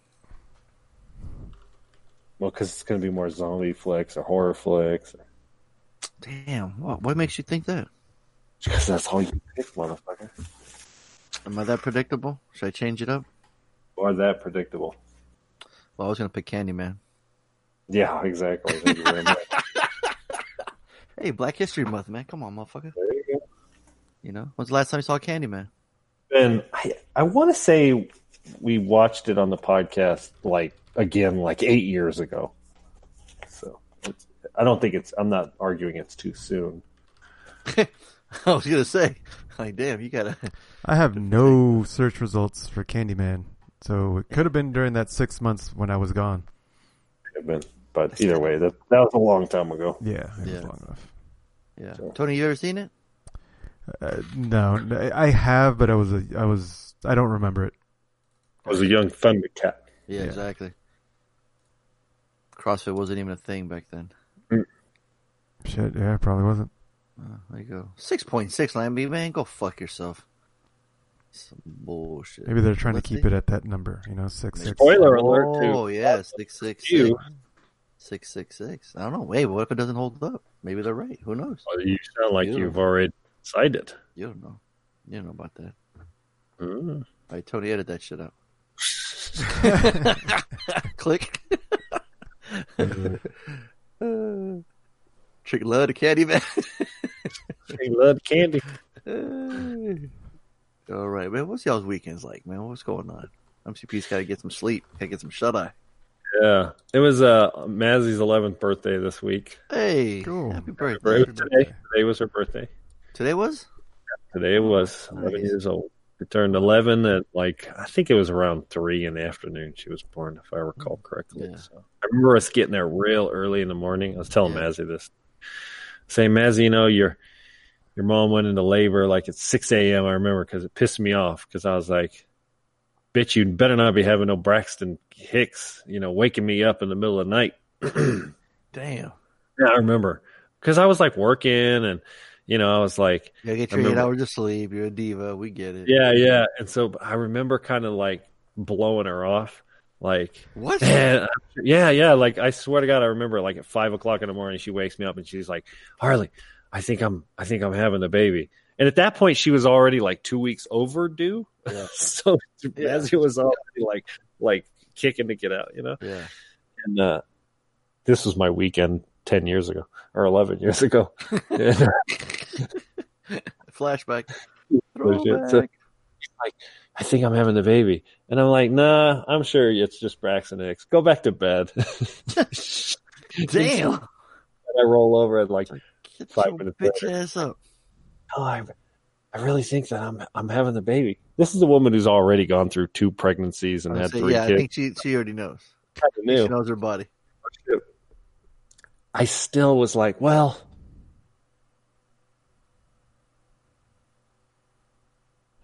Well, because it's going to be more zombie flicks or horror flicks. Damn. What? What makes you think that? Because that's all you pick, motherfucker. Am I that predictable? Should I change it up? Or that predictable. Well, I was gonna pick Candyman. Yeah, exactly. Thank you very much. Hey, Black History Month, man. Come on, motherfucker. There you go. You know, when's the last time you saw Candyman? And I, I want to say we watched it on the podcast like again like eight years ago. So it's, I don't think it's. I'm not arguing it's too soon. I was gonna say, like, damn, you gotta. I have no search results for Candyman, so it could have been during that six months when I was gone. Could have been, but either way, that that was a long time ago. Yeah, it Yeah. was long enough. Yeah, So- Tony, you ever seen it? Uh, no, I have, but I was a, I was, I don't remember it. I was a young Thundercat. Yeah, Yeah. exactly. CrossFit wasn't even a thing back then. Shit, yeah, it probably wasn't. Uh, there you go. Six point six, Lambie, man, go fuck yourself. Some bullshit. Maybe they're trying Let's to keep see. it at that number, you know, six six. Spoiler alert! too. Oh yeah, six six You. six. Six six six. I don't know. Wait, what if it doesn't hold up? Maybe they're right. Who knows? Well, you sound like You. you've already decided. You don't know. You don't know about that. Mm. All right, Tony, edit that shit out. Click. Trick love the candy man. They love candy. All right, man. What's y'all's weekends like, man? What's going on? MCP's got to get some sleep. Got to get some shut eye. Yeah, it was uh Mazzy's 11th birthday this week. Hey, Cool. happy It birthday. was today. Today was her birthday. Today was? Today was 11 Nice. years old. She turned 11 at like I think it was around three in the afternoon. She was born, if I recall mm, correctly. Yeah. So I remember us getting there real early in the morning. I was telling Yeah. Mazzy this, saying, "Mazzy, you know your your mom went into labor like at 6 a.m. I remember because it pissed me off because I was like." Bitch, you better not be having no Braxton Hicks, you know, waking me up in the middle of the night. Damn. Yeah, I remember because I was like working and you know I was like, You get your eight hours of sleep. You're a diva. We get it. yeah, yeah, and so I remember kind of like blowing her off, like What? Yeah, yeah, like I swear to God, I remember like at five o'clock in the morning, she wakes me up and she's like, Harley, I think I'm, I think I'm having a baby, and at that point she was already like two weeks overdue, Yeah. so Yeah. Mazzy was already like, like kicking to get out, you know, Yeah. and uh, this was my weekend ten years ago or eleven years ago. And, Flashback. Oh, Legit. So, like, I think I'm having the baby. And I'm like, nah, I'm sure it's just Braxton Hicks. Go back to bed. Damn. And I roll over at like Get five your minutes bitch later. ass up. Oh, I, I really think that I'm I'm having the baby. This is a woman who's already gone through two pregnancies and had say, three yeah, I kids. think she she already knows. Kinda knew. She knows her body. Oh, I still was like, well,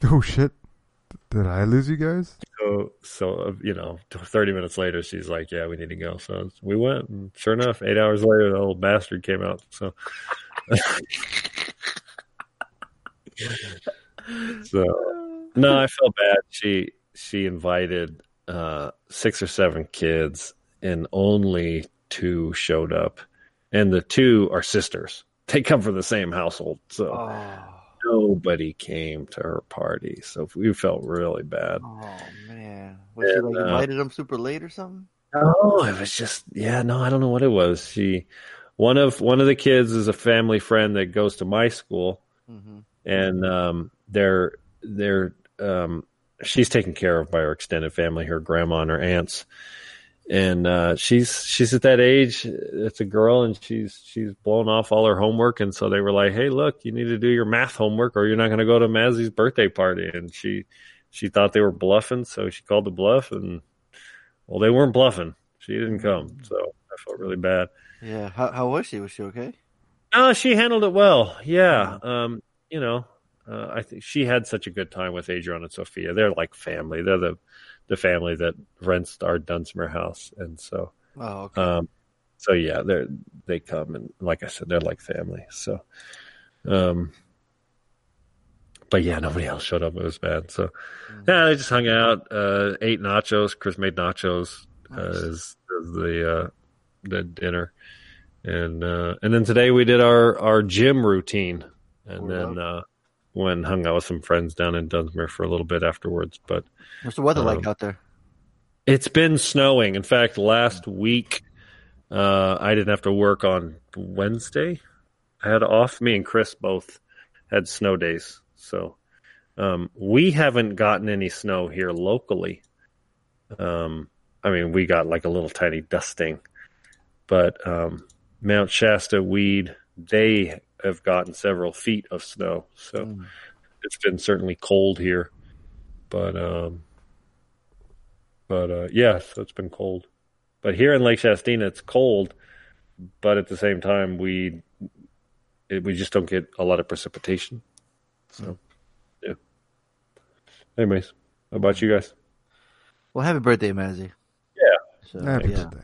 Oh shit! Did I lose you guys? so so uh, you know, thirty minutes later, she's like, yeah, we need to go. So we went, and sure enough, eight hours later, the old bastard came out. So. so no, I felt bad. She she invited uh, six or seven kids, and only two showed up, and the two are sisters. They come from the same household, so Oh, nobody came to her party. So we felt really bad. oh man. Was she And, like uh, invited them super late or something? No, it was just yeah, no, I don't know what it was. She one of one of the kids is a family friend that goes to my school Mm-hmm. and um they're they're um she's taken care of by her extended family, her grandma and her aunts. And uh she's she's at that age, it's a girl and she's she's blown off all her homework and so they were like, "Hey, look, you need to do your math homework or you're not going to go to Mazzy's birthday party." And she she thought they were bluffing, so she called the bluff and well, they weren't bluffing. She didn't come, so I felt really bad. Yeah. How how was she? Was she okay? No, she handled it well. Yeah, um, you know, uh, I think she had such a good time with Adrian and Sophia. They're like family. They're the the family that rents our Dunsmuir house, and so, Oh, okay. um, so yeah, they they come and like I said, they're like family. So, um, but yeah, nobody else showed up. It was bad. So, yeah, they just hung out, uh, ate nachos. Chris made nachos uh, as, as the uh, the dinner, and uh, and then today we did our our gym routine, and then uh, and hung out with some friends down in Dunsmuir for a little bit afterwards. But What's the weather like um, out there? it's been snowing. In fact, last week uh, I didn't have to work on Wednesday. I had off. Me and Chris both had snow days, so um, we haven't gotten any snow here locally. Um, I mean, we got like a little tiny dusting, but um, Mount Shasta, Weed, they have gotten several feet of snow. So it's been certainly cold here, but um, but uh, yeah, so it's been cold. But here in Lake Shastina, it's cold, but at the same time, we it, we just don't get a lot of precipitation. So yeah. Anyways, how about you guys? Well, happy birthday, Mazzy. Yeah. So, Happy yeah. birthday.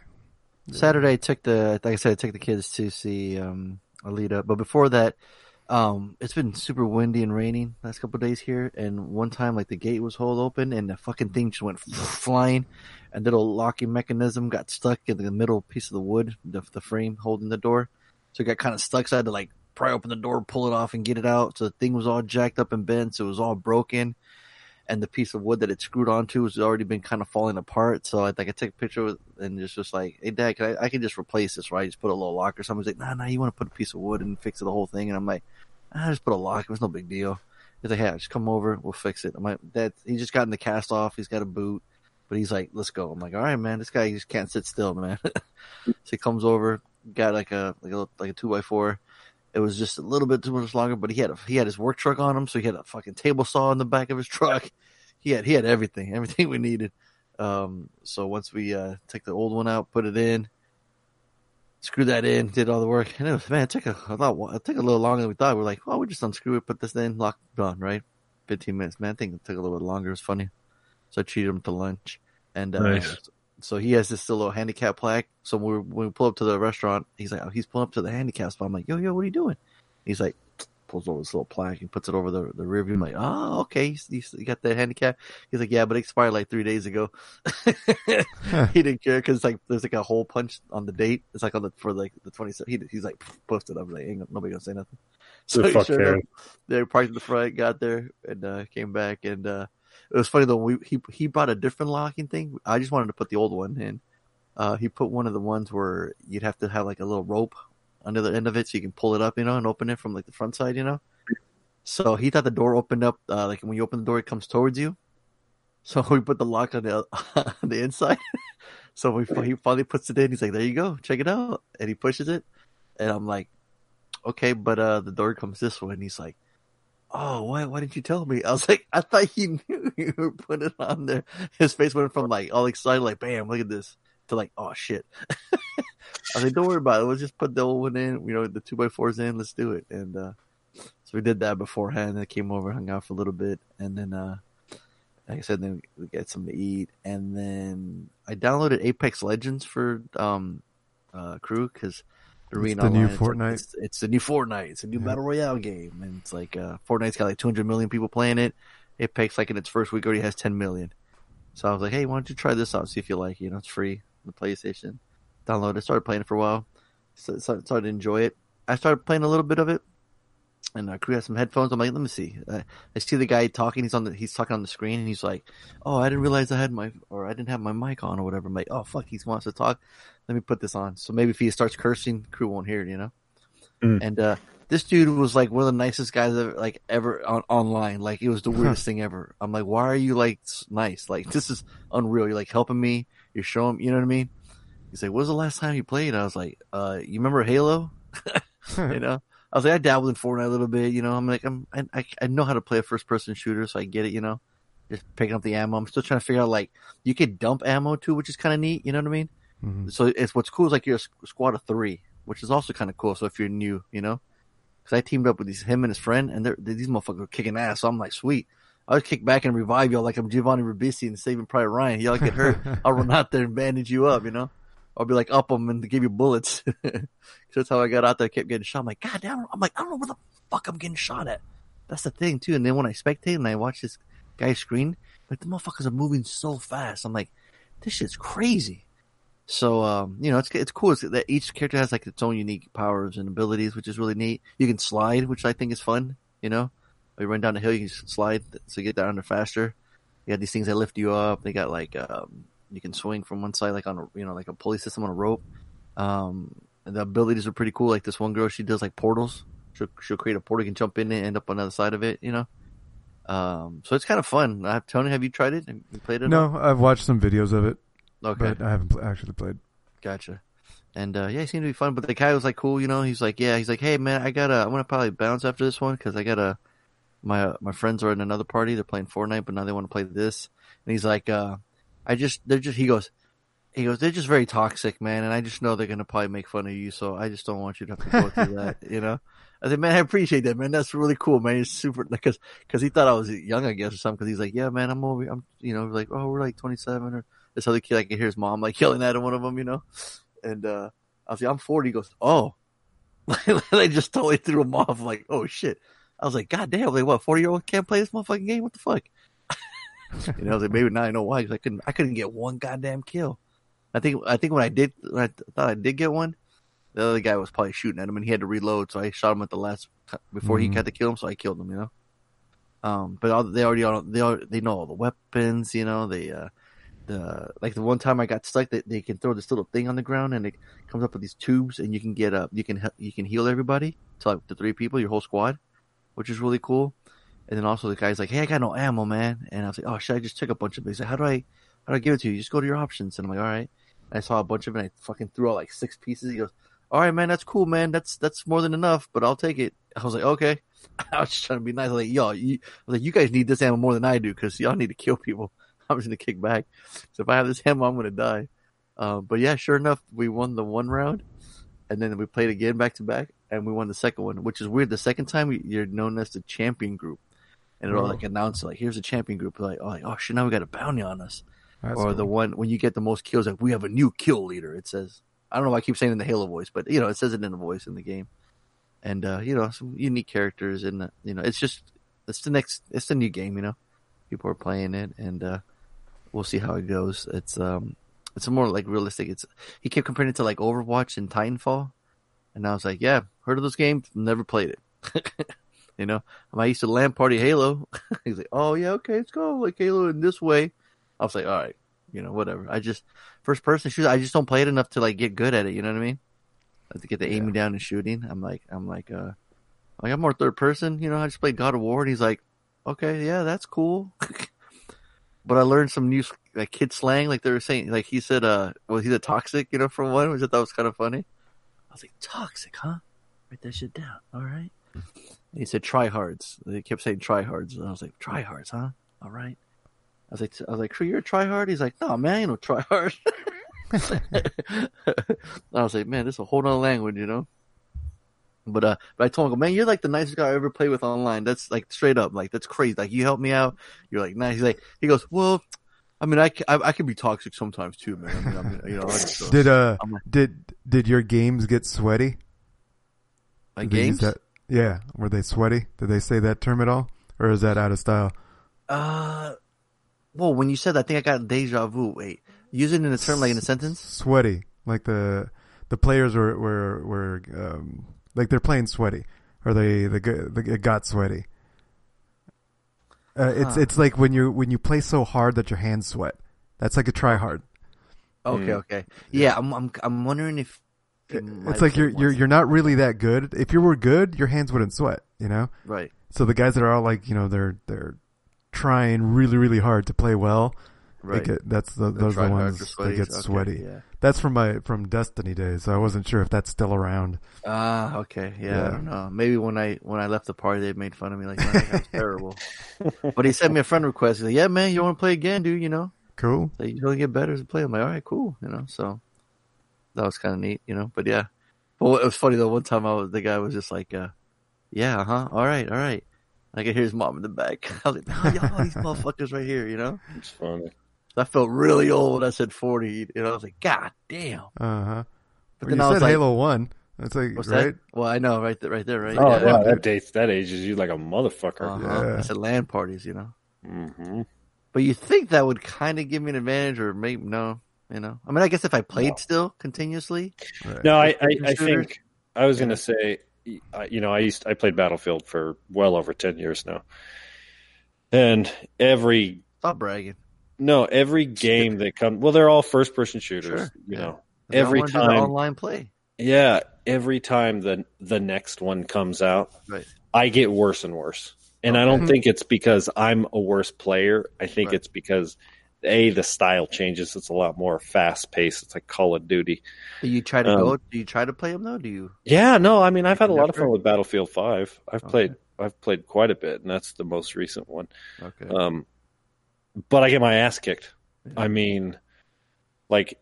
Saturday I took the like I said I took the kids to see um Alita, but before that, um it's been super windy and raining last couple days here, and one time like the gate was hold open and the fucking thing just went flying, and little locking mechanism got stuck in the middle piece of the wood, the the frame holding the door, so it got kind of stuck. So I had to like pry open the door, pull it off, and get it out. So the thing was all jacked up and bent, so it was all broken and the piece of wood that it screwed onto has already been kind of falling apart. So I think I took a picture and just just like, hey dad, can I, I can just replace this, right? Just put a little lock or something. He's like, nah, nah, you want to put a piece of wood and fix the whole thing? And I'm like, ah, just put a lock. It was no big deal. He's like, yeah, just come over, we'll fix it. I'm like, dad, he just got in the cast off. He's got a boot, but he's like, let's go. I'm like, all right, man, this guy just can't sit still, man. so he comes over, got like a like a like a two by four. It was just a little bit too much longer, but he had a, he had his work truck on him, so he had a fucking table saw in the back of his truck. He had he had everything, everything we needed. Um, so once we uh, took the old one out, put it in, screwed that in, did all the work, and it was man, it took a I thought it took a little longer than we thought. We are like, well, we just unscrew it, put this in, lock, done, right? Fifteen minutes, man. I think it took a little bit longer. It was funny. So I treated him to lunch, and uh, Nice. So he has this little handicap plaque. So when we, when we pull up to the restaurant, he's like, oh, he's pulling up to the handicap spot. I'm like, yo, yo, what are you doing? He's like, pulls over this little plaque and puts it over the the rear view. I'm like, oh, okay, he's, he's, you got that handicap. He's like, yeah, but it expired like three days ago. he didn't care because like there's like a hole punch on the date. It's like on the for like the 27th. He, he's like posted. I'm like, ain't nobody gonna say nothing. So The he fuck showed cares? up. They parked in the front, got there, and uh, came back. And uh, it was funny though. We he he brought a different locking thing. I just wanted to put the old one in. Uh, he put one of the ones where you'd have to have like a little rope on the end of it, so you can pull it up, you know, and open it from like the front side, you know. So he thought the door opened up, uh, like when you open the door, it comes towards you. So we put the lock on the on the inside. so we he finally puts it in. He's like, "There you go, check it out," and he pushes it, and I'm like, "Okay, but uh, the door comes this way," and he's like. Oh, why? Why didn't you tell me? I was like, I thought he knew you were putting it on there. His face went from like all excited, like "Bam, look at this," to like, "Oh shit." I was like, "Don't worry about it. Let's just put the old one in. You know, the two by fours in. Let's do it." And uh so we did that beforehand. Then came over, hung out for a little bit, and then, uh like I said, then we get something to eat, and then I downloaded Apex Legends for um uh crew because It's the new it's like- Fortnite. it's, it's the new Fortnite. It's a new battle royale game, and it's like uh Fortnite's got like 200 million people playing it. It Apex, like in its first week, already has 10 million. So I was like, hey, why don't you try this out? See if you like it. You know, it's free on the PlayStation. Download it. Started playing it for a while. So, so, started to enjoy it. I started playing a little bit of it, and uh, crew has some headphones. I'm like, let me see. Uh, I see the guy talking. He's on the he's talking on the screen, and he's like, oh, I didn't realize I had my or I didn't have my mic on or whatever. I'm like, oh fuck, he wants to talk. Let me put this on. So maybe if he starts cursing, crew won't hear it. You know. Mm. And uh, this dude was like one of the nicest guys ever, like ever on, online. Like it was the weirdest thing ever. I'm like, why are you like nice? Like this is unreal. You're like helping me. You're showing, you know what I mean? He's like, when was the last time you played? I was like, uh, you remember Halo? you know, I was like, I dabbled in Fortnite a little bit. You know, I'm like, I'm, I, I, I know how to play a first person shooter, so I get it. You know, just picking up the ammo. I'm still trying to figure out like you can dump ammo too, which is kind of neat. You know what I mean? Mhm. So it's what's cool is like you're a squad of three, which is also kind of cool. So if you're new, you know, because I teamed up with these him and his friend, and they're, these motherfuckers were kicking ass. So I'm like, sweet. I would kick back and revive y'all like I'm Giovanni Ribisi and Saving Private Ryan. Y'all get hurt, I'll run out there and bandage you up, you know. I'll be like up them and give you bullets. that's how I got out there. I kept getting shot. I'm like, God damn! I'm like, I don't know where the fuck I'm getting shot at. That's the thing too. And then when I spectate and I watch this guy screen, like the motherfuckers are moving so fast. I'm like, this shit's crazy. So um, you know, it's it's cool it's that each character has like its own unique powers and abilities, which is really neat. You can slide, which I think is fun. You know, you run down the hill, you can slide, so you get down there faster. You got these things that lift you up. They got like um, you can swing from one side, like on a you know like a pulley system on a rope. Um, and the abilities are pretty cool. Like this one girl, she does like portals. She'll she'll create a portal, you can jump in and end up on the other side of it. You know. Um, so it's kind of fun. Uh, Tony, have you tried it? Have you played it? No, I've watched some videos of it. Okay. But I haven't pl- actually played. Gotcha. And uh, yeah, it seemed to be fun. But the guy was like cool, you know. He's like, yeah, he's like, hey man, I gotta, I'm gonna probably bounce after this one because I gotta, my uh, my friends are in another party. They're playing Fortnite, but now they want to play this. And he's like, uh, I just, they're just, he goes, he goes, they're just very toxic, man. And I just know they're gonna probably make fun of you, so I just don't want you to have to go through that, you know. I said, man, I appreciate that, man. That's really cool, man. You're super, because because he thought I was young, I guess, or something. Because he's like, yeah, man, I'm over, I'm, you know, like, oh, we're like 27 or this other kid. I can hear his mom like yelling at him, one of them, you know. And uh I was like, I'm 40. He goes, oh, they just totally threw him off. Like, oh shit. I was like, God damn, like what? 40 year old can't play this motherfucking game? What the fuck? You know, I was like, maybe now I know why. Cause I couldn't, I couldn't get one goddamn kill. I think, I think when I did, when I th- thought I did get one, the other guy was probably shooting at him and he had to reload. So I shot him at the last before he Mhm. had to kill him. So I killed him. You know. Um, but all, they already all, they all, they know all the weapons. You know, they uh, the like the one time I got stuck, they, they can throw this little thing on the ground and it comes up with these tubes and you can get up, you can he- you can heal everybody to like the three people, your whole squad, which is really cool. And then also the guy's like, "Hey, I got no ammo, man," and I was like, "Oh shit, I just took a bunch of it." He's like, "How do I how do I give it to you? You just go to your options." And I'm like, "All right." And I saw a bunch of it. and I fucking threw out like six pieces. He goes, "All right, man, that's cool, man. That's that's more than enough, but I'll take it." I was like, "Okay." I was just trying to be nice. I was like, "Yo, you, I was like, you guys need this ammo more than I do because y'all need to kill people." I'm just gonna kick back. So if I have this ammo, I'm gonna die. Uh, but yeah, sure enough, we won the one round, and then we played again back to back, and we won the second one, which is weird. The second time you're known as the champion group, and it'll like announce like, "Here's the champion group." Like, oh, like, oh shit, now we got a bounty on us. That's or the one when you get the most kills, like we have a new kill leader. It says. I don't know why I keep saying it in the Halo voice, but you know, it says it in the voice in the game. And uh, you know, some unique characters, and uh, you know, it's just it's the next, it's the new game. You know, people are playing it, and uh, we'll see how it goes. It's um, it's more like realistic. It's he kept comparing it to like Overwatch and Titanfall, and I was like, yeah, heard of this game, never played it. you know, I used to LAN party Halo. He's like, oh yeah, okay, let's go like Halo in this way. I was like, all right, you know, whatever. I just first person shooters. I just don't play it enough to like get good at it. You know what I mean? to get the aiming down and shooting. I'm like, I'm like, uh, like I'm more third person. You know, I just played God of War, and he's like, okay, yeah, that's cool. but I learned some new like kid slang, like they were saying, like he said, uh, well, he's a toxic, you know, for one, which I thought was kind of funny. I was like, toxic, huh? Write that shit down. All right. And he said tryhards. They kept saying tryhards, and I was like, tryhards, huh? All right. I was like, I was like, "Crew, you're a tryhard." He's like, "No, man, you know tryhard." I was like, "Man, this is a whole other language, you know." But uh, but I told him, "Man, you're like the nicest guy I ever played with online. That's like straight up, like that's crazy. Like you helped me out. You're like nice." He's like, he goes, "Well, I mean, I, I, I can be toxic sometimes too, man. I mean, I mean, you know, I just, Did uh like, did did your games get sweaty? My Did games? that- yeah, were they sweaty? Did they say that term at all, or is that out of style? uh, well, when you said that, I think I got deja vu. Wait, use it in a term like in a sentence. Sweaty, like the the players were were were um, like they're playing sweaty, or they the the it got sweaty. Uh, It's Huh. it's like when you when you play so hard that your hands sweat. That's like a try hard. Okay, okay, yeah. I'm, I'm, I'm wondering if you might It's like you're you're you're not really that good. If you were good, your hands wouldn't sweat. You know. Right. So the guys that are all like you know they're they're trying really really hard to play well. Right. get- that's the, those are the ones that get Okay, sweaty. yeah. That's from my from Destiny days. So I wasn't sure if that's still around. Ah, okay, yeah, I don't know. Maybe when I when I left the party, they made fun of me like man, that guy's terrible. but he sent me a friend request. He's like, "Yeah, man, you want to play again, dude? You know, Cool. like you only get better as a player." I'm like, "All right, cool," you know. So that was kind of neat, you know. But yeah, but it was funny though. One time, I was the guy was just like, uh, "Yeah, huh? All right, all right." I could hear his mom in the back. I was like, "Oh, y'all, these motherfuckers right here," you know. It's funny. I felt really old. I said forty, you know. I was like, "God damn!" Uh huh. But Well, then you I was said like- Halo One. That's like What's right. that? Well, I know, right there, right there, right. Oh yeah. wow, that dates that ages you like a motherfucker. Uh-huh. I said LAN parties, you know. Mm-hmm. But you think that would kind of give me an advantage, or maybe no, you know? I mean, I guess if I played still continuously. No, I, I, I think I was going to say, you know, I used I played Battlefield for well over ten years now, and every Stop bragging. no every game that comes well, they're all first person shooters. Sure, You yeah. know, I every wanna do the time online play. Yeah, every time the the next one comes out, Right. I get worse and worse. And I don't think it's because I'm a worse player. I think Right. it's because a the style changes. It's a lot more fast paced. It's like Call of Duty. Do you try to Um, go? Do you try to play them though? Do you? Yeah, no, I mean I've had a lot of fun with Battlefield Five. I've Okay. played I've played quite a bit, and that's the most recent one. Okay. Um, but I get my ass kicked. I mean, like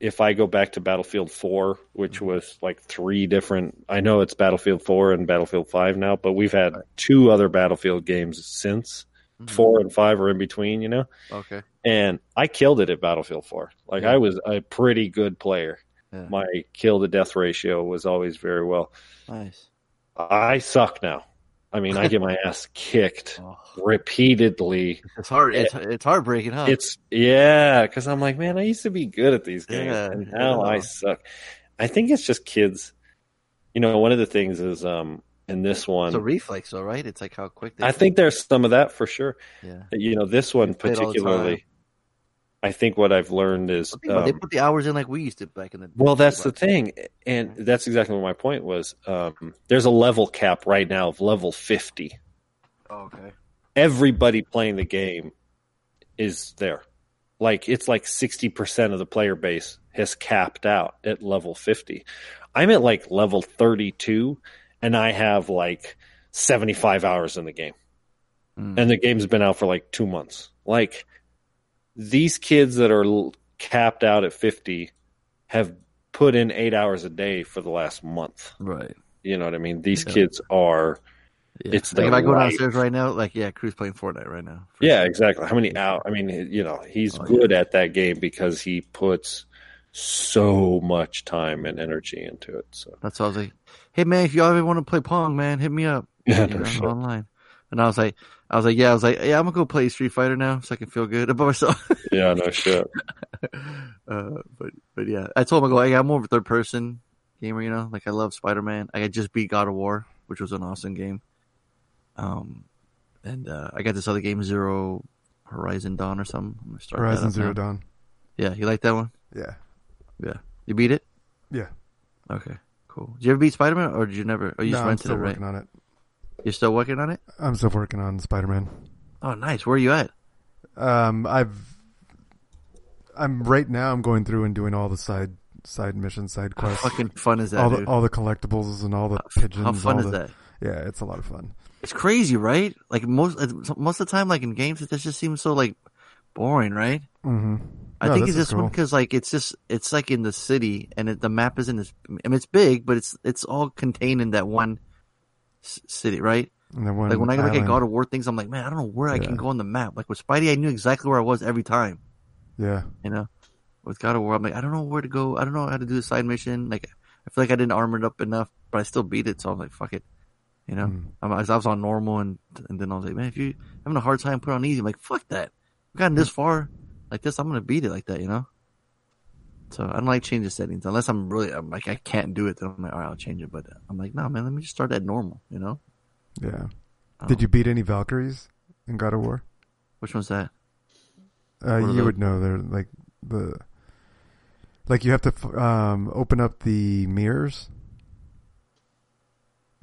if I go back to Battlefield 4, which Mm-hmm. was like three different, I know it's Battlefield 4 and Battlefield 5 now, but we've had two other Battlefield games since. Mm-hmm. 4 and 5 are in between, you know? Okay. And I killed it at Battlefield 4. Like Yeah. I was a pretty good player. Yeah. My kill to death ratio was always very well. Nice. I suck now. I mean, I get my ass kicked Oh. repeatedly. It's hard. It's it's heartbreaking, huh? It's yeah, because I'm like, man, I used to be good at these games, Yeah, and now I suck. I think it's just kids. You know, one of the things is um in this one, it's a reflex, though, right? It's like how quick. They I think there's some of that for sure. Yeah. You know, this one play it all the time. particularly. I think what I've learned is Think about it, they um, put the hours in like we used to back in the. well, that's the thing, and that's exactly what my point was. Um, there's a level cap right now of level fifty. Oh, okay. everybody playing the game is there. Like it's like 60% of the player base has capped out at level 50. I'm at like level 32 and I have like 75 hours in the game. Hmm. And the game's been out for like 2 months. Like these kids that are capped out at 50 have put in 8 hours a day for the last month. Right. You know what I mean? These Yeah. kids are Yeah. it's like if I go life. downstairs right now, like yeah, Crew's playing Fortnite right now. Yeah, exactly. How many out? I mean, you know, he's Oh, good at that game because he puts so much time and energy into it. So That's why I was like, "Hey man, if you ever want to play Pong, man, hit me up." Yeah, you know, shit. online. And I was like, I was like, yeah, I was like, yeah, I'm gonna go play Street Fighter now, so I can feel good about myself. yeah, no shit. uh, but but yeah, I told him I go, hey, I'm more of a third person gamer, you know, like I love Spider Man. I just beat God of War, which was an awesome game. Um, and uh, I got this other game, Zero Horizon Dawn or something. I'm gonna start Horizon up Zero now. Dawn. Yeah, you like that one? Yeah. Yeah, you beat it? Yeah. Okay, cool. Did you ever beat Spider Man, or did you never? Or you no, just I'm rented still it, right? working on it. You're still working on it? I'm still working on Spider Man. Oh, nice. Where are you at? Um, I've I'm right now. I'm going through and doing all the side side missions, side How quests. fucking fun is that, all the dude? all the collectibles and all the How pigeons. How fun is the- that? Yeah, it's a lot of fun. It's crazy, right? Like most most of the time, like in games, it just seems so like boring, right? hmm I No, think it's is this one because like it's just it's like in the city and it, the map isn't as I mean it's big, but it's it's all contained in that one city, right? And then one like when I look at. God of War things, I'm like, man, I don't know where I can go on the map. Like with Spidey, I knew exactly where I was every time. Yeah, You know, with God of War, I'm like, I don't know where to go. I don't know how to do the side mission. Like, I feel like I didn't armor it up enough, but I still beat it. So I'm like, fuck it. You know, Mm. I'm, I was on normal, and and then I was like, man, if you're having a hard time, put on easy. I'm like, fuck that. I've gotten this far, like this, I'm gonna beat it like that. You know. So I don't like changing settings unless I'm really I'm like I can't do it. Then I'm like, all right, I'll change it. But I'm like, no, man, let me just start at normal. You know. yeah. Oh. Did you beat any Valkyries in God of War? Which one's that? Uh, you those? would know. They're like the like you have to um, open up the mirrors.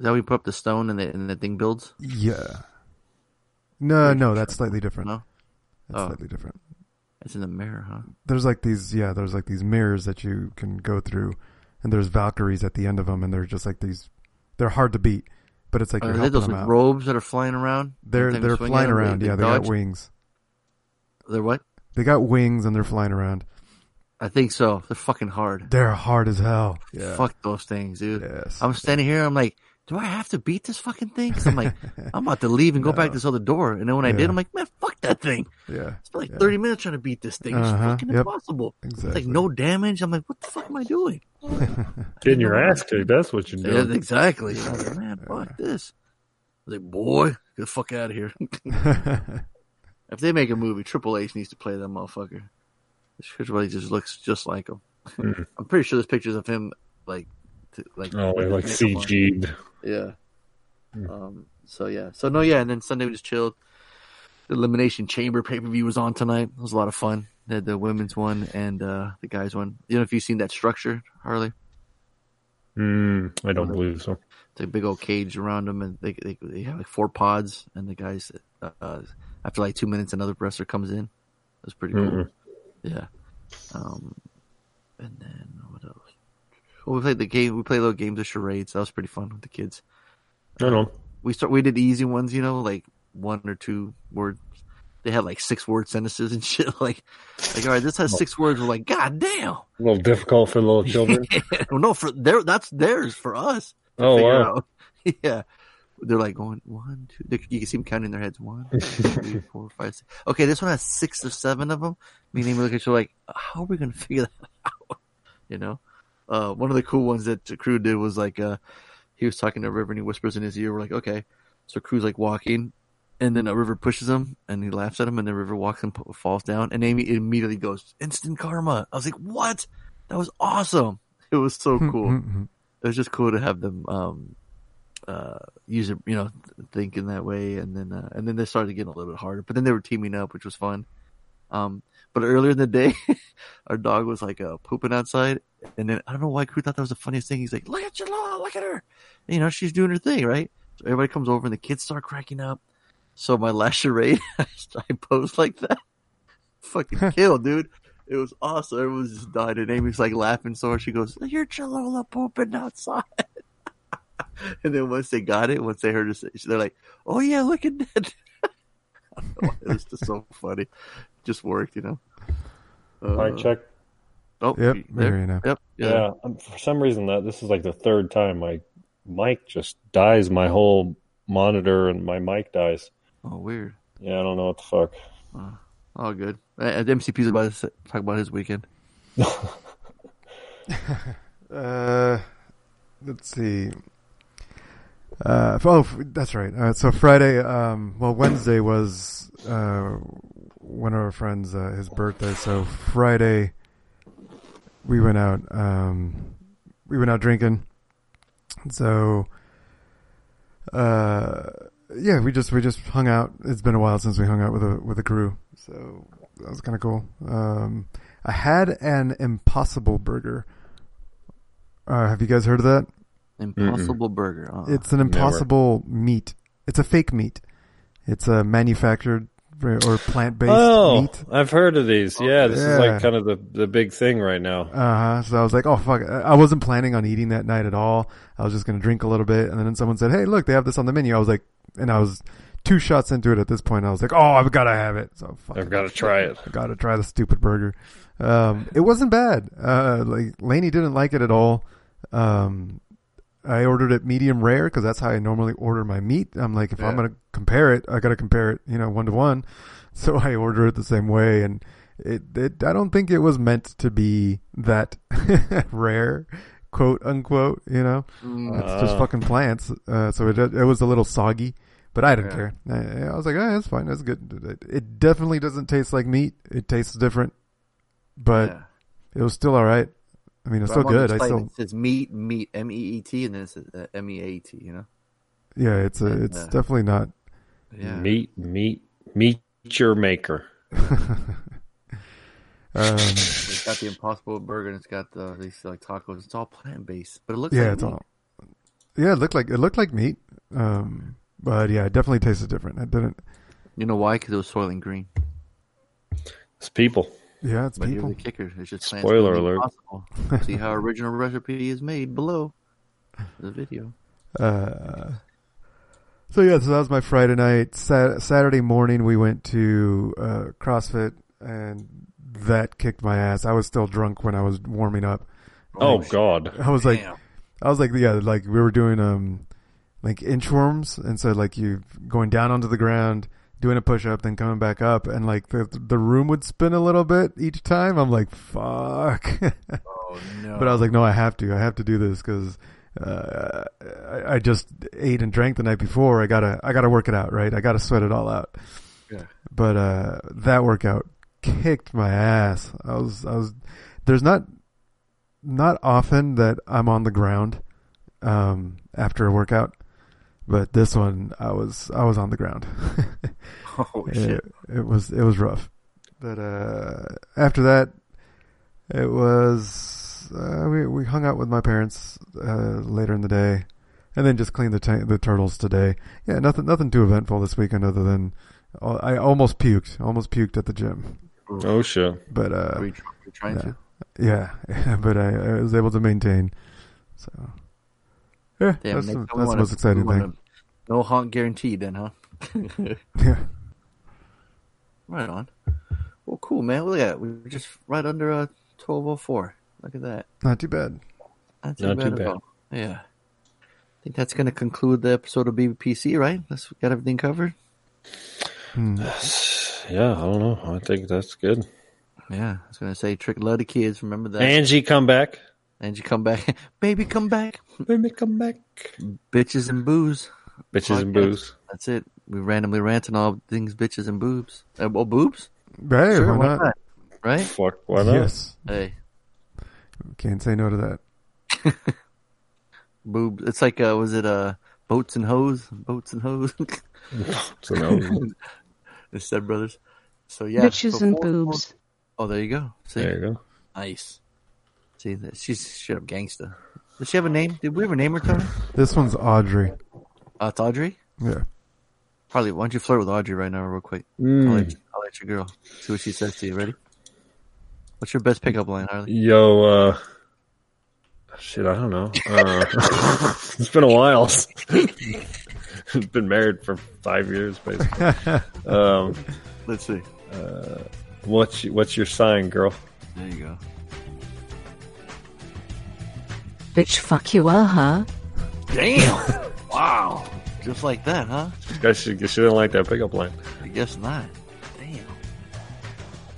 Is that you put up the stone and the and the thing builds? Yeah. No, no, that's slightly different. No? That's Oh. slightly different. It's in the mirror, huh? There's like these, yeah, there's like these mirrors that you can go through, and there's Valkyries at the end of them, and they're just like these. They're hard to beat, but it's like Are you're they those out. robes that are flying around? They're Every time you they're flying around. yeah, they dodge? got wings. They're what? They got wings and they're flying around. I think so. They're fucking hard. They're hard as hell. Yeah. Fuck those things, dude. Yes. I'm standing here. I'm like, do I have to beat this fucking thing? Because I'm like, I'm about to leave and go back to this other door. And then when I did, I'm like, man, fuck that thing. Yeah. It's been like Yeah. 30 minutes trying to beat this thing. It's Uh-huh. fucking Yep. impossible. It's Exactly. like no damage. I'm like, what the fuck am I doing? Getting your ass kicked. That's what you're Yeah, doing. exactly. I was like, man, fuck this. I was like, boy, get the fuck out of here. if they make a movie, Triple H needs to play that motherfucker. Triple H just looks just like him. Mhm. I'm pretty sure there's pictures of him like, t- like Oh, like makeup. CG'd. Yeah. Um. So yeah. So no. Yeah. And then Sunday we just chilled. The Elimination Chamber pay per view was on tonight. It was a lot of fun. They had the women's one and uh the guys one. You know if you've seen that structure, Harley. Mm, I don't believe so. It's a big old cage around them, and they they, they have like four pods, and the guys uh, uh, after like two minutes, another wrestler comes in. That's pretty cool. Mhm. Yeah. Um, and then? Well, we played the game. We played little games of charades. That was pretty fun with the kids. I know. We start. We did easy ones, you know, like one or two words. They had like six word sentences and shit. Like, like all right, this has six words. We're like, god damn. A little difficult for little children. well, no, for their that's theirs for us. Oh, wow. out. Yeah, they're like going one, two. They, you can see them counting their heads. One, two, three, four, five, six. Okay, this one has six or seven of them. Meaning, we look at you like, how are we going to figure that out? You know, uh, one of the cool ones that the crew did was like, uh, he was talking to River and he whispers in his ear. We're like, okay, so crew's like walking. And then a river pushes him, and he laughs at him, and the river walks and falls down. And Amy immediately goes, "Instant karma!" I was like, "What? That was awesome! It was so cool." it was just cool to have them um uh use it you know think in that way and then uh, and then they started getting a little bit harder but then they were teaming up which was fun um but earlier in the day our dog was like uh pooping outside and then i don't know why crew thought that was the funniest thing he's like look at Jalala, look at her And, you know she's doing her thing right so everybody comes over and the kids start cracking up so my last charade i posed like that fucking kill, dude it was awesome. Everyone just died, and Amy's like laughing so hard. She goes, "You're Chalola pooping outside." and then once they got it, once they heard us, they're like, "Oh yeah, look at that!" I it was just so funny. Just worked, you know. Uh, Mic check. Oh, Yep, you I you now. Yep. Yeah. um, for some reason that this is like the third time my mic just dies. My whole monitor and my mic dies. Oh, weird. Yeah, I don't know what the fuck. Uh, all good. Uh, MCP's about to talk about his weekend. Uh, let's see. Uh, oh, that's right. Uh, so Friday, um, well, Wednesday was uh, one of our friends' uh, his birthday. So Friday, we went out. Um, we went out drinking. So, uh, yeah, we just we just hung out. It's been a while since we hung out with a with a crew. So that was kind of cool. Um, I had an Impossible Burger Uh, have you guys heard of that? Impossible Burger. Uh, It's an impossible meat. It's a fake meat. It's a manufactured or plant based Oh, meat. I've heard of these. Yeah, this is like kind of the the big thing right now. Uh huh. So I was like, oh fuck! I I wasn't planning on eating that night at all. I was just gonna drink a little bit, and then someone said, "Hey, look, they have this on the menu." I was like, and I was two shots into it at this point. I was like, oh, I've got to have it. So fuck I've got to try it. I've got to try the stupid burger. Um, it wasn't bad. Uh, like Laney didn't like it at all. Um, I ordered it medium rare because that's how I normally order my meat. I'm like, if I'm gonna compare it, I got to compare it, you know, one to one. So I order it the same way, and it, it I don't think it was meant to be that rare, quote unquote. You know, Mm. it's just fucking plants. Uh, so it it was a little soggy. But I didn't Yeah. care. I, I was like, oh, that's fine. That's good. It, it definitely doesn't taste like meat. It tastes different, but Yeah. it was still all right. I mean, it's But still good. the I still, It says meat, meat, M E E T, and then it says uh, M E A T. You know. yeah, it's a, and, it's uh, definitely not. Yeah. Meat, meat, meat your maker. Um, It's got the Impossible Burger, and it's got the these like tacos. It's all plant based, but it looks yeah, like it's meat. all. Yeah, it looked like it looked like meat. Um, but yeah, it definitely tasted different. It didn't. You know why? Because it was soylent green. It's people. Yeah, it's But people. here's the kicker: it's just Spoiler alert. impossible. See how original recipe is made below the video. Uh, so yeah, so that was my Friday night. Sat- Saturday morning, we went to uh, CrossFit, and that kicked my ass. I was still drunk when I was warming up. Oh God. I was like, Damn. I was like, yeah, like we were doing um, like inchworms, and so like you going down onto the ground, doing a push up, then coming back up, and like the the room would spin a little bit each time. I'm like, fuck. Oh no! But I was like, no, I have to. I have to do this because uh, I, I just ate and drank the night before. I gotta, I gotta work it out, right? I gotta sweat it all out. Yeah. But uh, that workout kicked my ass. I was, I was. There's not, not often that I'm on the ground um, after a workout, but this one, I was, I was on the ground. oh shit! it, it was, it was rough. But uh, after that, it was uh, we we hung out with my parents uh, later in the day, and then just cleaned the ta- the turtles today. Yeah, nothing nothing too eventful this weekend other than uh, I almost puked, almost puked at the gym. Oh shit. But uh, Are you tr- you're trying yeah, to? yeah, but I, I was able to maintain. So yeah, Damn, that's, the- that's the wanna- most exciting thing. No honk guaranteed, then, huh? Yeah, right on. Well, cool, man. Look at that. We're just right under uh, twelve oh four. Look at that. not too bad. Not too Not bad too at bad. all. Yeah. I think that's going to conclude the episode of BBPC, right? Let's got everything covered. Hmm. Yeah, I don't know. I think that's good. Yeah, I was going to say trick love the kids. Remember that? Angie, come back. Angie, come back, baby, come back. Baby, come back. Bitches and booze. Bitches and Podcast. booze. That's it. We randomly rant on all things bitches and boobs. Uh, oh, boobs? Hey, Sure, why not? Right? Fuck, why not? Yes, Hey, can't say no to that. boobs. It's like, uh, was it uh, boats and hoes? Boats and hoes. So no. the Step Brothers. So yeah, Bitches so and four- boobs. Oh, there you go. See, There you go. nice. See that she's straight up gangsta. Does she have a name? Did we ever name her, Tony? This one's Audrey. Uh, it's Audrey. Yeah. Harley, Why don't you flirt with Audrey right now, real quick? Mm. I'll, let, I'll let your girl see what she says to you. Ready? What's your best pickup line, Harley? Yo, uh, shit, I don't know. Uh, it's been a while. We've been married for five years, basically. Um, Let's see. uh, what's what's your sign, girl? There you go. Bitch, fuck you, uh huh. Damn! wow. Just like that, huh? Guess she, she didn't like that pickup line. I guess not. Damn.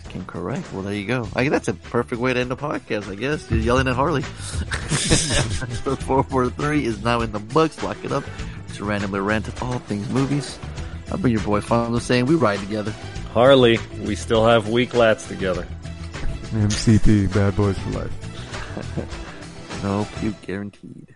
Came correct. Well, there you go. I, that's a perfect way to end the podcast, I guess. You're yelling at Harley. Episode 443 is now in the books. Lock it up. Just randomly rant at all things movies. I'll be your boy Fonzo saying we ride together. Harley, we still have weak lats together. MCP, Bad Boys for Life. No puke guaranteed.